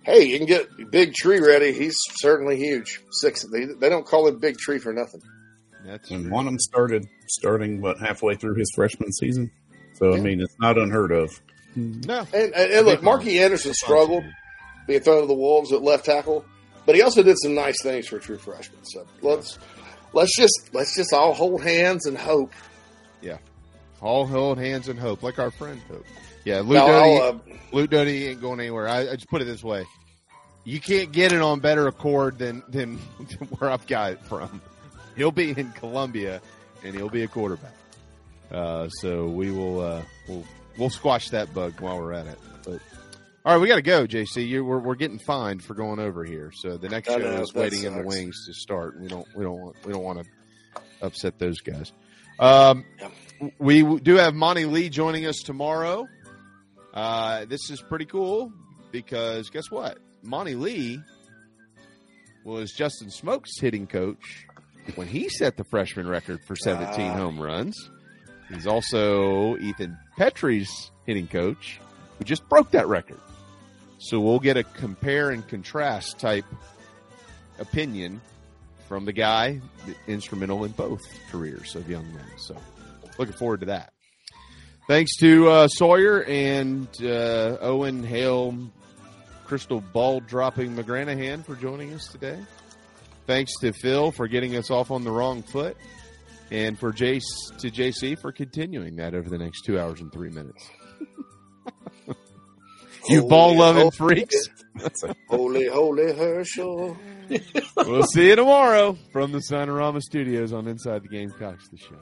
Hey, you can get Big Tree ready. He's certainly huge. Six. They, they don't call him Big Tree for nothing. That's and one of them started starting what halfway through his freshman season. So I mean, it's not unheard of. No. And, and, and look, Marky Anderson struggled being thrown to the wolves at left tackle, but he also did some nice things for a true freshman. So let's let's just let's just all hold hands and hope. Yeah. All hold hands and hope, like our friend Hope. Yeah, Luke Now, Doty, uh, Luke Doty ain't going anywhere. I, I just put it this way: you can't get it on better accord than [LAUGHS] than where I've got it from. He'll be in Columbia, and he'll be a quarterback. Uh, so we will uh, we'll we'll squash that bug while we're at it. But all right, we got to go, JC. You, we're we're getting fined for going over here. So the next show know, is waiting in the wings to start. We don't we don't want we don't want to upset those guys. Um, we do have Monty Lee joining us tomorrow. Uh, this is pretty cool because guess what? Monty Lee was Justin Smoak's hitting coach when he set the freshman record for 17 Ah. home runs. He's also Ethan Petry's hitting coach who just broke that record. So we'll get a compare and contrast type opinion from the guy instrumental in both careers of young men. So looking forward to that. Thanks to uh, Sawyer and uh, Owen Hale, crystal ball dropping McGranahan for joining us today. Thanks to Phil for getting us off on the wrong foot, and for Jace to JC for continuing that over the next two hours and three minutes. [LAUGHS] you ball loving freaks. [LAUGHS] Holy, holy Herschel. we'll see you tomorrow from the Signarama Studios on Inside the Gamecocks, the show.